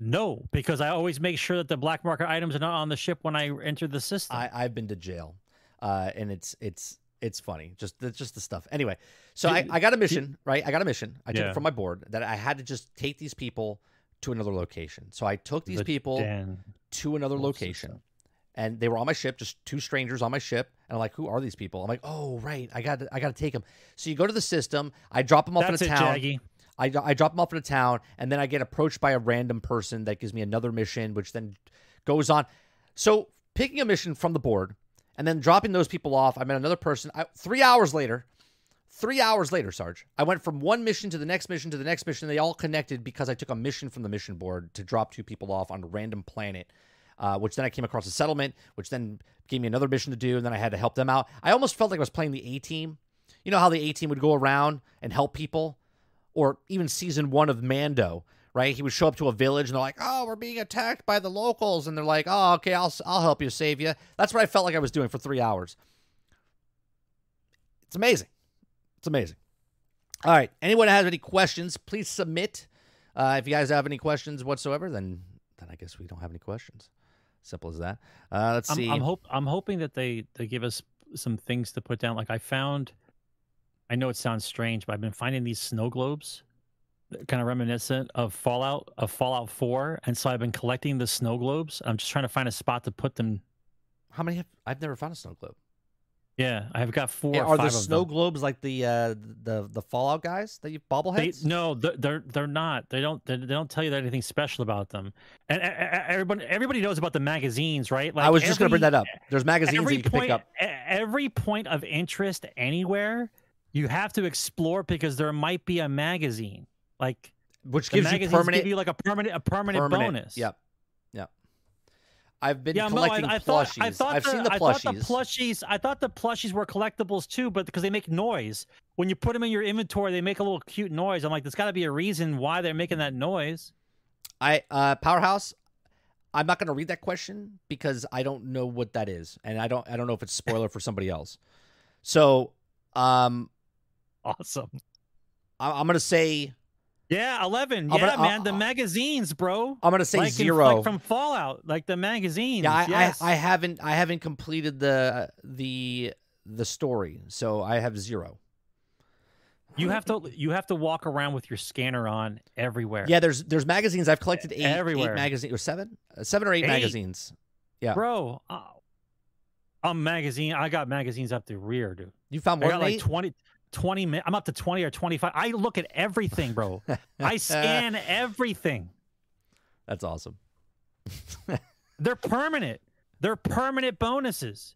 No, because I always make sure that the black market items are not on the ship when I enter the system. I I've been to jail, uh, and it's it's it's funny. Just the, just the stuff. Anyway, so I, I got a mission, right? I got a mission. I took Yeah. it from my board that I had to just take these people to another location. So I took these The people den. to another location. And they were on my ship, just two strangers on my ship. And I'm like, who are these people? I'm like, oh right, I got I got to take them. So you go to the system. I drop them off That's in a it, town. Jaggy. I, I drop them off in a town, and then I get approached by a random person that gives me another mission, which then goes on. So picking a mission from the board and then dropping those people off, I met another person. I, three hours later, three hours later, Sarge, I went from one mission to the next mission to the next mission. They all connected because I took a mission from the mission board to drop two people off on a random planet. Uh, which then I came across a settlement, which then gave me another mission to do, and then I had to help them out. I almost felt like I was playing the A team. You know how the A team would go around and help people? or even season one of Mando, right? He would show up to a village and they're like, "Oh, we're being attacked by the locals," and they're like, "Oh, okay, I'll I'll help you save you." That's what I felt like I was doing for three hours. It's amazing. It's amazing. All right. Anyone has any questions, please submit. Uh, if you guys have any questions whatsoever, then then I guess we don't have any questions. Simple as that. Uh, let's I'm, see. I'm hope I'm hoping that they they give us some things to put down. Like I found, I know it sounds strange, but I've been finding these snow globes, kind of reminiscent of Fallout of Fallout Four, and so I've been collecting the snow globes. I'm just trying to find a spot to put them. How many? Have, I've never found a snow globe. Yeah, I've got four. Yeah, are the snow globes like the uh, the the Fallout guys that you They, bobbleheads? no, they're, they're not. They don't they, they don't tell you anything special about them. And uh, everybody everybody knows about the magazines, right? I was just going to bring that up. There's magazines that you can point, pick up. every point of interest anywhere, you have to explore because there might be a magazine. Like which gives you permanent give you like a permanent a permanent, bonus. Yep, yep. I've been Yeah, no, collecting I, I thought plushies. I thought have the, seen the I thought the plushies. plushies. I thought the plushies were collectibles too, but because they make noise when you put them in your inventory, they make a little cute noise. I'm like, there's got to be a reason why they're making that noise. I uh, Powerhouse. I'm not going to read that question because I don't know what that is, and I don't I don't know if it's spoiler for somebody else. So, um, [laughs] Awesome. I, I'm going to say Yeah, eleven. I'm Yeah, gonna- man, I'll- the magazines, bro. I'm to say like in- zero. like from Fallout, like the magazines. yeah, I, yes. I I haven't I haven't completed the the the story, so I have zero. You have to you have to walk around with your scanner on everywhere. Yeah, there's there's magazines. I've collected eight, Everywhere. eight magazines or seven, Uh, seven or eight, Eight? magazines. yeah. bro. Uh, I'm magazine. I got magazines up the rear, dude. You found I more got than like eight? 20, 20 mi- I'm up to 20 or 25. I look at everything, bro. I [laughs] scan everything. That's awesome. They're permanent. They're permanent bonuses.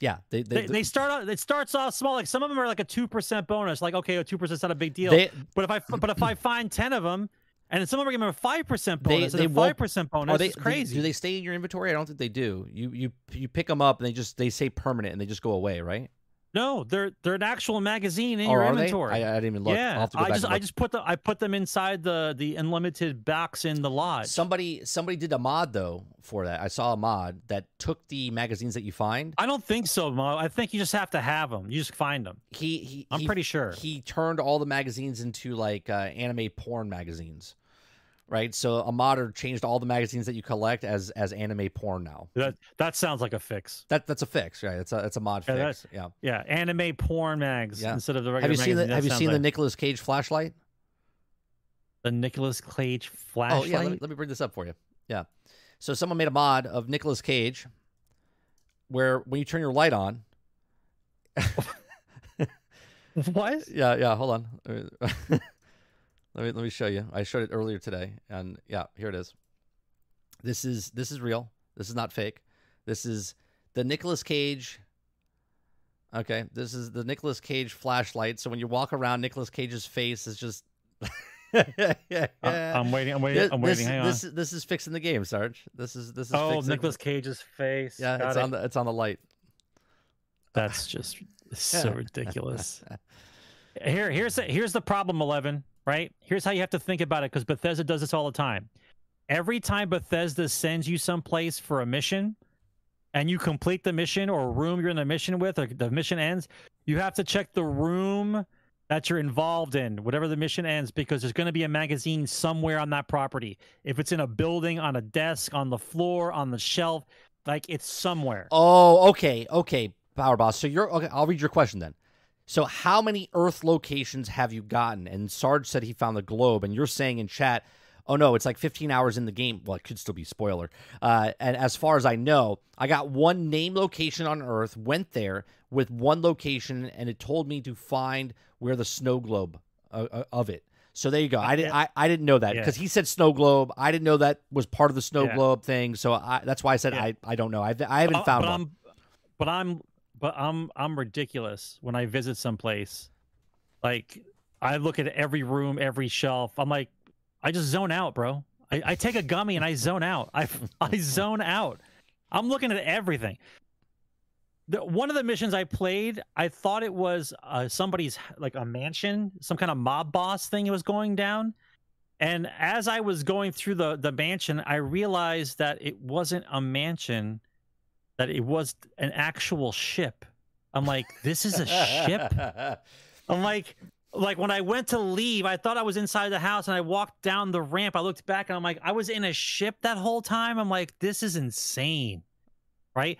Yeah, they they, They, they start out. It starts off small. Like some of them are like a two percent bonus. Like okay, a two percent is not a big deal. they- but if I but if I find ten of them, and some of them are giving a five percent bonus. they a five percent bonus Are they is crazy. Do they stay in your inventory? I don't think they do. You you you pick them up and they just they say permanent and they just go away, right? No, they're they're an actual magazine in Or your are they? inventory. I, I didn't even look. Yeah, have to go I just I just put the I put them inside the the unlimited box in the lodge. Somebody somebody did a mod though for that. I saw a mod that took the magazines that you find. I don't think so, Mo. I think you just have to have them. You just find them. He he. I'm he- pretty sure. he turned all the magazines into like uh, anime porn magazines, right? So a modder changed all the magazines that you collect as as anime porn now. That that sounds like a fix. That that's a fix, right? It's a it's a mod Yeah, fix. Yeah. Yeah, anime porn mags Yeah. instead of the regular. Have you seen the Have you seen the like- Nicolas Cage flashlight? the Nicolas Cage flashlight. Oh yeah, let me, let me bring this up for you. Yeah. So someone made a mod of Nicolas Cage, where when you turn your light on, [laughs] What? [laughs] yeah, yeah. Hold on. [laughs] let me let me show you. I showed it earlier today, and yeah, here it is. This is this is real. This is not fake. This is the Nicolas Cage. Okay, this is the Nicolas Cage flashlight. So when you walk around, Nicolas Cage's face is just. [laughs] I- I'm waiting. I'm waiting. This, I'm this, waiting. Hang on. this, this is fixing the game, Sarge. This is this is. oh, fixing, Nicolas Cage's face. Yeah, Got it's it. on the it's on the light. [laughs] That's just so ridiculous. [laughs] Here, here's the, here's the problem, Eleven. Right? Here's how you have to think about it, because Bethesda does this all the time. Every time Bethesda sends you someplace for a mission, and you complete the mission or room you're in the mission with, or the mission ends, you have to check the room that you're involved in, whatever the mission ends, because there's going to be a magazine somewhere on that property. If it's in a building, on a desk, on the floor, on the shelf, like it's somewhere. Oh, okay, okay, Power Boss. So you're okay. I'll read your question then. So how many Earth locations have you gotten? And Sarge said he found the globe, and you're saying in chat, oh no, it's like 15 hours in the game. Well, it could still be spoiler. Uh, and as far as I know, I got one name location on Earth, went there with one location, and it told me to find where the snow globe uh, uh, of it. So there you go. I didn't. I, I didn't know that Yeah. because he said snow globe. I didn't know that was part of the snow Yeah. globe thing. So I, that's why I said Yeah. I, I don't know. I, I haven't Uh, found but one. I'm, but I'm, but I'm, I'm ridiculous when I visit someplace. Like I look at every room, every shelf. I'm like, I just zone out, bro. I, I take a gummy and I zone out. I, [laughs] I zone out. I'm looking at everything. The, one of the missions I played, I thought it was uh, somebody's like a mansion, some kind of mob boss thing it was going down. And as I was going through the the mansion, I realized that it wasn't a mansion that it was an actual ship. I'm like, this is a ship. [laughs] I'm like, like when I went to leave, I thought I was inside the house, and I walked down the ramp. I looked back, and I'm like, I was in a ship that whole time. I'm like, this is insane, right?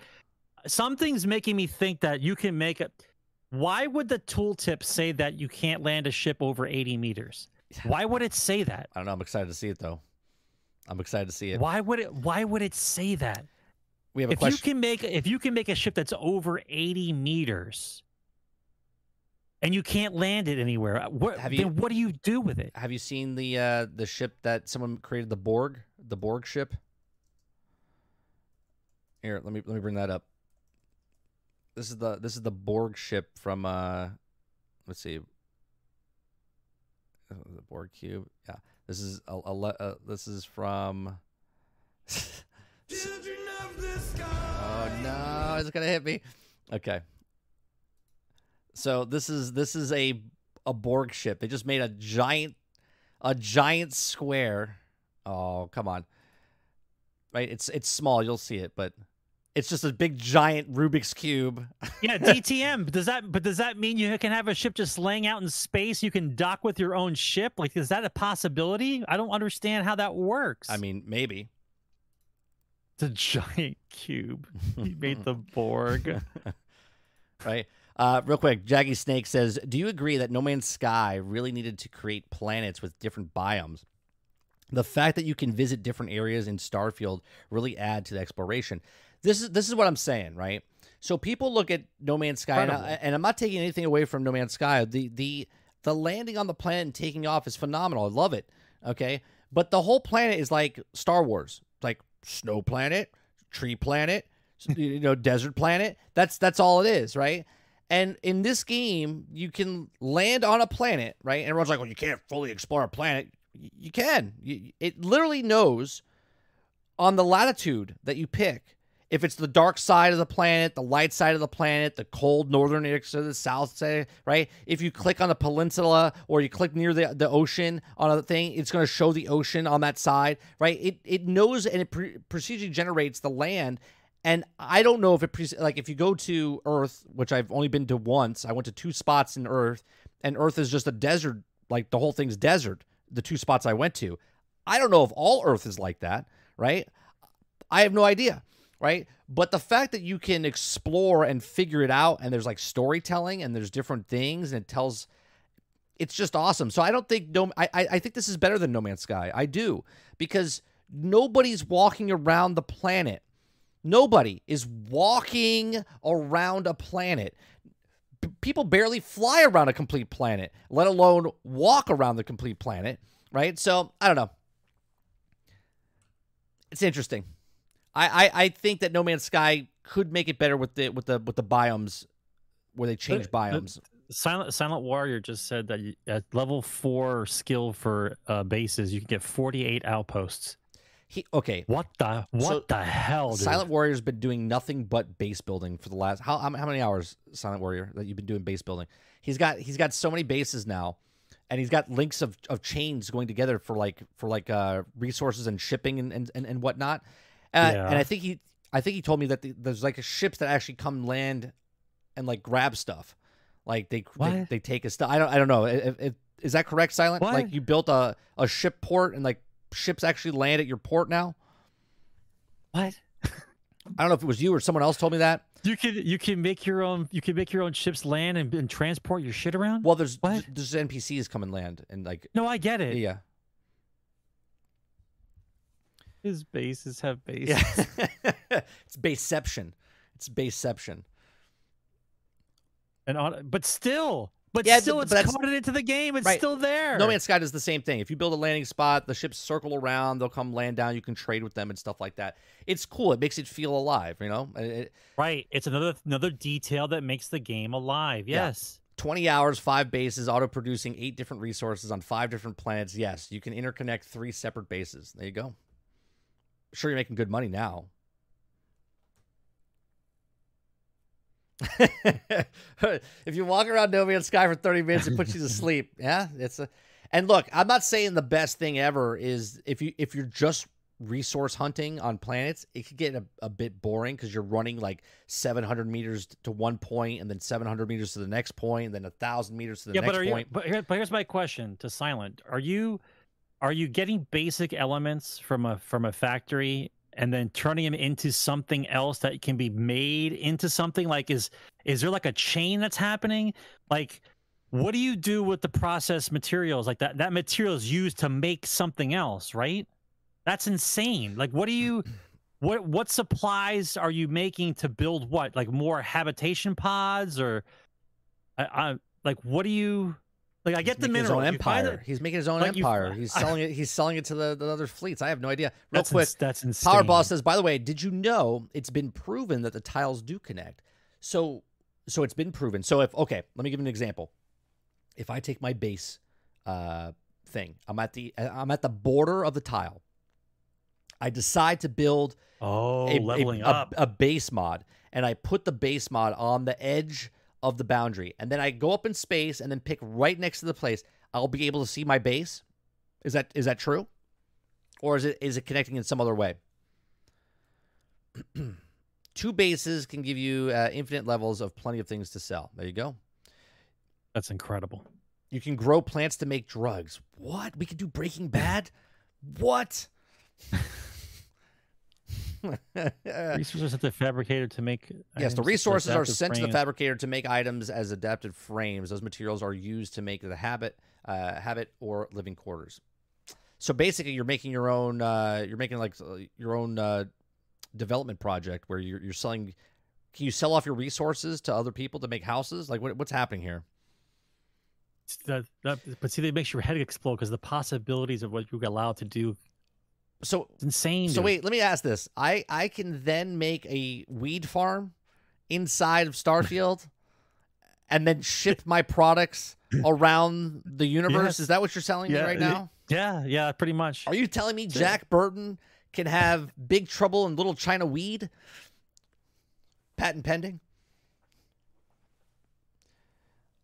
Something's making me think that you can make it. Why would the tooltip say that you can't land a ship over 80 meters? Why would it say that? I don't know. I'm excited to see it though. I'm excited to see it. Why would it? Why would it say that? We have a if you can make if you can make a ship that's over 80 meters and you can't land it anywhere uh, what, Have you- then what do you do with it Have you seen the uh, the ship that someone created the Borg, the Borg ship? Here, let me let me bring that up. This is the this is the Borg ship from uh let's see. Uh, The Borg cube. Yeah. This is a, a le- uh, this is from [laughs] Oh no, it's to hit me. Okay. So this is this is a a Borg ship. They just made a giant a giant square. Oh, come on. Right? It's it's small, you'll see it, but it's just a big giant Rubik's cube. yeah [laughs] dtm does that but does that mean you can have a ship just laying out in space you can dock with your own ship like is that a possibility i don't understand how that works I mean, maybe. [laughs] it's a giant cube he made the [laughs] borg right? Uh, real quick, Jaggy Snake says, "Do you agree that No Man's Sky really needed to create planets with different biomes? The fact that you can visit different areas in Starfield really add to the exploration. This is this is what I'm saying, right? So people look at No Man's Sky, and, I, and I'm not taking anything away from No Man's Sky. The the the landing on the planet and taking off is phenomenal. I love it. Okay, but the whole planet is like Star Wars, snow planet, tree planet, you know, desert planet. That's that's all it is, right? And in this game, you can land on a planet, right? And everyone's like, "Well, you can't fully explore a planet." You can. It literally knows on the latitude that you pick if it's the dark side of the planet, the light side of the planet, the cold northern or the south side, right? If you click on the peninsula or you click near the, the ocean on a thing, it's going to show the ocean on that side, right? It it knows and it pre- procedurally generates the land. And I don't know if it pre- like if you go to Earth, which I've only been to once. I went to two spots in Earth, and Earth is just a desert. Like the whole thing's desert. The two spots I went to, I don't know if all Earth is like that, right? I have no idea, right? But the fact that you can explore and figure it out, and there's like storytelling, and there's different things, and it tells, it's just awesome. So I don't think no, I I think this is better than No Man's Sky. I do because nobody's walking around the planet. Nobody is walking around a planet. People barely fly around a complete planet, let alone walk around the complete planet, right? So I don't know. It's interesting. I, I, I think that No Man's Sky could make it better with the with the with the biomes where they change But- but- biomes. Silent Silent Warrior just said that you- at level four skill for uh, bases, you can get 48 outposts. He okay. What the what So, the hell, dude? Silent Warrior's been doing nothing but base building for the last how how many hours Silent Warrior that you've been doing base building? He's got he's got so many bases now, and he's got links of, of chains going together for like for like uh resources and shipping and, and, and whatnot. Uh, Yeah. And I think he I think he told me that the, there's like ships that actually come land and like grab stuff, like they they, they take a stuff. I don't I don't know. It, it, is that correct, Silent? What? Like you built a a ship port and like ships actually land at your port now. what? I don't know if it was you or someone else told me that. You can you can make your own you can make your own ships land and, and transport your shit around. Well, there's What? there's NPCs come and land and like no, I get it. yeah His bases have bases. yeah. [laughs] it's baseception. It's baseception. And on, but still, but Yeah, still, but it's coded into the game. It's Right. still there. No Man's Sky does the same thing. If you build a landing spot, the ships circle around. They'll come land down. You can trade with them and stuff like that. It's cool. It makes it feel alive. You know, It- Right. It's another another detail that makes the game alive. Yeah. Yes. 20 hours, five bases, auto producing eight different resources on five different planets. Yes, you can interconnect three separate bases. There you go. Sure, you're making good money now. [laughs] if you walk around No Man's Sky for 30 minutes, it puts you to [laughs] sleep. Yeah, it's a. And look, I'm not saying the best thing ever is if you if you're just resource hunting on planets, it could get a, a bit boring because you're running like 700 meters to one point and then 700 meters to the next point and then a thousand meters to the yeah, next but are you? point. But, here, but here's my question to Silent: Are you are you getting basic elements from a from a factory and then turning them into something else that can be made into something? Like, is is there like a chain that's happening? Like, what do you do with the processed materials? Like that that material is used to make something else, right? That's insane. Like, what do you? What what supplies are you making to build what? Like more habitation pods or I, I like what do you like? I He's get the mineral empire. it- He's making his own like you- empire. [laughs] He's selling it. He's selling it to the, the other fleets. I have no idea. Real That's quick, that's insane. Powerball says, by the way, did you know it's been proven that the tiles do connect? So so it's been proven. So if okay, let me give you an example. If I take my base uh thing, I'm at the I'm at the border of the tile. I decide to build Oh, a, a- leveling a- up. a base mod and I put the base mod on the edge of the boundary and then I go up in space and then pick right next to the place. I'll be able to see my base. Is that is that true? Or is it is it connecting in some other way? [clears throat] Two bases can give you uh, infinite levels of plenty of things to sell. There you go. That's incredible. You can grow plants to make drugs. What? We can do Breaking Bad? What? [laughs] Resources have to fabricated to make. [laughs] Yes, the resources are sent to the fabricator to make items as adaptive frames. Those materials are used to make the habit, uh, habit or living quarters. So basically, you're making your own. Uh, you're making like your own uh, development project where you're, you're selling. Can you sell off your resources to other people to make houses? Like what, what's happening here? That, that, but see, that makes your head explode because the possibilities of what you're allowed to do So it's insane. So dude. wait, let me ask this. I I can then make a weed farm inside of Starfield [laughs] and then ship my products [clears throat] around the universe. Yes. Is that what you're telling me right now? Yeah, yeah, pretty much. Are you telling me Jack Burton can have Big Trouble in Little China Weed? Patent pending?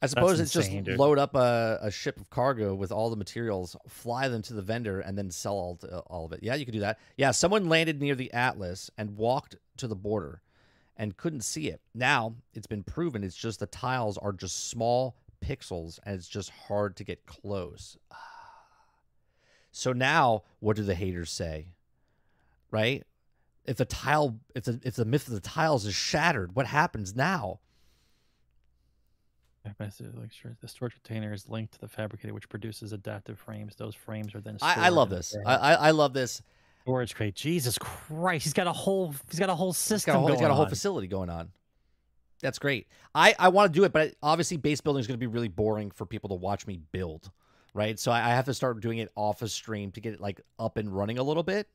I suppose it's insane, just dude. load up a, a ship of cargo with all the materials, fly them to the vendor, and then sell all, to, all of it. Yeah, you could do that. Yeah, someone landed near the Atlas and walked to the border and couldn't see it. Now it's been proven it's just the tiles are just small pixels and it's just hard to get close. [sighs] So now, what do the haters say? Right? If the tile, if the if the myth of the tiles is shattered, what happens now? Yeah, but it's like, sure, The storage container is linked to the fabricator, which produces adaptive frames. Those frames are then. I, I love this. I love this. storage crate. Jesus Christ, he's got a whole. He's got a whole He's system got a whole, he's got a whole facility going on. That's great. I, I want to do it, but obviously base building is going to be really boring for people to watch me build, right? So I, I have to start doing it off a stream to get it like up and running a little bit,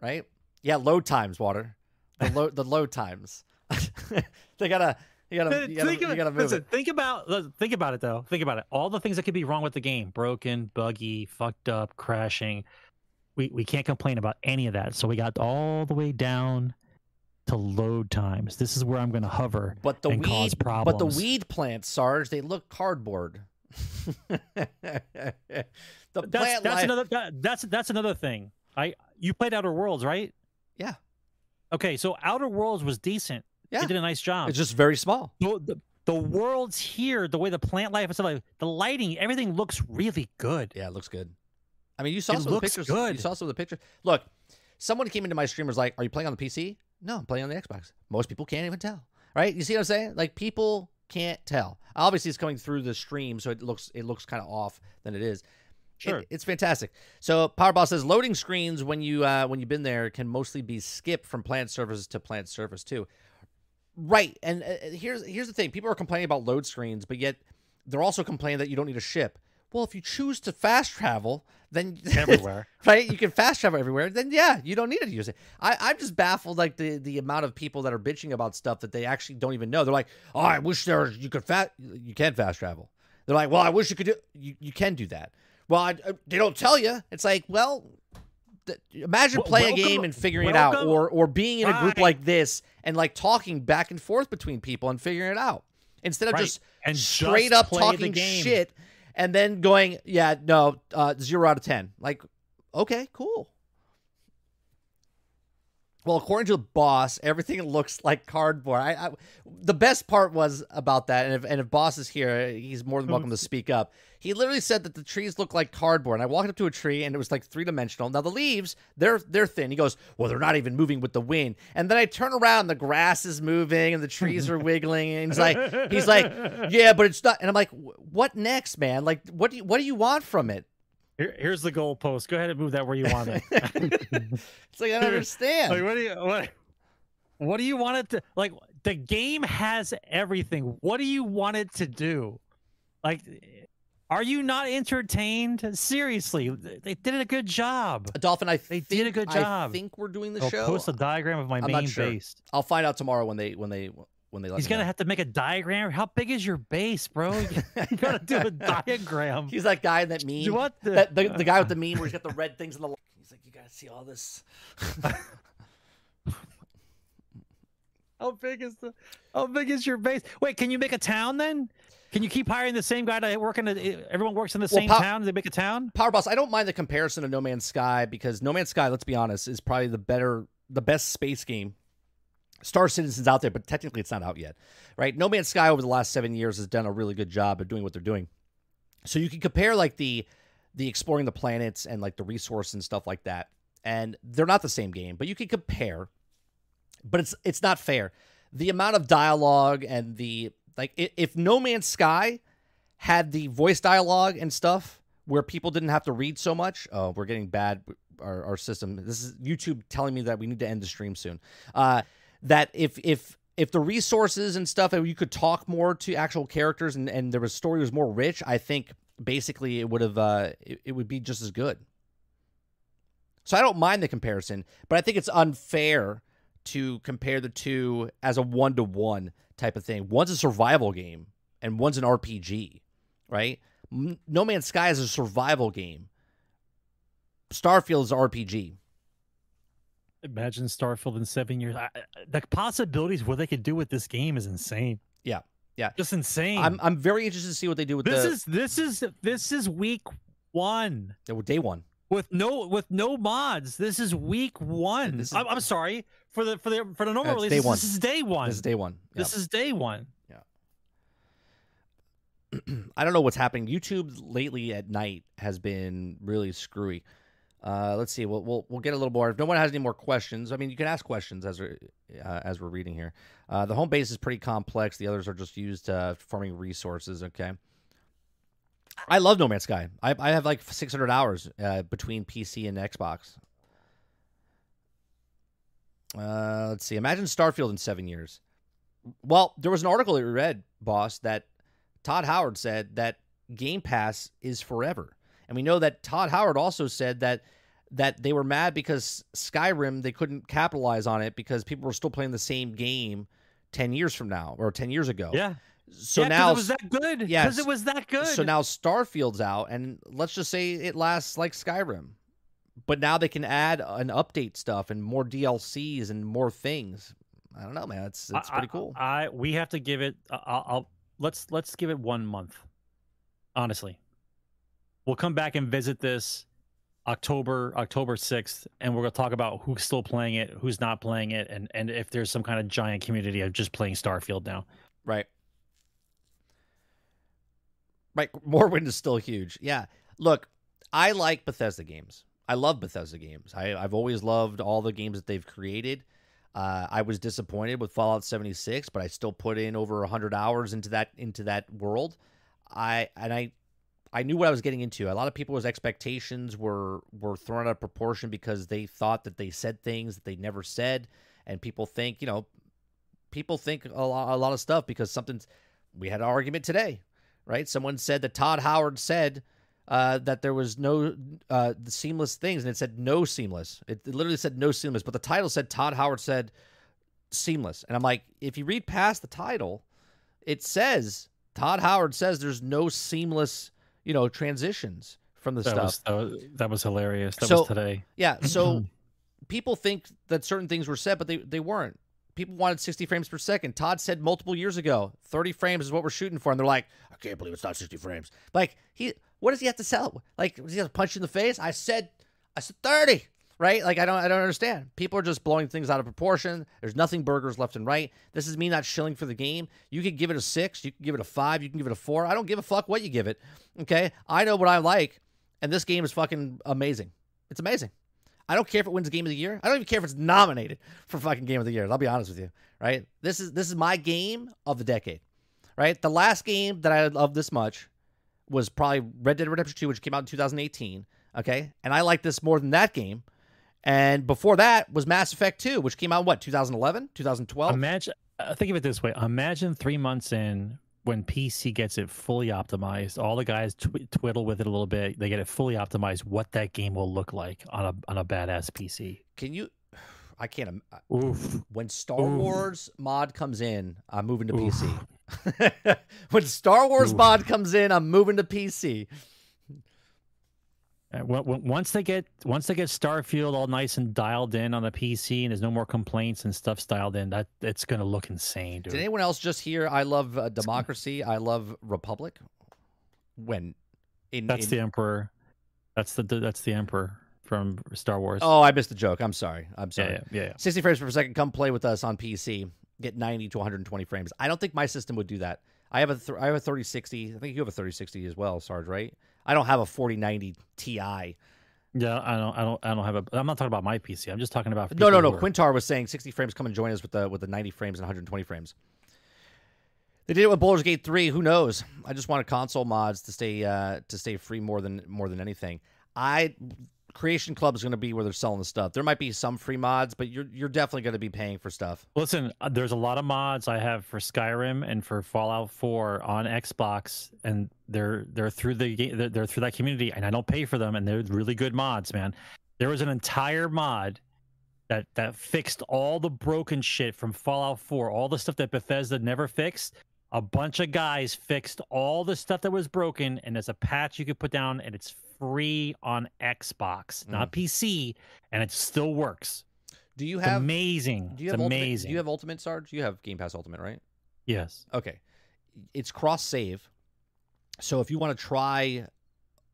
right? Yeah, load times, water. The load the load times. [laughs] they gotta you gotta you gotta, think, you gotta move listen, it. think about think about it though. Think about it. All the things that could be wrong with the game: broken, buggy, fucked up, crashing. We we can't complain about any of that. So we got all the way down to load times. This is where I'm going to hover. But the and cause weed, but the weed plants, Sarge, they look cardboard. [laughs] the That's plant that's life, another that, that's that's another thing. I you played Outer Worlds, right? Yeah. Okay, so Outer Worlds was decent. Yeah. They did a nice job. it's just very small. the, the, the worlds here, the way the plant life and stuff like the lighting, everything looks really good. Yeah, it looks good. I mean, you saw It some of the pictures. You saw some of the pictures. Look, someone came into my stream was like, "Are you playing on the PC?" No, I'm playing on the Xbox. Most people can't even tell. Right? You see what I'm saying? Like people can't tell. Obviously, it's coming through the stream, so it looks it looks kind of off than it is. It- Sure. it's fantastic. So Powerball says loading screens when you uh, when you've been there can mostly be skipped from plant services to plant service too. Right, and uh, here's here's the thing: people are complaining about load screens, but yet they're also complaining that you don't need a ship. Well, if you choose to fast travel, then [laughs] Everywhere. right? You can fast travel everywhere. Then yeah, you don't need to use it. I, I'm just baffled, like the the amount of people that are bitching about stuff that they actually don't even know. They're like, oh, I wish there was, you could fast you can fast travel. They're like, well, I wish you could do you you can do that. Well, I, uh, they don't tell you. It's like, well, imagine playing a game and figuring it out, or or being in a group Right. like this and like talking back and forth between people and figuring it out instead of Right. just And straight just up talking shit and then going, yeah, no, uh, zero out of ten. Like, okay, cool. Well, according to the boss, everything looks like cardboard. I, I the best part was about that, and if and if boss is here, he's more than hmm. welcome to speak up. He literally said that the trees look like cardboard. And I walked up to a tree, and it was like three dimensional. Now the leaves, they're they're thin. He goes, well, they're not even moving with the wind. And then I turn around, and the grass is moving, and the trees are wiggling. And he's like, he's like, [laughs] yeah, but it's not. And I'm like, what next, man? Like, what do you what do you want from it? Here, here's the goalpost. Go ahead and move that where you want it. [laughs] It's like I don't understand. like, what do you what? What do you want it to like? The game has everything. What do you want it to do? Like, are you not entertained? Seriously, they did a good job. Dolphin, I They think, did a good job. I think we're doing the I'll show. post a diagram of my I'm not main sure. base. I'll find out tomorrow when they when they when they let He's gonna know. have to make a diagram. How big is your base, bro? [laughs] You gotta do a [laughs] diagram. He's that guy in that meme. You want the- that, the, the guy with the [laughs] meme where he's got the red things in the. He's like, you gotta see all this. How big is the? How big is your base? Wait, can you make a town then? Can you keep hiring the same guy to work in? A, everyone works in the Well, same Pow- town. They make a town. Power Boss, I don't mind the comparison to No Man's Sky because No Man's Sky, let's be honest, is probably the better, the best space game. Star Citizen's out there, but technically it's not out yet, right? No Man's Sky over the last seven years has done a really good job of doing what they're doing. So you can compare like the the exploring the planets and like the resource and stuff like that, and they're not the same game, but you can compare. But it's it's not fair. The amount of dialogue and the like, if No Man's Sky had the voice dialogue and stuff where people didn't have to read so much. Oh, we're getting bad. Our, our system. This is YouTube telling me that we need to end the stream soon. Uh, that if if if the resources and stuff and you could talk more to actual characters and and there was story was more rich, I think basically it would have uh it, it would be just as good. So I don't mind the comparison, but I think it's unfair to compare the two as a one to one type of thing. One's a survival game and one's an RPG, right? No Man's Sky is a survival game. Starfield is RPG. Imagine Starfield in seven years. I, the possibilities what they could do with this game is insane. Yeah, yeah. just insane. I'm I'm very interested to see what they do with this the is this is this is week one day one. with no with no mods. This is week one. Is- I'm, I'm sorry for the for the for the normal release. day this, one. this is day one. This is day one. Yeah. This is day one. Yeah. [clears throat] I don't know what's happening. YouTube lately at night has been really screwy. Uh, let's see. We'll, we'll we'll get a little more. If no one has any more questions, I mean, you can ask questions as we're uh, as we're reading here. Uh, the home base is pretty complex. The others are just used uh, forming resources. Okay. I love No Man's Sky. I I have like 600 hours uh, between PC and Xbox. Uh, let's see. Imagine Starfield in seven years. Well, there was an article that we read, boss, that Todd Howard said that Game Pass is forever. And we know that Todd Howard also said that that they were mad because Skyrim they couldn't capitalize on it because people were still playing the same game 10 years from now or 10 years ago. Yeah. So Yeah, now it was that good. Yes. because it was that good. so now Starfield's out and let's just say it lasts like Skyrim. But now they can add and update stuff and more DLCs and more things. I don't know, man. It's it's I- pretty I- cool. I, we have to give it. I'll, I'll let's let's give it one month. Honestly, we'll come back and visit this October October sixth, and we're gonna talk about who's still playing it, who's not playing it, and and if there's some kind of giant community of just playing Starfield now. Right. Right. [laughs] Morrowind is still huge. Yeah. Look, I like Bethesda games. I love Bethesda games. I, I've always loved all the games that they've created. Uh, I was disappointed with Fallout 76, but I still put in over 100 hours into that into that world. I and I I knew what I was getting into. A lot of people's expectations were were thrown out of proportion because they thought that they said things that they never said, and people think you know people think a lot, a lot of stuff because something's. We had an argument today, right? Someone said that Todd Howard said uh, that there was no uh, seamless things, and it said no seamless. It, it literally said no seamless, but the title said Todd Howard said seamless, and I'm like, if you read past the title, it says Todd Howard says there's no seamless, you know, transitions from the That stuff. was, that was that was hilarious. That So- was today. Yeah, [clears throat] so people think that certain things were said, but they, they weren't. People wanted 60 frames per second. Todd said multiple years ago, 30 frames is what we're shooting for. And they're like, I can't believe it's not 60 frames. Like, he, what does he have to sell? Like, does he have to punch you in the face? I said, I said 30, right? Like, I don't, I don't understand. People are just blowing things out of proportion. There's nothing burgers left and right. This is me not shilling for the game. You can give it a six, you can give it a five, you can give it a four. I don't give a fuck what you give it. Okay. I know what I like. And this game is fucking amazing. It's amazing. I don't care if it wins Game of the Year. I don't even care if it's nominated for fucking Game of the Year. I'll be honest with you, right? This is this is my game of the decade, right? The last game that I loved this much was probably Red Dead Redemption 2, which came out in 2018. Okay, and I like this more than that game. And before that was Mass Effect 2, which came out what 2011, 2012. Imagine. Uh, think of it this way. Imagine three months in when PC gets it fully optimized. All the guys tw- twiddle with it a little bit. They get it fully optimized. What that game will look like on a on a badass PC. Can you? I can't. im- Oof. When Star Oof. Wars mod comes in, I'm moving to Oof. PC. [laughs] when Star Wars mod comes in, I'm moving to PC. Uh, Once they get once they get Starfield all nice and dialed in on the PC, and there's no more complaints and stuff dialed in, that it's gonna look insane, dude. Did anyone else just hear? I love uh, democracy. I love republic. When in That's in- the Emperor. That's the that's the Emperor from Star Wars. oh, I missed the joke. I'm sorry. I'm yeah, sorry. yeah, yeah, yeah. 60 frames per second. Come play with us on PC. Get 90 to 120 frames. I don't think my system would do that. I have a th- I have a 3060. I think you have a 3060 as well, Sarge, right? I don't have a 4090 Ti. Yeah, I don't, I don't, I don't have a. I'm not talking about my PC. I'm just talking about. No, no, no. are- Quintar was saying 60 frames. Come and join us with the with the 90 frames and 120 frames. They did it with Baldur's Gate 3. Who knows? I just wanted console mods to stay uh, to stay free more than more than anything. I Creation Club is going to be where they're selling the stuff. There might be some free mods, but you're you're definitely going to be paying for stuff. Listen, uh, there's a lot of mods I have for Skyrim and for Fallout 4 on Xbox, and they're they're through the ga- they're, they're through that community, and I don't pay for them, and they're really good mods, man. There was an entire mod that that fixed all the broken shit from Fallout 4, all the stuff that Bethesda never fixed. a bunch of guys fixed all the stuff that was broken, and there's a patch you could put down, and it's free on Xbox, not mm. PC, and it still works. Do you It's have amazing. do you it's have ultimate, amazing. do you have ultimate Sarge? You have Game Pass Ultimate, right? yes. Okay. It's cross save. So if you want to try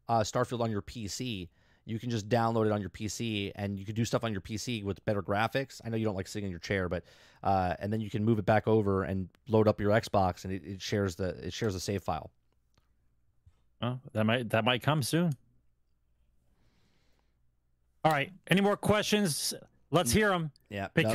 uh, Starfield on your PC, you can just download it on your PC and you can do stuff on your PC with better graphics. I know you don't like sitting in your chair, but uh, and then you can move it back over and load up your Xbox and it, it shares the it shares the save file. Oh, that might that might come soon. All right. Any more questions? Let's hear them Yeah. no.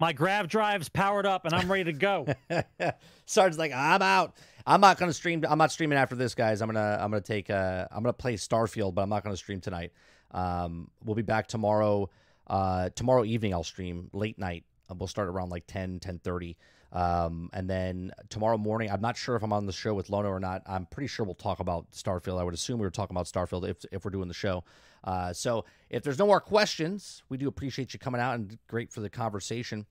My grav drive's powered up and I'm ready to go. [laughs] Sarge's like, I'm out. I'm not gonna stream. I'm not streaming after this, guys. I'm gonna I'm gonna take uh I'm gonna play Starfield, but I'm not gonna stream tonight. Um, we'll be back tomorrow. Uh, tomorrow evening I'll stream late night. We'll start around like 10, 10 Um, and then tomorrow morning, I'm not sure if I'm on the show with Lono or not. I'm pretty sure we'll talk about Starfield. I would assume we were talking about Starfield if if we're doing the show. Uh, so if there's no more questions, we do appreciate you coming out and great for the conversation.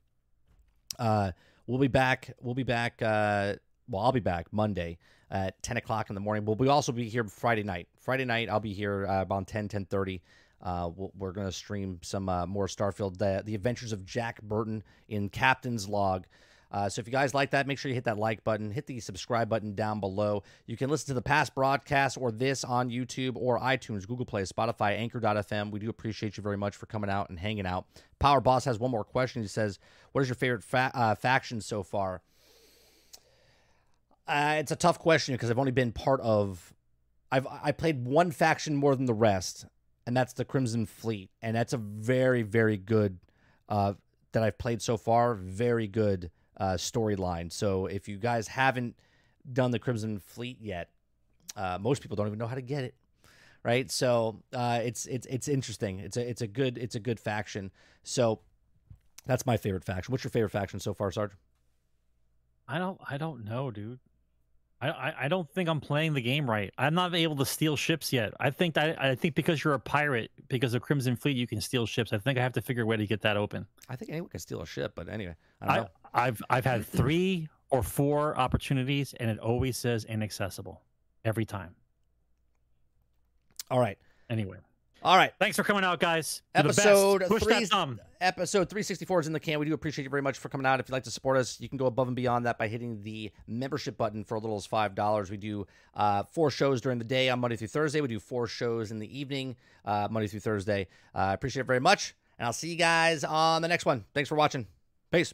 Uh, we'll be back. We'll be back. Uh, well, I'll be back Monday at 10 o'clock in the morning. We'll be also be here Friday night. Friday night, I'll be here uh, about 10, 10.30. Uh, we'll, we're going to stream some uh, more Starfield, the, the Adventures of Jack Burton in Captain's Log. Uh, so if you guys like that, make sure you hit that like button, hit the subscribe button down below. You can listen to the past broadcasts or this on YouTube or iTunes, Google Play, Spotify, Anchor.fm. We do appreciate you very much for coming out and hanging out. Power Boss has one more question. He says, "What is your favorite fa- uh, faction so far?" Uh, it's a tough question because I've only been part of. I've I played one faction more than the rest, and that's the Crimson Fleet, and that's a very very good uh, that I've played so far. Very good uh, storyline. So if you guys haven't done the Crimson Fleet yet, uh, most people don't even know how to get it, right? So uh, it's it's it's interesting. It's a it's a good it's a good faction. So that's my favorite faction. What's your favorite faction so far, Sarge? I don't I don't know, dude. I, I, I don't think I'm playing the game right. I'm not able to steal ships yet. I think that I think because you're a pirate, because of Crimson Fleet, you can steal ships. I think I have to figure a way to get that open. I think anyone can steal a ship, but anyway, I don't I, know. I've I've had three or four opportunities, and it always says inaccessible every time. All right, Anyway, all right. thanks for coming out, guys. You're the best. Episode Push three- that thumb. Episode 364 is in the can. We do appreciate you very much for coming out. If you'd like to support us, you can go above and beyond that by hitting the membership button for as little as $5. We do uh, four shows during the day on Monday through Thursday. We do four shows in the evening, uh, Monday through Thursday. Uh, I appreciate it very much. And I'll see you guys on the next one. Thanks for watching. Peace.